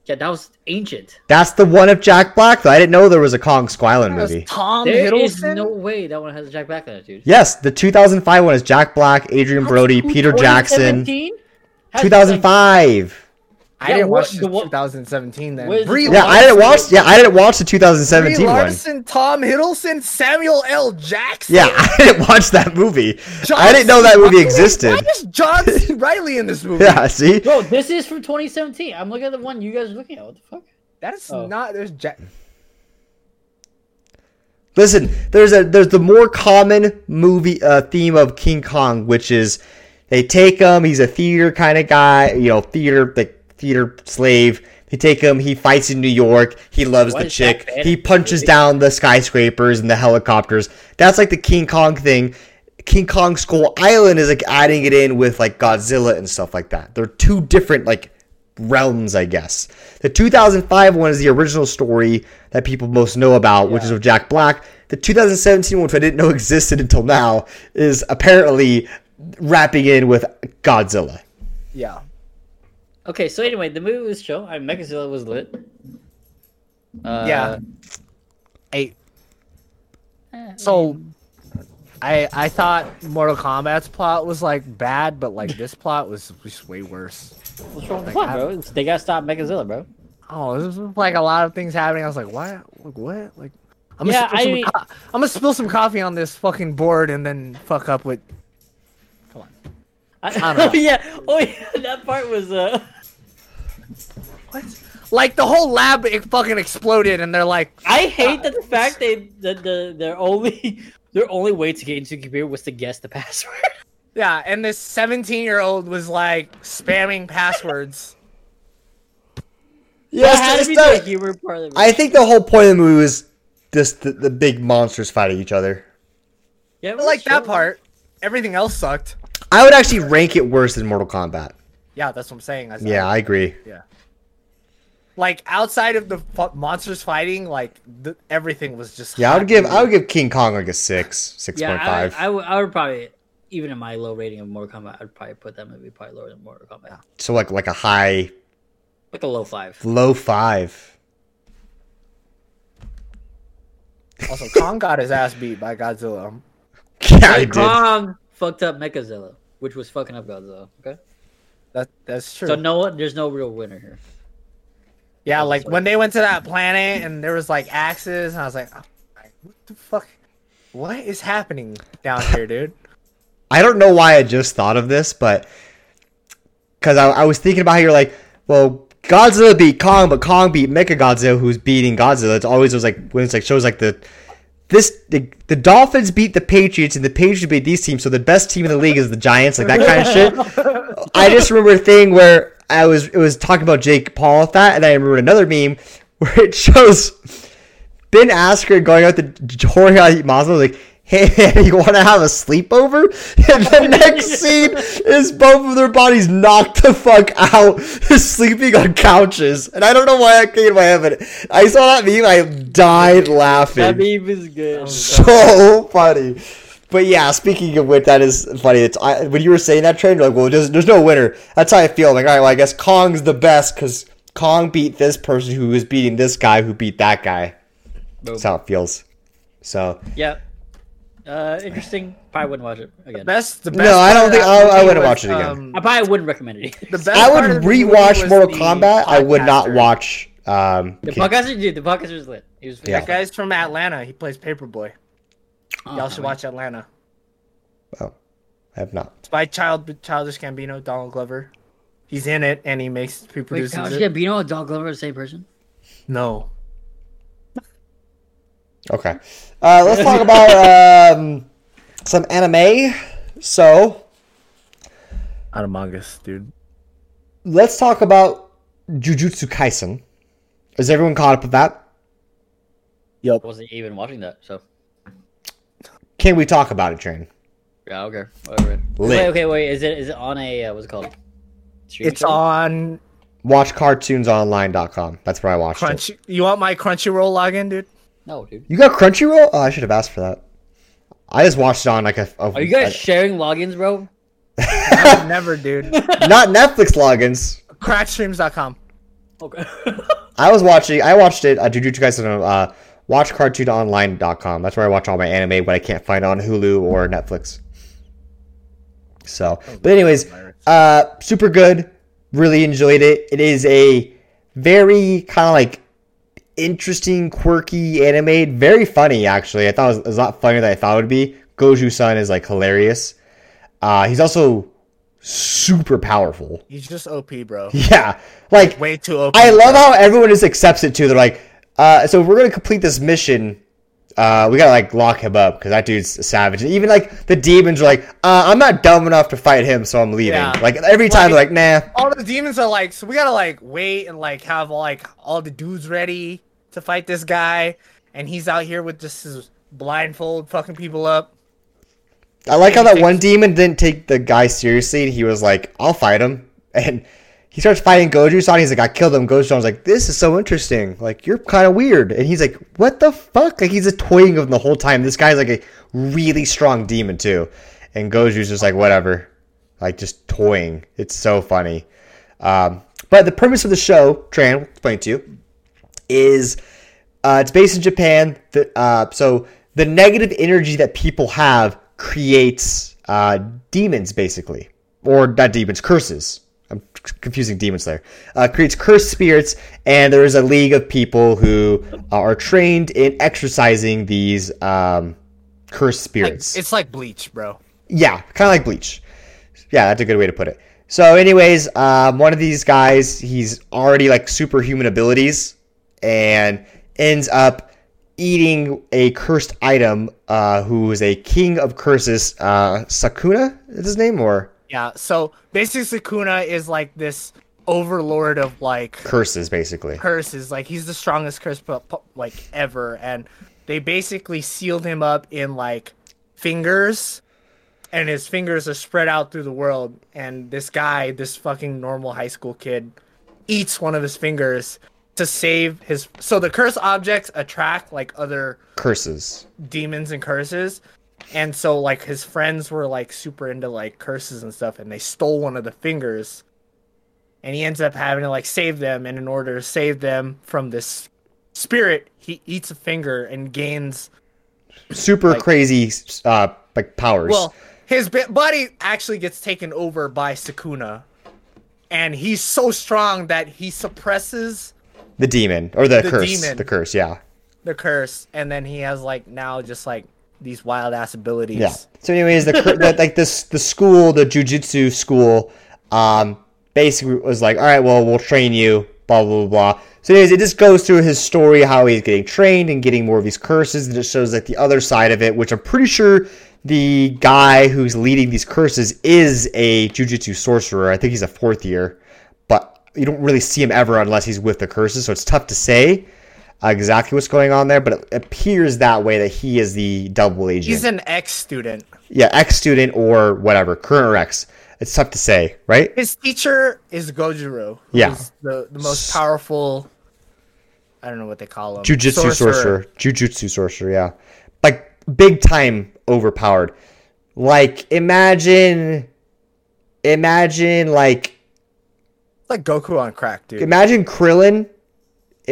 Yeah, that was ancient. That's the one of Jack Black. Though I didn't know there was a Kong Skull Island That was movie. Tom There is Hiddleston. no way that one has a Jack Black in it, dude. Yes, the 2005 one is Jack Black, Adrien Brody, Peter Jackson. 2005. I Yeah, didn't what- watch the the what- 2017 then. What is Brie? Yeah, I didn't Larson- watch. Yeah, I didn't watch the Brie 2017 one. Larson, Tom Hiddleston, Samuel L. Jackson. Yeah, (laughs) I didn't watch that movie. John I didn't know that movie existed. Why is John C. (laughs) Reilly in this movie? Yeah, see. Bro, this is from 2017. I'm looking at the one you guys are looking at. What the fuck? That is Oh. not. There's Jack. Listen, there's a there's the more common movie uh, theme of King Kong, which is they take him. He's a theater kind of guy, you know, theater like theater slave. They take him. He fights in New York. He loves Why the chick. He punches down the skyscrapers and the helicopters. That's like the King Kong thing. King Kong Skull Island is like adding it in with like Godzilla and stuff like that. They're two different like realms, I guess. The 2005 one is the original story that people most know about, which is with Jack Black. The 2017 one, which I didn't know (laughs) existed until now, is apparently wrapping in with Godzilla. Yeah. Okay, so anyway, the movie was chill. I mean, Megazilla was lit. Uh, Yeah. Eight. eh, so I I thought Mortal Kombat's plot was like bad, but like this (laughs) plot was just way worse. what's wrong with the like, plot, bro? It's- They gotta stop Megazilla, bro. Oh, this was like a lot of things happening. I was like, what? Like what? Like I'm gonna Yeah, spill I some mean- co- I'm gonna spill some coffee on this fucking board and then fuck up with. Come on. I, (laughs) don't know. oh yeah, oh yeah, (laughs) that part was uh. What? Like the whole lab it fucking exploded, and they're like, I hate that the fact they the, the their only (laughs) their only way to get into the computer was to guess the password. (laughs) yeah, and this 17 year old was like spamming passwords. Yes, that had it's the humor part of it. I think the whole point of the movie was just the, the big monsters fighting each other. yeah, it I was like that part. Everything else sucked. I would actually rank it worse than Mortal Kombat. Yeah, that's what I'm saying. I. Yeah, I agree. Yeah. Like outside of the fu- monsters fighting, like th- everything was just. Yeah, I would give I would give King Kong like a six, six point I, five. I, would, I would probably even in my low rating of Mortal Kombat, I'd probably put that movie probably lower than Mortal Kombat, So like like a high like a low five. low five. Also, Kong got his ass beat by Godzilla. (laughs) Yeah, I Hey, did. Kong fucked up Mechazilla, which was fucking up Godzilla. Okay, That that's true. so no one, there's no real winner here. yeah, that's like when they went to that planet and there was like axes, and I was like, oh, what the fuck? What is happening down here, dude? (laughs) I don't know why I just thought of this, but because I, I was thinking about how you're like, well, Godzilla beat Kong, but Kong beat Mechagodzilla, who's beating Godzilla. It's always was like when it's like shows like the this the, the Dolphins beat the Patriots and the Patriots beat these teams, so the best team in the league is the Giants, like that kind of shit. (laughs) I just remember a thing where I was it was talking about Jake Paul with that, and I remember another meme where it shows Ben Askren going out to Jorge Masvidal like, "Hey, man, you want to have a sleepover?" (laughs) And the (laughs) next scene is both of their bodies knocked the fuck out, (laughs) sleeping on couches. And I don't know why I came to my head, but I saw that meme, I died laughing. That meme is good. Oh, so funny. But yeah, speaking of which, that is funny. It's I, when you were saying that trend, you're like, well, there's, there's no winner. That's how I feel. I'm like, all right, well, I guess Kong's the best because Kong beat this person who was beating this guy who beat that guy. Boom. That's how it feels. So Yeah. Uh, interesting probably wouldn't watch it again. Best. The best No, I don't think- I- I wouldn't was, watch it again. um, I probably wouldn't recommend it. the (laughs) best I would of the rewatch Mortal Kombat. I would not watch. Um, The King- podcaster, dude. The podcaster is lit. He was. Yeah. That guy's from Atlanta. He plays Paperboy. Oh, Y'all should man. watch Atlanta. oh, I have not. It's by Child Childish Gambino, Donald Glover. He's in it and he makes he Wait, produces Childish it. Gambino and Donald Glover are the same person? No. Okay. Uh, let's talk about um, some anime. So Animagus, dude. let's talk about Jujutsu Kaisen. Is everyone caught up with that? Yep. I wasn't even watching that, so Can we talk about it, Train? yeah, okay, whatever. Lit. Wait, okay, wait. Is it is it on a uh, what's it called? Streaming It's service? on WatchCartoonsOnline.com. That's where I watched it. You want my Crunchyroll login, dude? No, dude. You got Crunchyroll? Oh, I should have asked for that. I just watched it on like a. a Are you guys sharing logins, bro? I never, dude. (laughs) not Netflix logins. Crackstreams.com. Okay. (laughs) I was watching. I watched it. Uh, Jujutsu Kaisen on uh, WatchCartoonOnline.com. That's where I watch all my anime, but I can't find on Hulu or Netflix. So, but anyways, uh, super good. Really enjoyed it. It is a very kind of like interesting, quirky anime. Very funny, actually. I thought it was, it was a lot funnier than I thought it would be. Gojo San is like hilarious. Uh, he's also super powerful. He's just OP, bro. (laughs) Yeah, like Way too OP. I love how everyone just accepts it too. They're like, uh, so we're gonna complete this mission, uh, we gotta like lock him up because that dude's a savage. And even like the demons are like, uh, I'm not dumb enough to fight him, so I'm leaving. Yeah. Like every time they're like, nah. all the demons are like, so we gotta like wait and like have like all the dudes ready to fight this guy, and he's out here with just his blindfold fucking people up. I like how that one demon didn't take the guy seriously. and He was like, I'll fight him, (laughs) and he starts fighting Gojo San. He's like, I killed him. Gojo San's like, this is so interesting. Like you're kind of weird, and he's like, what the fuck? Like he's a toying with him the whole time. This guy's like a really strong demon too, and Gojo's just like whatever, like just toying. It's so funny. Um, but the premise of the show, Tran, explain to you, is uh, it's based in Japan. The, uh, so the negative energy that people have creates uh, demons, basically, or not demons, curses. I'm confusing demons there. Uh, creates cursed spirits, and there is a league of people who are trained in exorcising these um, cursed spirits. It's like Bleach, bro. Yeah, kind of like Bleach. Yeah, that's a good way to put it. So, anyways, um, one of these guys, he's already like superhuman abilities, and ends up eating a cursed item. Uh, who is a king of curses? Uh, Sukuna is his name, or Yeah. So basically, Sukuna is like this overlord of like curses, basically. curses. Like he's the strongest curse pu- like ever, and they basically sealed him up in like fingers, and his fingers are spread out through the world. And this guy, this fucking normal high school kid, eats one of his fingers to save his. So the curse objects attract like other Curses. demons and curses. And so like his friends were like super into like curses and stuff and they stole one of the fingers. And he ends up having to like save them and in order to save them from this spirit, he eats a finger and gains Super crazy, uh, like powers. well, his buddy actually gets taken over by Sukuna. And he's so strong that he suppresses the demon or the, the curse. demon. The curse. Yeah. the curse and then he has like now just like these wild ass abilities. Yeah. So, anyways, the, the like this the school, the jujutsu school, um, basically was like, all right, well, we'll train you, blah blah blah. blah. So, anyways, it just goes through his story, how he's getting trained and getting more of these curses, and it shows like the other side of it, which I'm pretty sure the guy who's leading these curses is a jujutsu sorcerer. I think he's a fourth year, you don't really see him ever unless he's with the curses, so it's tough to say exactly what's going on there. But it appears that way that he is the double agent He's an ex student. yeah, ex student or whatever, current or ex. It's tough to say, right? His teacher is Gojiro. Yeah. the, the most powerful. I don't know what they call him. Jujutsu sorcerer. Jujutsu sorcerer, yeah. Like big time overpowered. Like imagine imagine like like Goku on crack, dude. imagine Krillin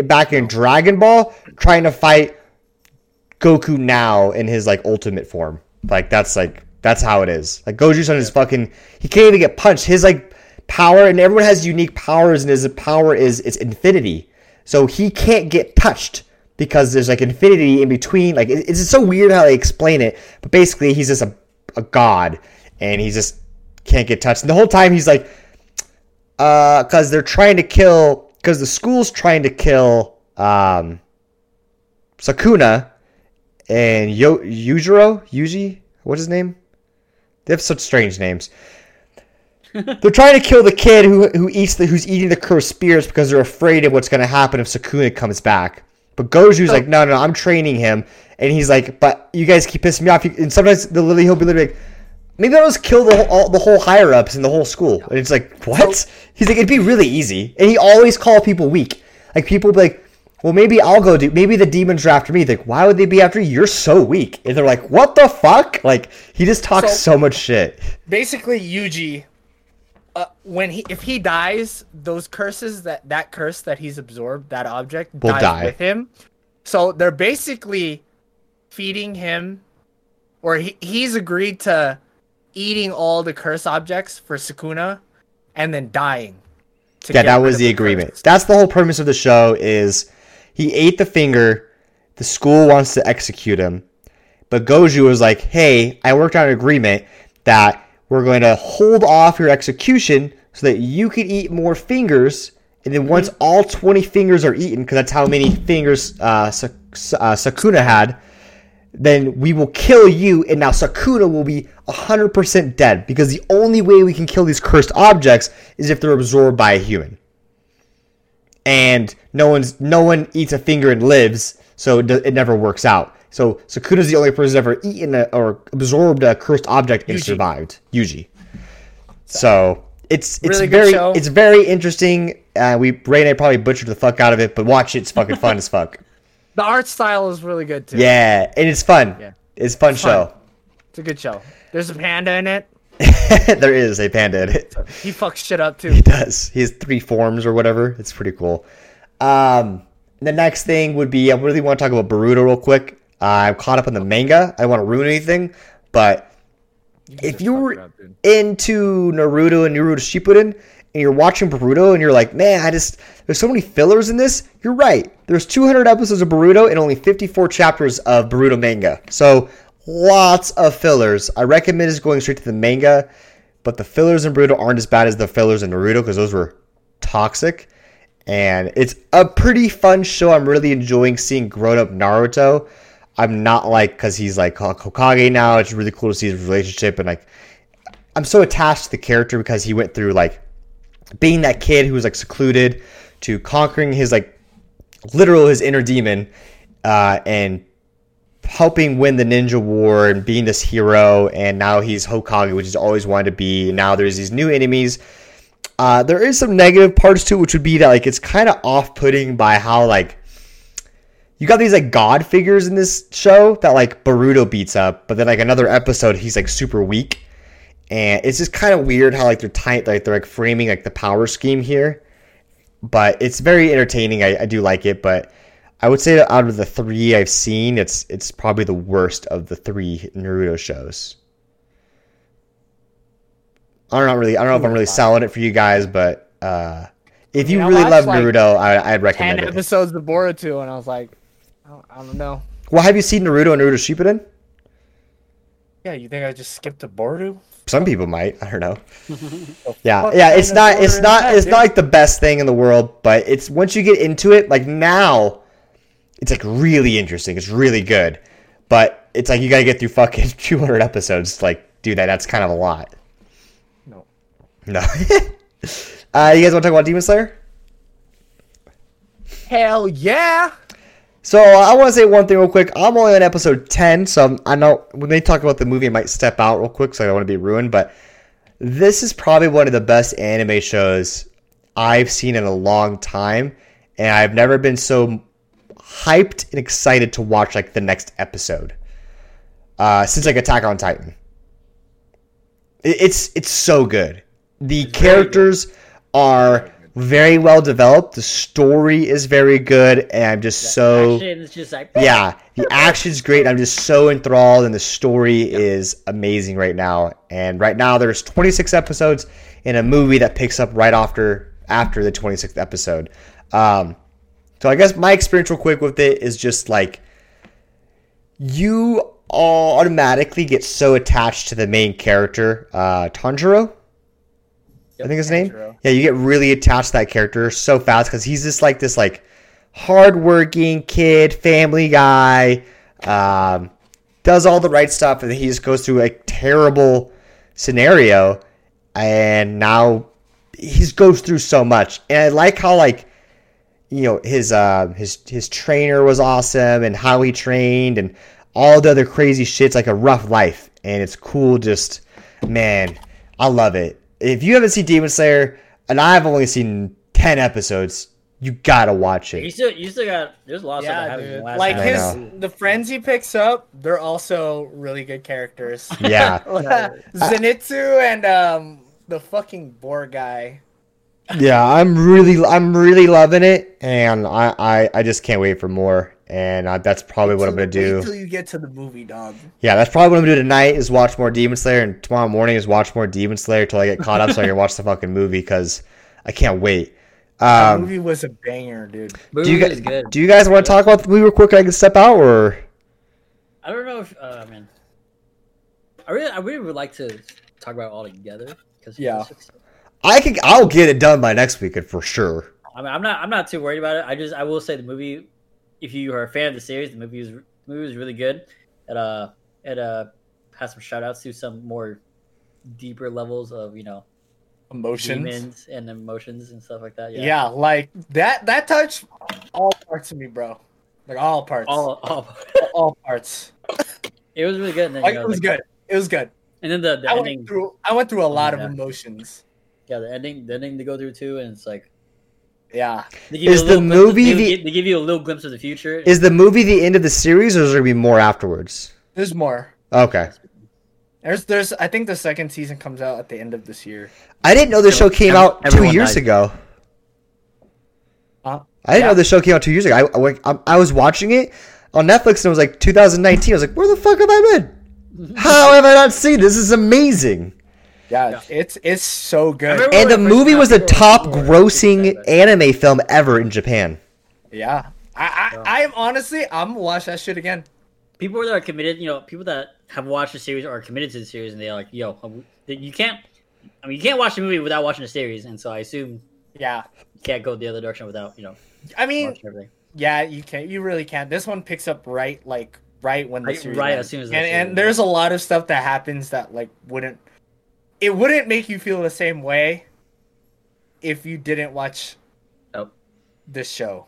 back in Dragon Ball trying to fight Goku now in his like ultimate form. Like that's like That's how it is. Like Gojo-san is fucking. He can't even get punched. His like power, and everyone has unique powers, and his power is it's infinity. So he can't get touched because there's like infinity in between. Like it- it's just so weird how they explain it. But basically, he's just a a god, and he just can't get touched. And the whole time he's like, uh, because they're trying to kill, because the school's trying to kill um Sukuna and Yo Yujiro Yuji. What's his name? They have such strange names. (laughs) they're trying to kill the kid who who eats the who's eating the cursed spears because they're afraid of what's going to happen if Sakuna comes back. But Gojo's like, no, no, no, I'm training him, and he's like, but you guys keep pissing me off. And sometimes the Lily he'll be like, maybe I'll just kill the whole, all, the whole higher ups in the whole school. And it's like, what? he's like, it'd be really easy, and he always call people weak. Like people be like, well, maybe I'll go do. Maybe the demons are after me. Like, why would they be after you? You're so weak. And they're like, what the fuck? Like, he just talks So- so much shit. basically Yuji uh, when he if he dies those curses that that curse that he's absorbed that object Will die. with him so they're basically feeding him or he, he's agreed to eating all the curse objects for Sukuna and then dying Yeah, that was the agreement. curses. That's the whole premise of the show is he ate the finger, the school wants to execute him, but Gojo was like, "Hey, I worked out an agreement that we're going to hold off your execution so that you can eat more fingers, and then once all 20 fingers are eaten, because that's how many fingers uh, Sa- Sa- uh, Sukuna had, then we will kill you, and now Sukuna will be 100% dead because the only way we can kill these cursed objects is if they're absorbed by a human. And no one's no one eats a finger and lives, so it, it never works out. So Sukuna's the only person who's ever eaten a, or absorbed a cursed object and Yuji. survived. Yuji. So it's it's Really very it's very interesting. Uh, we Ray and I probably butchered the fuck out of it, but watch it. It's fucking fun as fuck. The art style is really good too Yeah, and it's fun. Yeah. It's a fun fun. show. it's a good show there's a panda in it (laughs) there is a panda in it. he fucks shit up too He does. He has three forms or whatever. It's pretty cool. Um, the next thing would be I really want to talk about Boruto real quick. Uh, I'm caught up on the manga. I don't want to ruin anything, but if you were into Naruto and Naruto Shippuden and you're watching Boruto and you're like, man, I just there's so many fillers in this. You're right. There's 200 episodes of Boruto and only 54 chapters of Boruto manga. So lots of fillers. I recommend just going straight to the manga, but the fillers in Boruto aren't as bad as the fillers in Naruto because those were toxic. And it's a pretty fun show. I'm really enjoying seeing grown up Naruto. I'm not like because he's like Hokage now. It's really cool to see his relationship and like I'm so attached to the character because he went through like being that kid who was like secluded to conquering his like literal his inner demon uh, and helping win the ninja war and being this hero and now he's Hokage which he's always wanted to be now there's these new enemies. Uh, there is some negative parts to it which would be that like it's kind of off-putting by how like you got these like god figures in this show that like Boruto beats up but then like another episode he's like super weak and it's just kind of weird how like they're tight like they're like framing like the power scheme here. But it's very entertaining. I, I do like it but i would say that out of the three i've seen it's it's probably the worst of the three naruto shows. I don't know really i don't know if i'm really selling it for you guys but uh if you really love like, naruto I, i'd 10 recommend it. episodes of Boruto and I was like I don't, I don't know. Well have you seen naruto and naruto shippuden? Yeah you think I just skipped to Boruto Some people might. I don't know. (laughs) Yeah, yeah. It's not. It's not. It's not like the best thing in the world, but it's once you get into it, like now, it's like really interesting. It's really good, but it's like you got to get through fucking (laughs) 200 episodes. to, Like, do that. That's kind of a lot. No. No. (laughs) uh, you guys want to talk about Demon Slayer? Hell yeah! So I want to say one thing real quick. I'm only on episode 10, so I'm- know when they talk about the movie, I might step out real quick, so I don't want to be ruined. But this is probably one of the best anime shows I've seen in a long time, and I've never been so hyped and excited to watch like the next episode uh, since like Attack on Titan. It- It's it's so good. The characters are very well developed. The story is very good, and I'm just so Action is just like yeah. The action's great. I'm just so enthralled, and the story is amazing right now. And right now, there's 26 episodes in a movie that picks up right after after the 26th episode. Um, so I guess my experience, real quick, with it is just like you automatically get so attached to the main character, uh, Tanjiro. I think his name. Yeah, you get really attached to that character so fast because he's just like this like hardworking kid, family guy, um, does all the right stuff, and he just goes through a terrible scenario, and now he goes through so much. And I like how like you know his uh, his his trainer was awesome and how he trained and all the other crazy shit's like a rough life and it's cool just man i love it if you haven't seen demon slayer and i've only seen 10 episodes you gotta watch You it still, you still got. There's a lot of stuff that Yeah, happens in dude. Like I his the friends he picks up, they're also really good characters. (laughs) yeah (laughs) Zenitsu and um the fucking boar guy. yeah i'm really i'm really loving it and i i, I just can't wait for more and uh, that's probably what i'm gonna do Until you get to the movie, dog. yeah that's probably what i'm gonna do tonight is watch more demon slayer and tomorrow morning is watch more demon slayer till i get caught up so i can watch the fucking movie because i can't wait The um movie was a banger, dude. do you Movie is guys good. do you guys want to talk about the movie real quick i can step out or I don't know if uh, man. I really, I really would like to talk about it all together because Yeah. I can I'll get it done by next weekend for sure. I mean, I'm not, I'm not too worried about it. I just, I will say the movie. If you are a fan of the series, the movie was, the movie was really good. It uh, it uh, has some shout outs to some more deeper levels of you know Emotions. and emotions and stuff like that. Yeah. Yeah, like that that touched all parts of me, bro. Like all parts. all, all. (laughs) all parts. it was really good. And then, Like you it was like- good. It was good. And then the, the I ending, went through I went through a lot Yeah. of emotions. yeah, the ending, the ending to go through too, and it's like Yeah. they give Is the little glimpse of- movie they, the- they give you a little glimpse of the future. Is the movie the end of the series or is there gonna be more afterwards? There's more. Okay. There's there's I think the second season comes out at the end of this year. I didn't know the show came out two years died. ago. Huh? I didn't Yeah. know the show came out two years ago. I, I, I- I was watching it on Netflix and it was like 2019. I was like, where the fuck have I been? (laughs) How have I not seen this? This is amazing. Yeah, it's it's so good. And the when it first movie was the top like, "Oh, grossing anime film ever in Japan. Yeah. I, I I'm honestly I'm gonna watch that shit again. people that are committed, you know, people that have watched the series or are committed to the series, and they're like, "Yo, um, you can't." I mean, you can't watch the movie without watching the series, and so I assume Yeah. you can't go the other direction without, you know, I mean, yeah, you can't. you really can't. This one picks up right like right when the Right- series right ends. as soon as the and, series and there's a lot of stuff that happens that like wouldn't it wouldn't make you feel the same way if you didn't watch Oh. this show.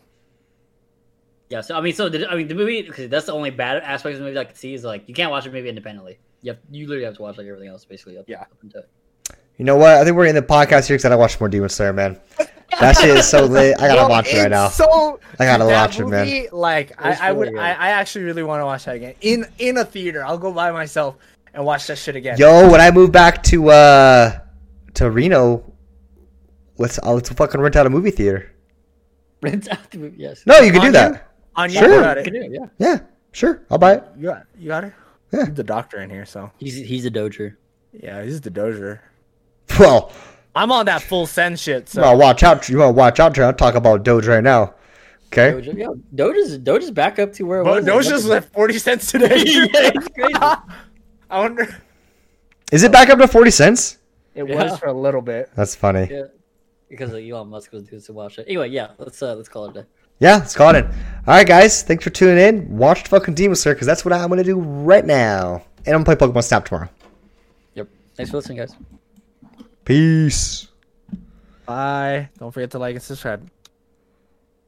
Yeah, so I mean, so the, I mean, the movie because that's the only bad aspect of the movie I can see is like you can't watch a movie independently. You have, you literally have to watch like everything else basically. Up, Yeah. up until You know what? I think we're in the podcast here because I gotta watch more Demon Slayer, man. That shit is so lit. I gotta Bro, watch it right now. So I gotta that watch it, man. Like It's I, I would. I, I actually really want to watch that again in in a theater. I'll go by myself and watch that shit again. Yo, when I move back to uh to Reno, let's uh, let's fucking rent out a movie theater. (laughs) rent out the movie. Yes. No, you can On do that. On you, Sure. you got can it. do it, yeah. Yeah, sure. I'll buy it. You got, you got it. Yeah. He's the doctor in here, so He's he's a doger. yeah, he's the dozer. (laughs) Well, I'm on that full send shit. So well, watch out. You want to watch out. I'll talk about Doge right now. Okay. Doja, yeah, Doja's Doja's back up to where it but was. Doja's at forty cents today. (laughs) yeah, it's crazy. I wonder. Is it back up to forty cents? It Yeah. was for a little bit. That's funny. Yeah, because like, Elon Musk was doing some wild shit. Anyway, yeah, let's uh, let's call it a day. Yeah, let's call it. In. All right, guys. Thanks for tuning in. Watch the fucking Demon Slayer because that's what I'm gonna do right now. And I'm gonna play Pokemon Snap tomorrow. Yep. Thanks for listening, guys. Peace. Bye. Don't forget to like and subscribe.